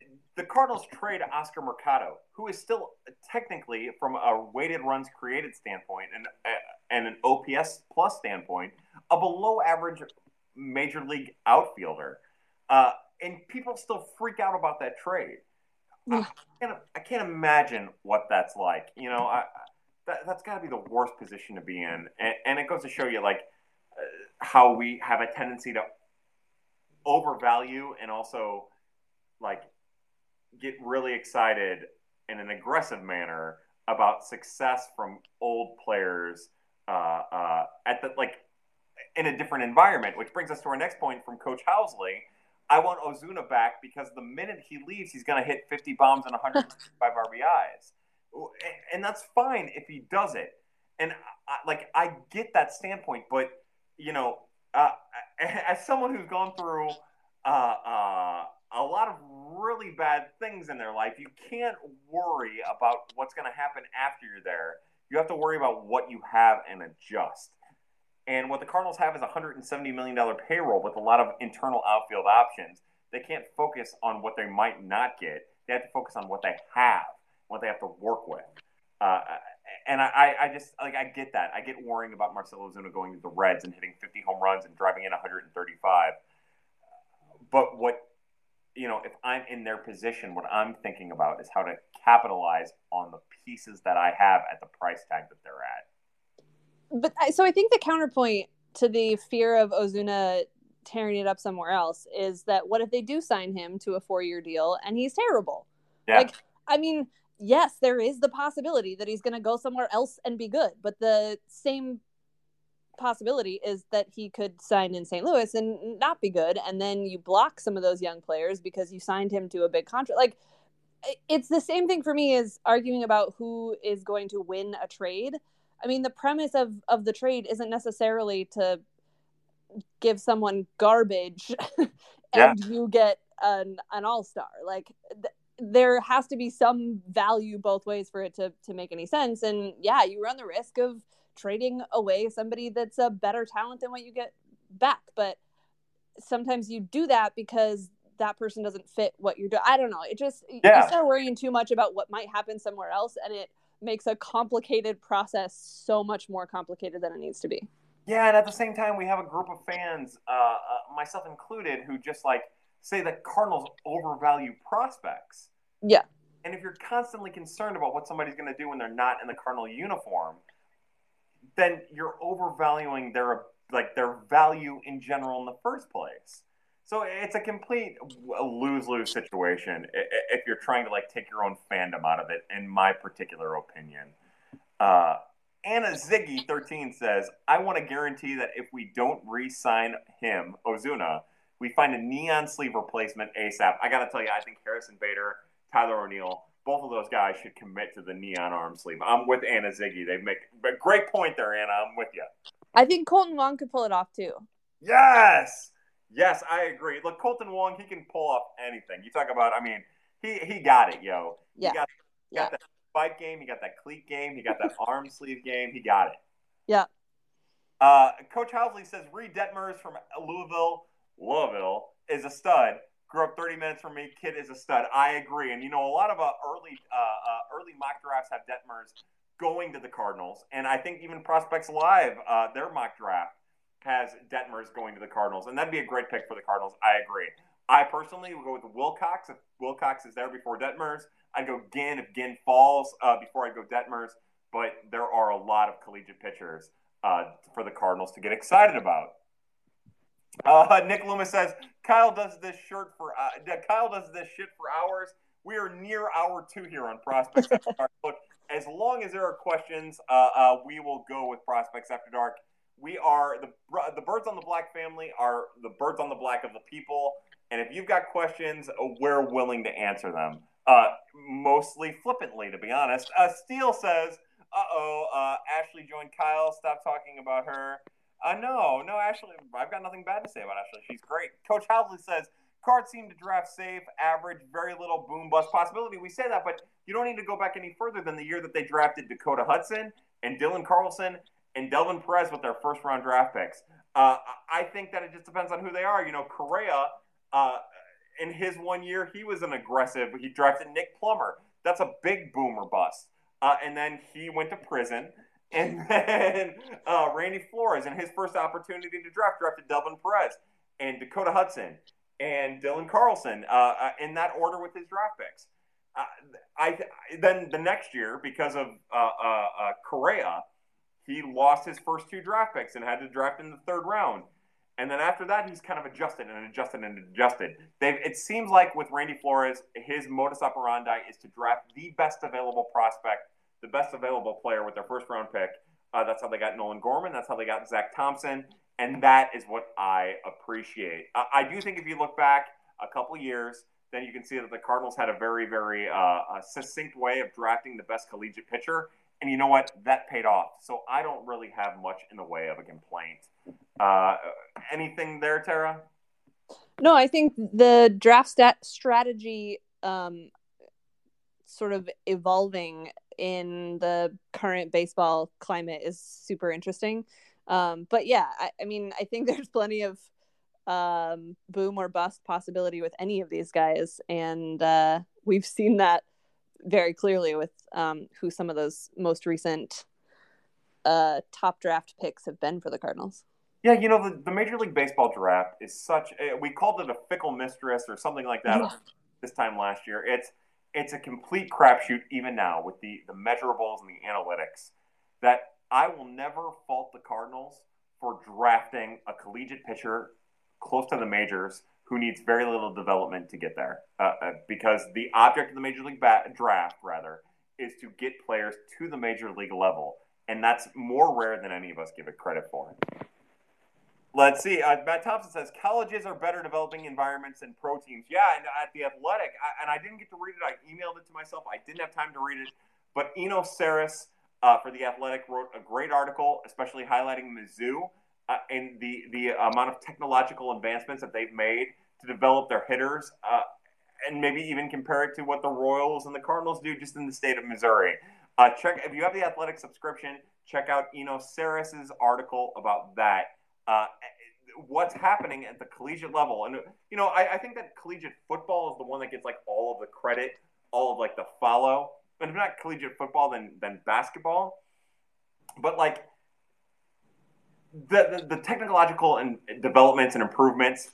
yeah. the Cardinals trade Oscar Mercado, who is still technically, from a weighted runs created standpoint and uh, and an OPS plus standpoint, a below average major league outfielder. Uh, and people still freak out about that trade. I, can't, I can't imagine what that's like. You know, I, that, that's got to be the worst position to be in. And, and it goes to show you, like, uh, how we have a tendency to overvalue and also, like, get really excited in an aggressive manner about success from old players uh, uh, at the like in a different environment, which brings us to our next point from Coach Housley. I want Ozuna back because the minute he leaves, he's going to hit 50 bombs and 165 RBIs. And that's fine if he does it. And I, like, I get that standpoint, but, you know, uh, as someone who's gone through uh, uh, a lot of really bad things in their life, you can't worry about what's going to happen after you're there. You have to worry about what you have and adjust. And what the Cardinals have is a $170 million payroll with a lot of internal outfield options. They can't focus on what they might not get. They have to focus on what they have, what they have to work with. Uh, and I, I just like I get that. I get worrying about Marcell Ozuna going to the Reds and hitting 50 home runs and driving in 135. But what you know, if I'm in their position, what I'm thinking about is how to capitalize on the pieces that I have at the price tag that they're at but I, so I think the counterpoint to the fear of Ozuna tearing it up somewhere else is that what if they do sign him to a four year deal and he's terrible? Yeah. Like, I mean, yes, there is the possibility that he's going to go somewhere else and be good, but the same possibility is that he could sign in St. Louis and not be good. And then you block some of those young players because you signed him to a big contract. Like, it's the same thing for me as arguing about who is going to win a trade. I mean, the premise of of the trade isn't necessarily to give someone garbage and Yeah. you get an an all star. Like th- there has to be some value both ways for it to to make any sense. And yeah, you run the risk of trading away somebody that's a better talent than what you get back. But sometimes you do that because that person doesn't fit what you're doing. I don't know. It just Yeah. you start worrying too much about what might happen somewhere else, and it makes a complicated process so much more complicated than it needs to be. Yeah, and at the same time, we have a group of fans, uh, uh, myself included, who just like say that Cardinals overvalue prospects. Yeah. And if you're constantly concerned about what somebody's going to do when they're not in the Cardinal uniform, then you're overvaluing their like their value in general in the first place. So it's a complete lose lose situation if you're trying to like take your own fandom out of it, in my particular opinion. Uh, Anna Ziggy thirteen says, "I want to guarantee that if we don't re-sign him, Ozuna, we find a neon sleeve replacement ASAP." I got to tell you, I think Harrison Bader, Tyler O'Neill, both of those guys should commit to the neon arm sleeve. I'm with Anna Ziggy. They make a great point there, Anna. I'm with you. I think Kolten Wong could pull it off too. Yes, yes, I agree. Look, Kolten Wong, he can pull off anything. You talk about, I mean, he he got it, yo. Yeah. He got, he got Yeah. that fight game. He got that cleat game. He got that arm sleeve game. He got it. Yeah. Uh, Coach Housley says Reed Detmers from Louisville, Louisville is a stud. Grew up 30 minutes from me. Kid is a stud. I agree. And you know, a lot of uh, early uh, uh, early mock drafts have Detmers going to the Cardinals, and I think even Prospects Live, uh, their mock draft has Detmers going to the Cardinals, and that'd be a great pick for the Cardinals. I agree. I personally would go with Wilcox if Wilcox is there before Detmers. I'd go Ginn if Ginn falls uh, before I go Detmers. But there are a lot of collegiate pitchers uh, for the Cardinals to get excited about. Uh, Nick Loomis says Kyle does this shirt for uh, Kyle does this shit for hours. We are near hour two here on Prospects After Dark. Look, as long as there are questions, uh, uh, we will go with Prospects After Dark. We are the the birds on the black family are the birds on the black of the people, and if you've got questions, uh, we're willing to answer them. Uh, mostly flippantly, to be honest. Uh, Steele says, "Uh oh, uh, Ashley joined Kyle. Stop talking about her." Uh, no, no, Ashley, I've got nothing bad to say about Ashley. She's great. Coach Housley says, Cards seem to draft safe, average, very little boom bust possibility. We say that, but you don't need to go back any further than the year that they drafted Dakota Hudson and Dylan Carlson and Delvin Perez with their first round draft picks. Uh, I think that it just depends on who they are. You know, Correa, uh, in his one year, he was an aggressive. He drafted Nick Plummer. That's a big boomer bust. Uh, and then he went to prison. And then uh, Randy Flores, in his first opportunity to draft, drafted Delvin Perez and Dakota Hudson and Dylan Carlson uh, uh, in that order with his draft picks. I then the next year because of Correa, he lost his first two draft picks and had to draft in the third round. And then after that, he's kind of adjusted and adjusted and adjusted. They've, it seems like with Randy Flores, his modus operandi is to draft the best available prospect, the best available player with their first round pick. Uh, that's how they got Nolan Gorman. That's how they got Zack Thompson. And that is what I appreciate. I, I do think if you look back a couple years, then you can see that the Cardinals had a very, very uh, succinct way of drafting the best collegiate pitcher. And you know what? That paid off. So I don't really have much in the way of a complaint. Uh, anything there, Tara? No, I think the draft stat strategy um, sort of evolving in the current baseball climate is super interesting. Um, but yeah, I, I, mean, I think there's plenty of um, boom or bust possibility with any of these guys, and uh, we've seen that very clearly with um, who some of those most recent uh, top draft picks have been for the Cardinals. Yeah, you know the, the Major League Baseball draft is such. A, we called it a fickle mistress or something like that yeah. this time last year. It's it's a complete crapshoot even now with the the measurables and the analytics. That I will never fault the Cardinals for drafting a collegiate pitcher close to the majors who needs very little development to get there, uh, uh, because the object of the Major League draft rather is to get players to the major league level, and that's more rare than any of us give it credit for. Let's see. Uh, Matt Thompson says colleges are better developing environments than pro teams. Yeah, and at the Athletic, I, and I didn't get to read it. I emailed it to myself. I didn't have time to read it, but Eno Sarris uh, for the Athletic wrote a great article, especially highlighting Mizzou. Uh, and the the amount of technological advancements that they've made to develop their hitters, uh, and maybe even compare it to what the Royals and the Cardinals do just in the state of Missouri. Uh, check if you have the athletic subscription, check out Eno Sarris's article about that. Uh, what's happening at the collegiate level, and you know, I, I think that collegiate football is the one that gets like all of the credit, all of like the follow. But if not collegiate football, then then basketball. But like the, the, the technological and developments and improvements,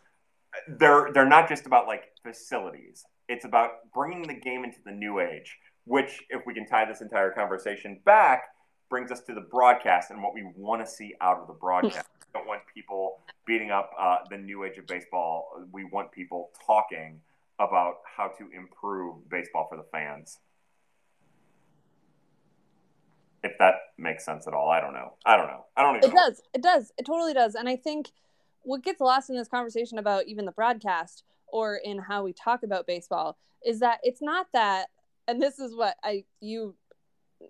they're they're not just about like facilities. It's about bringing the game into the new age which, if we can tie this entire conversation back, brings us to the broadcast and what we want to see out of the broadcast. we don't want people beating up uh, the new age of baseball. We want people talking about how to improve baseball for the fans. If that makes sense at all, I don't know. I don't know. I don't even. It know. does. It does. It totally does. And I think what gets lost in this conversation about even the broadcast or in how we talk about baseball is that it's not that and this is what I you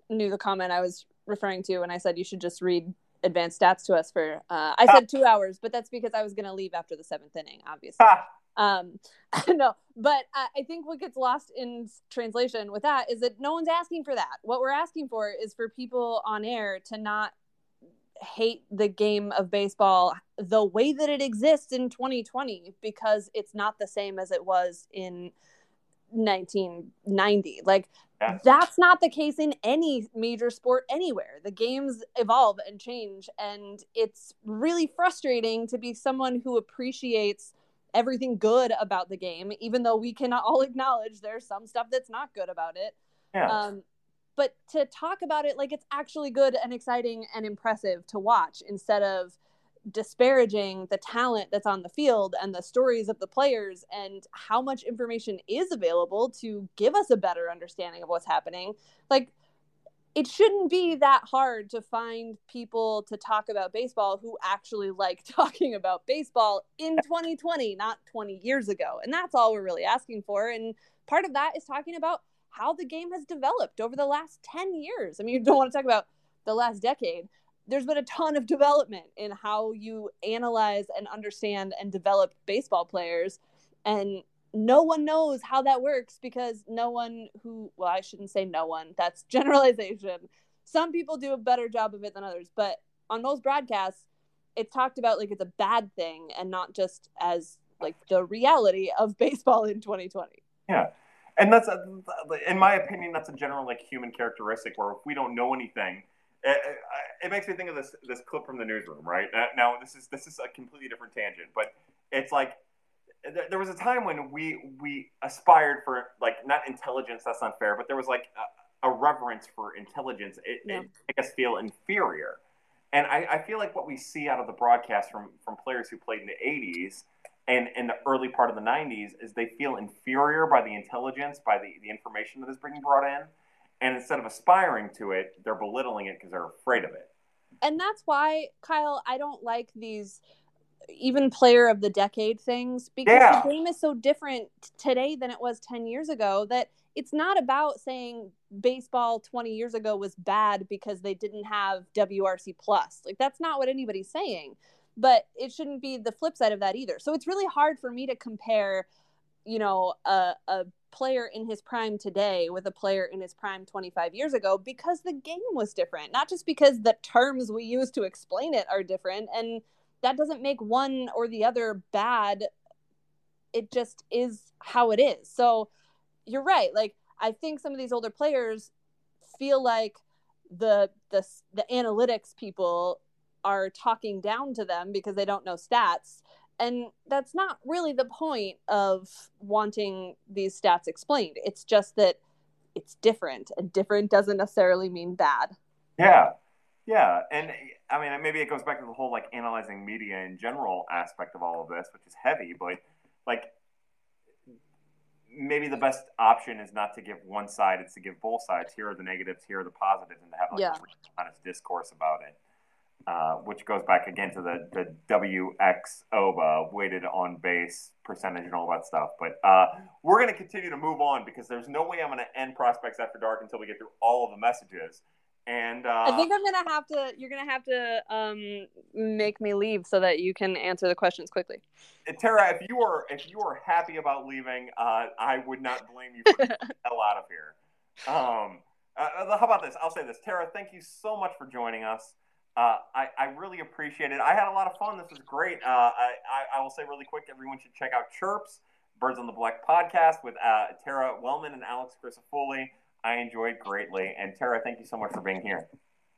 knew the comment I was referring to when I said you should just read advanced stats to us for uh, I said two hours, but that's because I was going to leave after the seventh inning, obviously. Um, no, but I, I think what gets lost in translation with that is that no one's asking for that. What we're asking for is for people on air to not hate the game of baseball the way that it exists in 2020 because it's not the same as it was in 1990. Like yes. that's not the case in any major sport anywhere. The games evolve and change and it's really frustrating to be someone who appreciates everything good about the game even though we cannot all acknowledge there's some stuff that's not good about it. Yeah. Um, but to talk about it like it's actually good and exciting and impressive to watch instead of disparaging the talent that's on the field and the stories of the players and how much information is available to give us a better understanding of what's happening like it shouldn't be that hard to find people to talk about baseball who actually like talking about baseball in 2020 not 20 years ago. And that's all we're really asking for. And part of that is talking about how the game has developed over the last 10 years. I mean you don't want to talk about the last decade. There's been a ton of development in how you analyze and understand and develop baseball players. And no one knows how that works because no one who well i shouldn't say no one that's generalization. Some people do a better job of it than others but on most broadcasts it's talked about like it's a bad thing and not just as like the reality of baseball in 2020 yeah. And that's a, in my opinion that's a general like human characteristic where if we don't know anything it, it, makes me think of this this clip from the newsroom, right? Now this is this is a completely different tangent, but it's like there was a time when we we aspired for like not intelligence. That's not fair, but there was like a, a reverence for intelligence. It, yeah. it make us feel inferior, and I, I feel like what we see out of the broadcast from from players who played in the '80s and in the early part of the '90s is they feel inferior by the intelligence, by the the information that is being brought in and instead of aspiring to it, they're belittling it because they're afraid of it. And that's why, Kyle, I don't like these even player of the decade things because yeah. the game is so different today than it was 10 years ago that it's not about saying baseball 20 years ago was bad because they didn't have WRC plus. Like that's not what anybody's saying. But it shouldn't be the flip side of that either. So it's really hard for me to compare, you know, a, a player in his prime today with a player in his prime 25 years ago because the game was different, not just because the terms we use to explain it are different. And that doesn't make one or the other bad. It just is how it is. So you're right. Like, I think some of these older players feel like the the the analytics people are talking down to them because they don't know stats and that's not really the point of wanting these stats explained. It's just that it's different, and different doesn't necessarily mean bad. Yeah. Yeah. And I mean, maybe it goes back to the whole like analyzing media in general aspect of all of this, which is heavy, but like maybe the best option is not to give one side, it's to give both sides. Here are the negatives, here are the positives, and to have like yeah. a honest discourse about it. Uh, which goes back again to the, the WXOBA, weighted on base percentage and all that stuff. But uh, we're going to continue to move on because there's no way I'm going to end Prospects After Dark until we get through all of the messages. And uh, I think I'm gonna have to. You're gonna have to um, make me leave so that you can answer the questions quickly. Tara, if you are if you are happy about leaving, uh, I would not blame you for getting the hell out of here. Um, uh, how about this? I'll say this, Tara. Thank you so much for joining us. Uh, I, I really appreciate it. I had a lot of fun. This was great. Uh, I, I, I will say really quick, everyone should check out Chirps, Birds on the Black podcast with uh, Tara Wellman and Alex Crisafulli. I enjoyed greatly. And Tara, thank you so much for being here.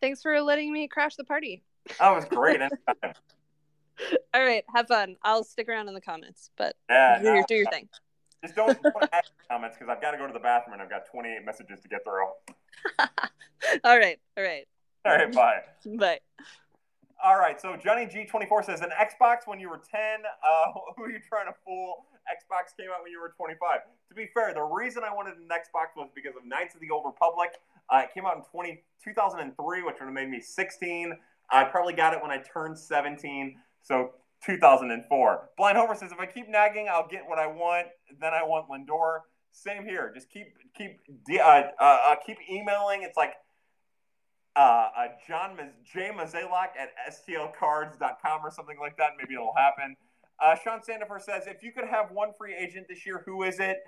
Thanks for letting me crash the party. That was great. All right, have fun. I'll stick around in the comments, but yeah, do, no, your, do your thing. Just don't, don't comments because I've got to go to the bathroom and I've got 28 messages to get through. all right, all right. All right, bye. Bye. All right, so Johnny G24 says an Xbox when you were 10. Uh, who are you trying to fool? Xbox came out when you were 25. To be fair, the reason I wanted an Xbox was because of Knights of the Old Republic. Uh, it came out in 20, 2003, which would have made me 16. I probably got it when I turned 17, so 2004. Blind Homer says if I keep nagging, I'll get what I want. Then I want Lindor. Same here. Just keep keep uh, uh, uh, keep emailing. It's like uh, uh, John J Mozeliak at stlcards.com or something like that. Maybe it'll happen. Uh, Sean Sandifer says, if you could have one free agent this year, who is it?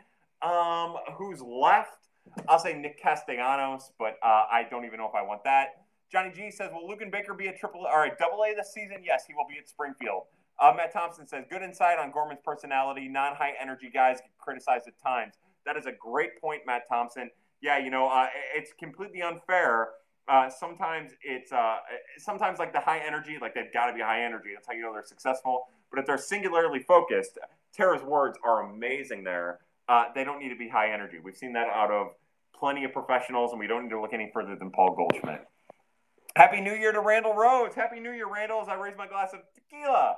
Um, who's left? I'll say Nick Castellanos, but uh, I don't even know if I want that. Johnny G says, will Luken Baker be a triple? All right, double A this season? Yes, he will be at Springfield. Uh, Matt Thompson says, good insight on Gorman's personality. Non-high energy guys get criticized at times. That is a great point, Matt Thompson. Yeah, you know, uh, it's completely unfair. Uh, sometimes it's uh, sometimes like the high energy, like they've got to be high energy. That's how you know they're successful. But if they're singularly focused, Tara's words are amazing there. Uh, they don't need to be high energy. We've seen that out of plenty of professionals, and we don't need to look any further than Paul Goldschmidt. Happy New Year to Randall Rhodes. Happy New Year, Randall, as I raise my glass of tequila.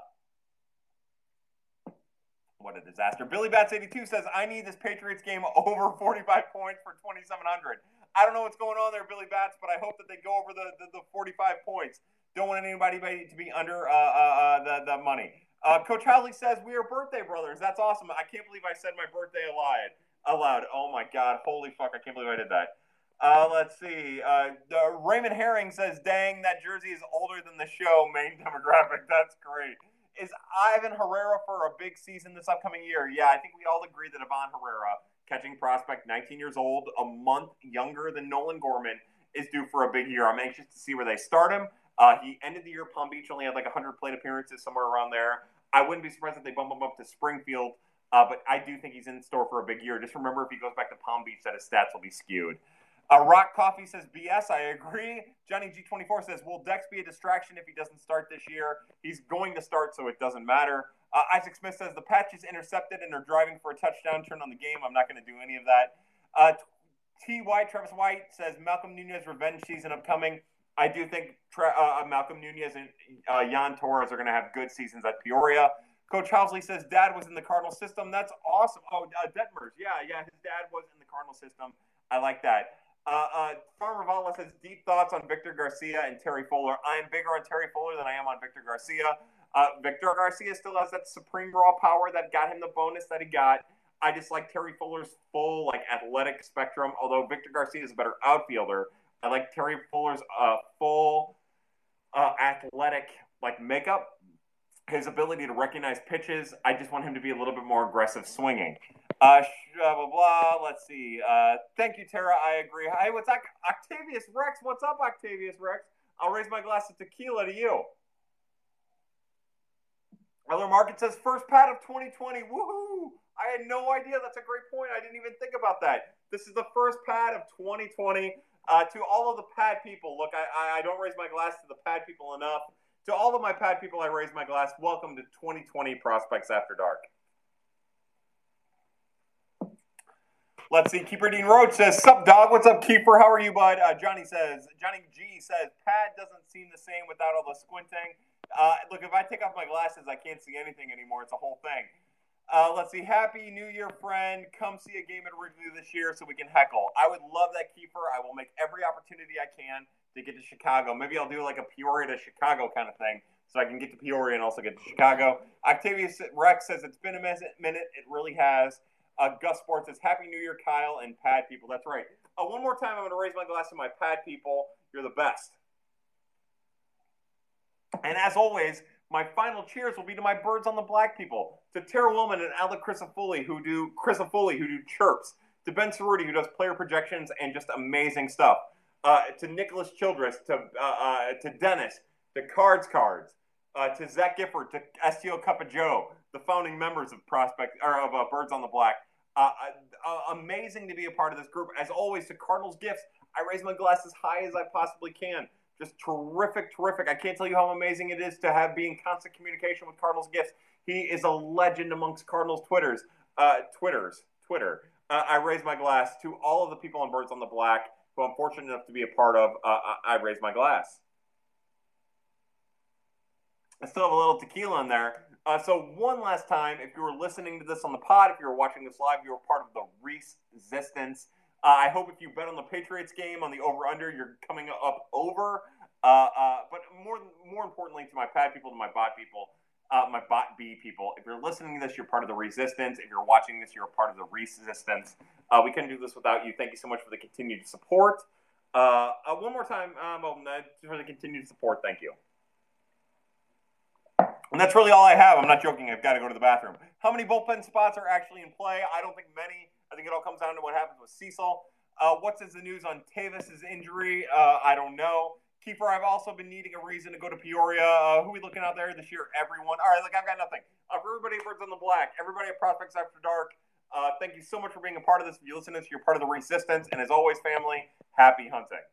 What a disaster. Billy Bats82 says, I need this Patriots game over 45 points for 2,700. I don't know what's going on there, Billy Bats, but I hope that they go over the, the, the 45 points. Don't want anybody to be under uh, uh, uh the, the money. Uh, Coach Housley says we are birthday brothers. That's awesome. I can't believe I said my birthday aloud. Aloud. Oh my God! Holy fuck! I can't believe I did that. Uh, let's see. Uh, Raymond Herring says, "Dang, that jersey is older than the show main demographic. That's great." Is Ivan Herrera for a big season this upcoming year? Yeah, I think we all agree that Ivan Herrera, catching prospect, 19 years old, a month younger than Nolan Gorman, is due for a big year. I'm anxious to see where they start him. Uh, he ended the year at Palm Beach, only had like 100 plate appearances, somewhere around there. I wouldn't be surprised if they bump him up to Springfield, uh, but I do think he's in store for a big year. Just remember, if he goes back to Palm Beach, that his stats will be skewed. Uh, Rock Coffee says BS. I agree. Johnny G24 says, Will Dex be a distraction if he doesn't start this year? He's going to start, so it doesn't matter. Uh, Isaac Smith says, The patch is intercepted and they're driving for a touchdown turn on the game. I'm not going to do any of that. Uh, T. White, Travis White says, Malcolm Nunez revenge season upcoming. I do think uh, uh, Malcolm Nunez and uh, Jan Torres are going to have good seasons at Peoria. Coach Housley says dad was in the Cardinal system. That's awesome. Oh, uh, Detmers. Yeah, yeah. His dad was in the Cardinal system. I like that. Uh, uh, Farmer Vala says deep thoughts on Victor Garcia and Terry Fuller. I am bigger on Terry Fuller than I am on Victor Garcia. Uh, Victor Garcia still has that supreme raw power that got him the bonus that he got. I just like Terry Fuller's full like athletic spectrum. Although Victor Garcia is a better outfielder, I like Terry Fuller's uh, full uh, athletic like makeup. His ability to recognize pitches. I just want him to be a little bit more aggressive swinging. Uh, blah blah blah. Let's see. Uh, thank you, Tara. I agree. Hey, what's up, Octavius Rex. What's up, Octavius Rex? I'll raise my glass of tequila to you. Other Market says first pad of 2020. Woohoo! I had no idea. That's a great point. I didn't even think about that. This is the first pad of 2020. Uh, to all of the pad people, look, I, I don't raise my glass to the pad people enough. To all of my pad people, I raise my glass. Welcome to 2020 Prospects After Dark. Let's see. Keeper Dean Roach says, "Sup, dog? What's up, Keeper? How are you, bud?" Uh, Johnny says, Johnny G says, "Pad doesn't seem the same without all the squinting." Uh, look, if I take off my glasses, I can't see anything anymore. It's a whole thing. Uh, let's see. Happy New Year, friend. Come see a game at Wrigley this year so we can heckle. I would love that, Keeper. I will make every opportunity I can to get to Chicago. Maybe I'll do like a Peoria to Chicago kind of thing so I can get to Peoria and also get to Chicago. Octavius Rex says it's been a minute. It really has. Uh, Gus Sports says, Happy New Year, Kyle and Pad people. That's right. Uh, one more time, I'm going to raise my glass to my Pad people. You're the best. And as always, my final cheers will be to my birds on the black people, to Tara Wellman and Alec Crisafulli who do Crisafulli who do chirps, to Ben Cerruti who does player projections and just amazing stuff, uh, to Nicholas Childress, to uh, uh, to Dennis, to Cards Cards, uh, to Zach Gifford, to STO Cup of Joe, the founding members of Prospect or of uh, Birds on the Black. Uh, amazing to be a part of this group. As always, to Cardinals Gifts, I raise my glass as high as I possibly can just terrific, terrific. I can't tell you how amazing it is to have be in constant communication with Cardinals Gifts. He is a legend amongst Cardinals Twitters, uh, Twitters, Twitter. Uh, I raise my glass to all of the people on Birds on the Black who I'm fortunate enough to be a part of. Uh, I raise my glass. I still have a little tequila in there. Uh, so one last time, if you were listening to this on the pod, if you were watching this live, you were part of the Resistance. Uh, I hope if you bet on the Patriots game on the over under, you're coming up over. Uh, uh, but more more importantly, to my pad people, to my bot people, uh, my bot B people, if you're listening to this, you're part of the resistance. If you're watching this, you're a part of the resistance. Uh, we couldn't do this without you. Thank you so much for the continued support. Uh, one more time, um, for the continued support, thank you. And that's really all I have. I'm not joking. I've got to go to the bathroom. How many bullpen spots are actually in play? I don't think many. I think it all comes down to what happens with Cecil. Uh, what's the news on Tavis's injury? Uh, I don't know. Kiefer, I've also been needing a reason to go to Peoria. Uh, who we looking out there this year? Everyone. All right, like I've got nothing. Uh, for everybody at Birds on the Black, everybody at Prospects After Dark, uh, thank you so much for being a part of this. If you listen to this, you're part of the resistance. And as always, family, happy hunting.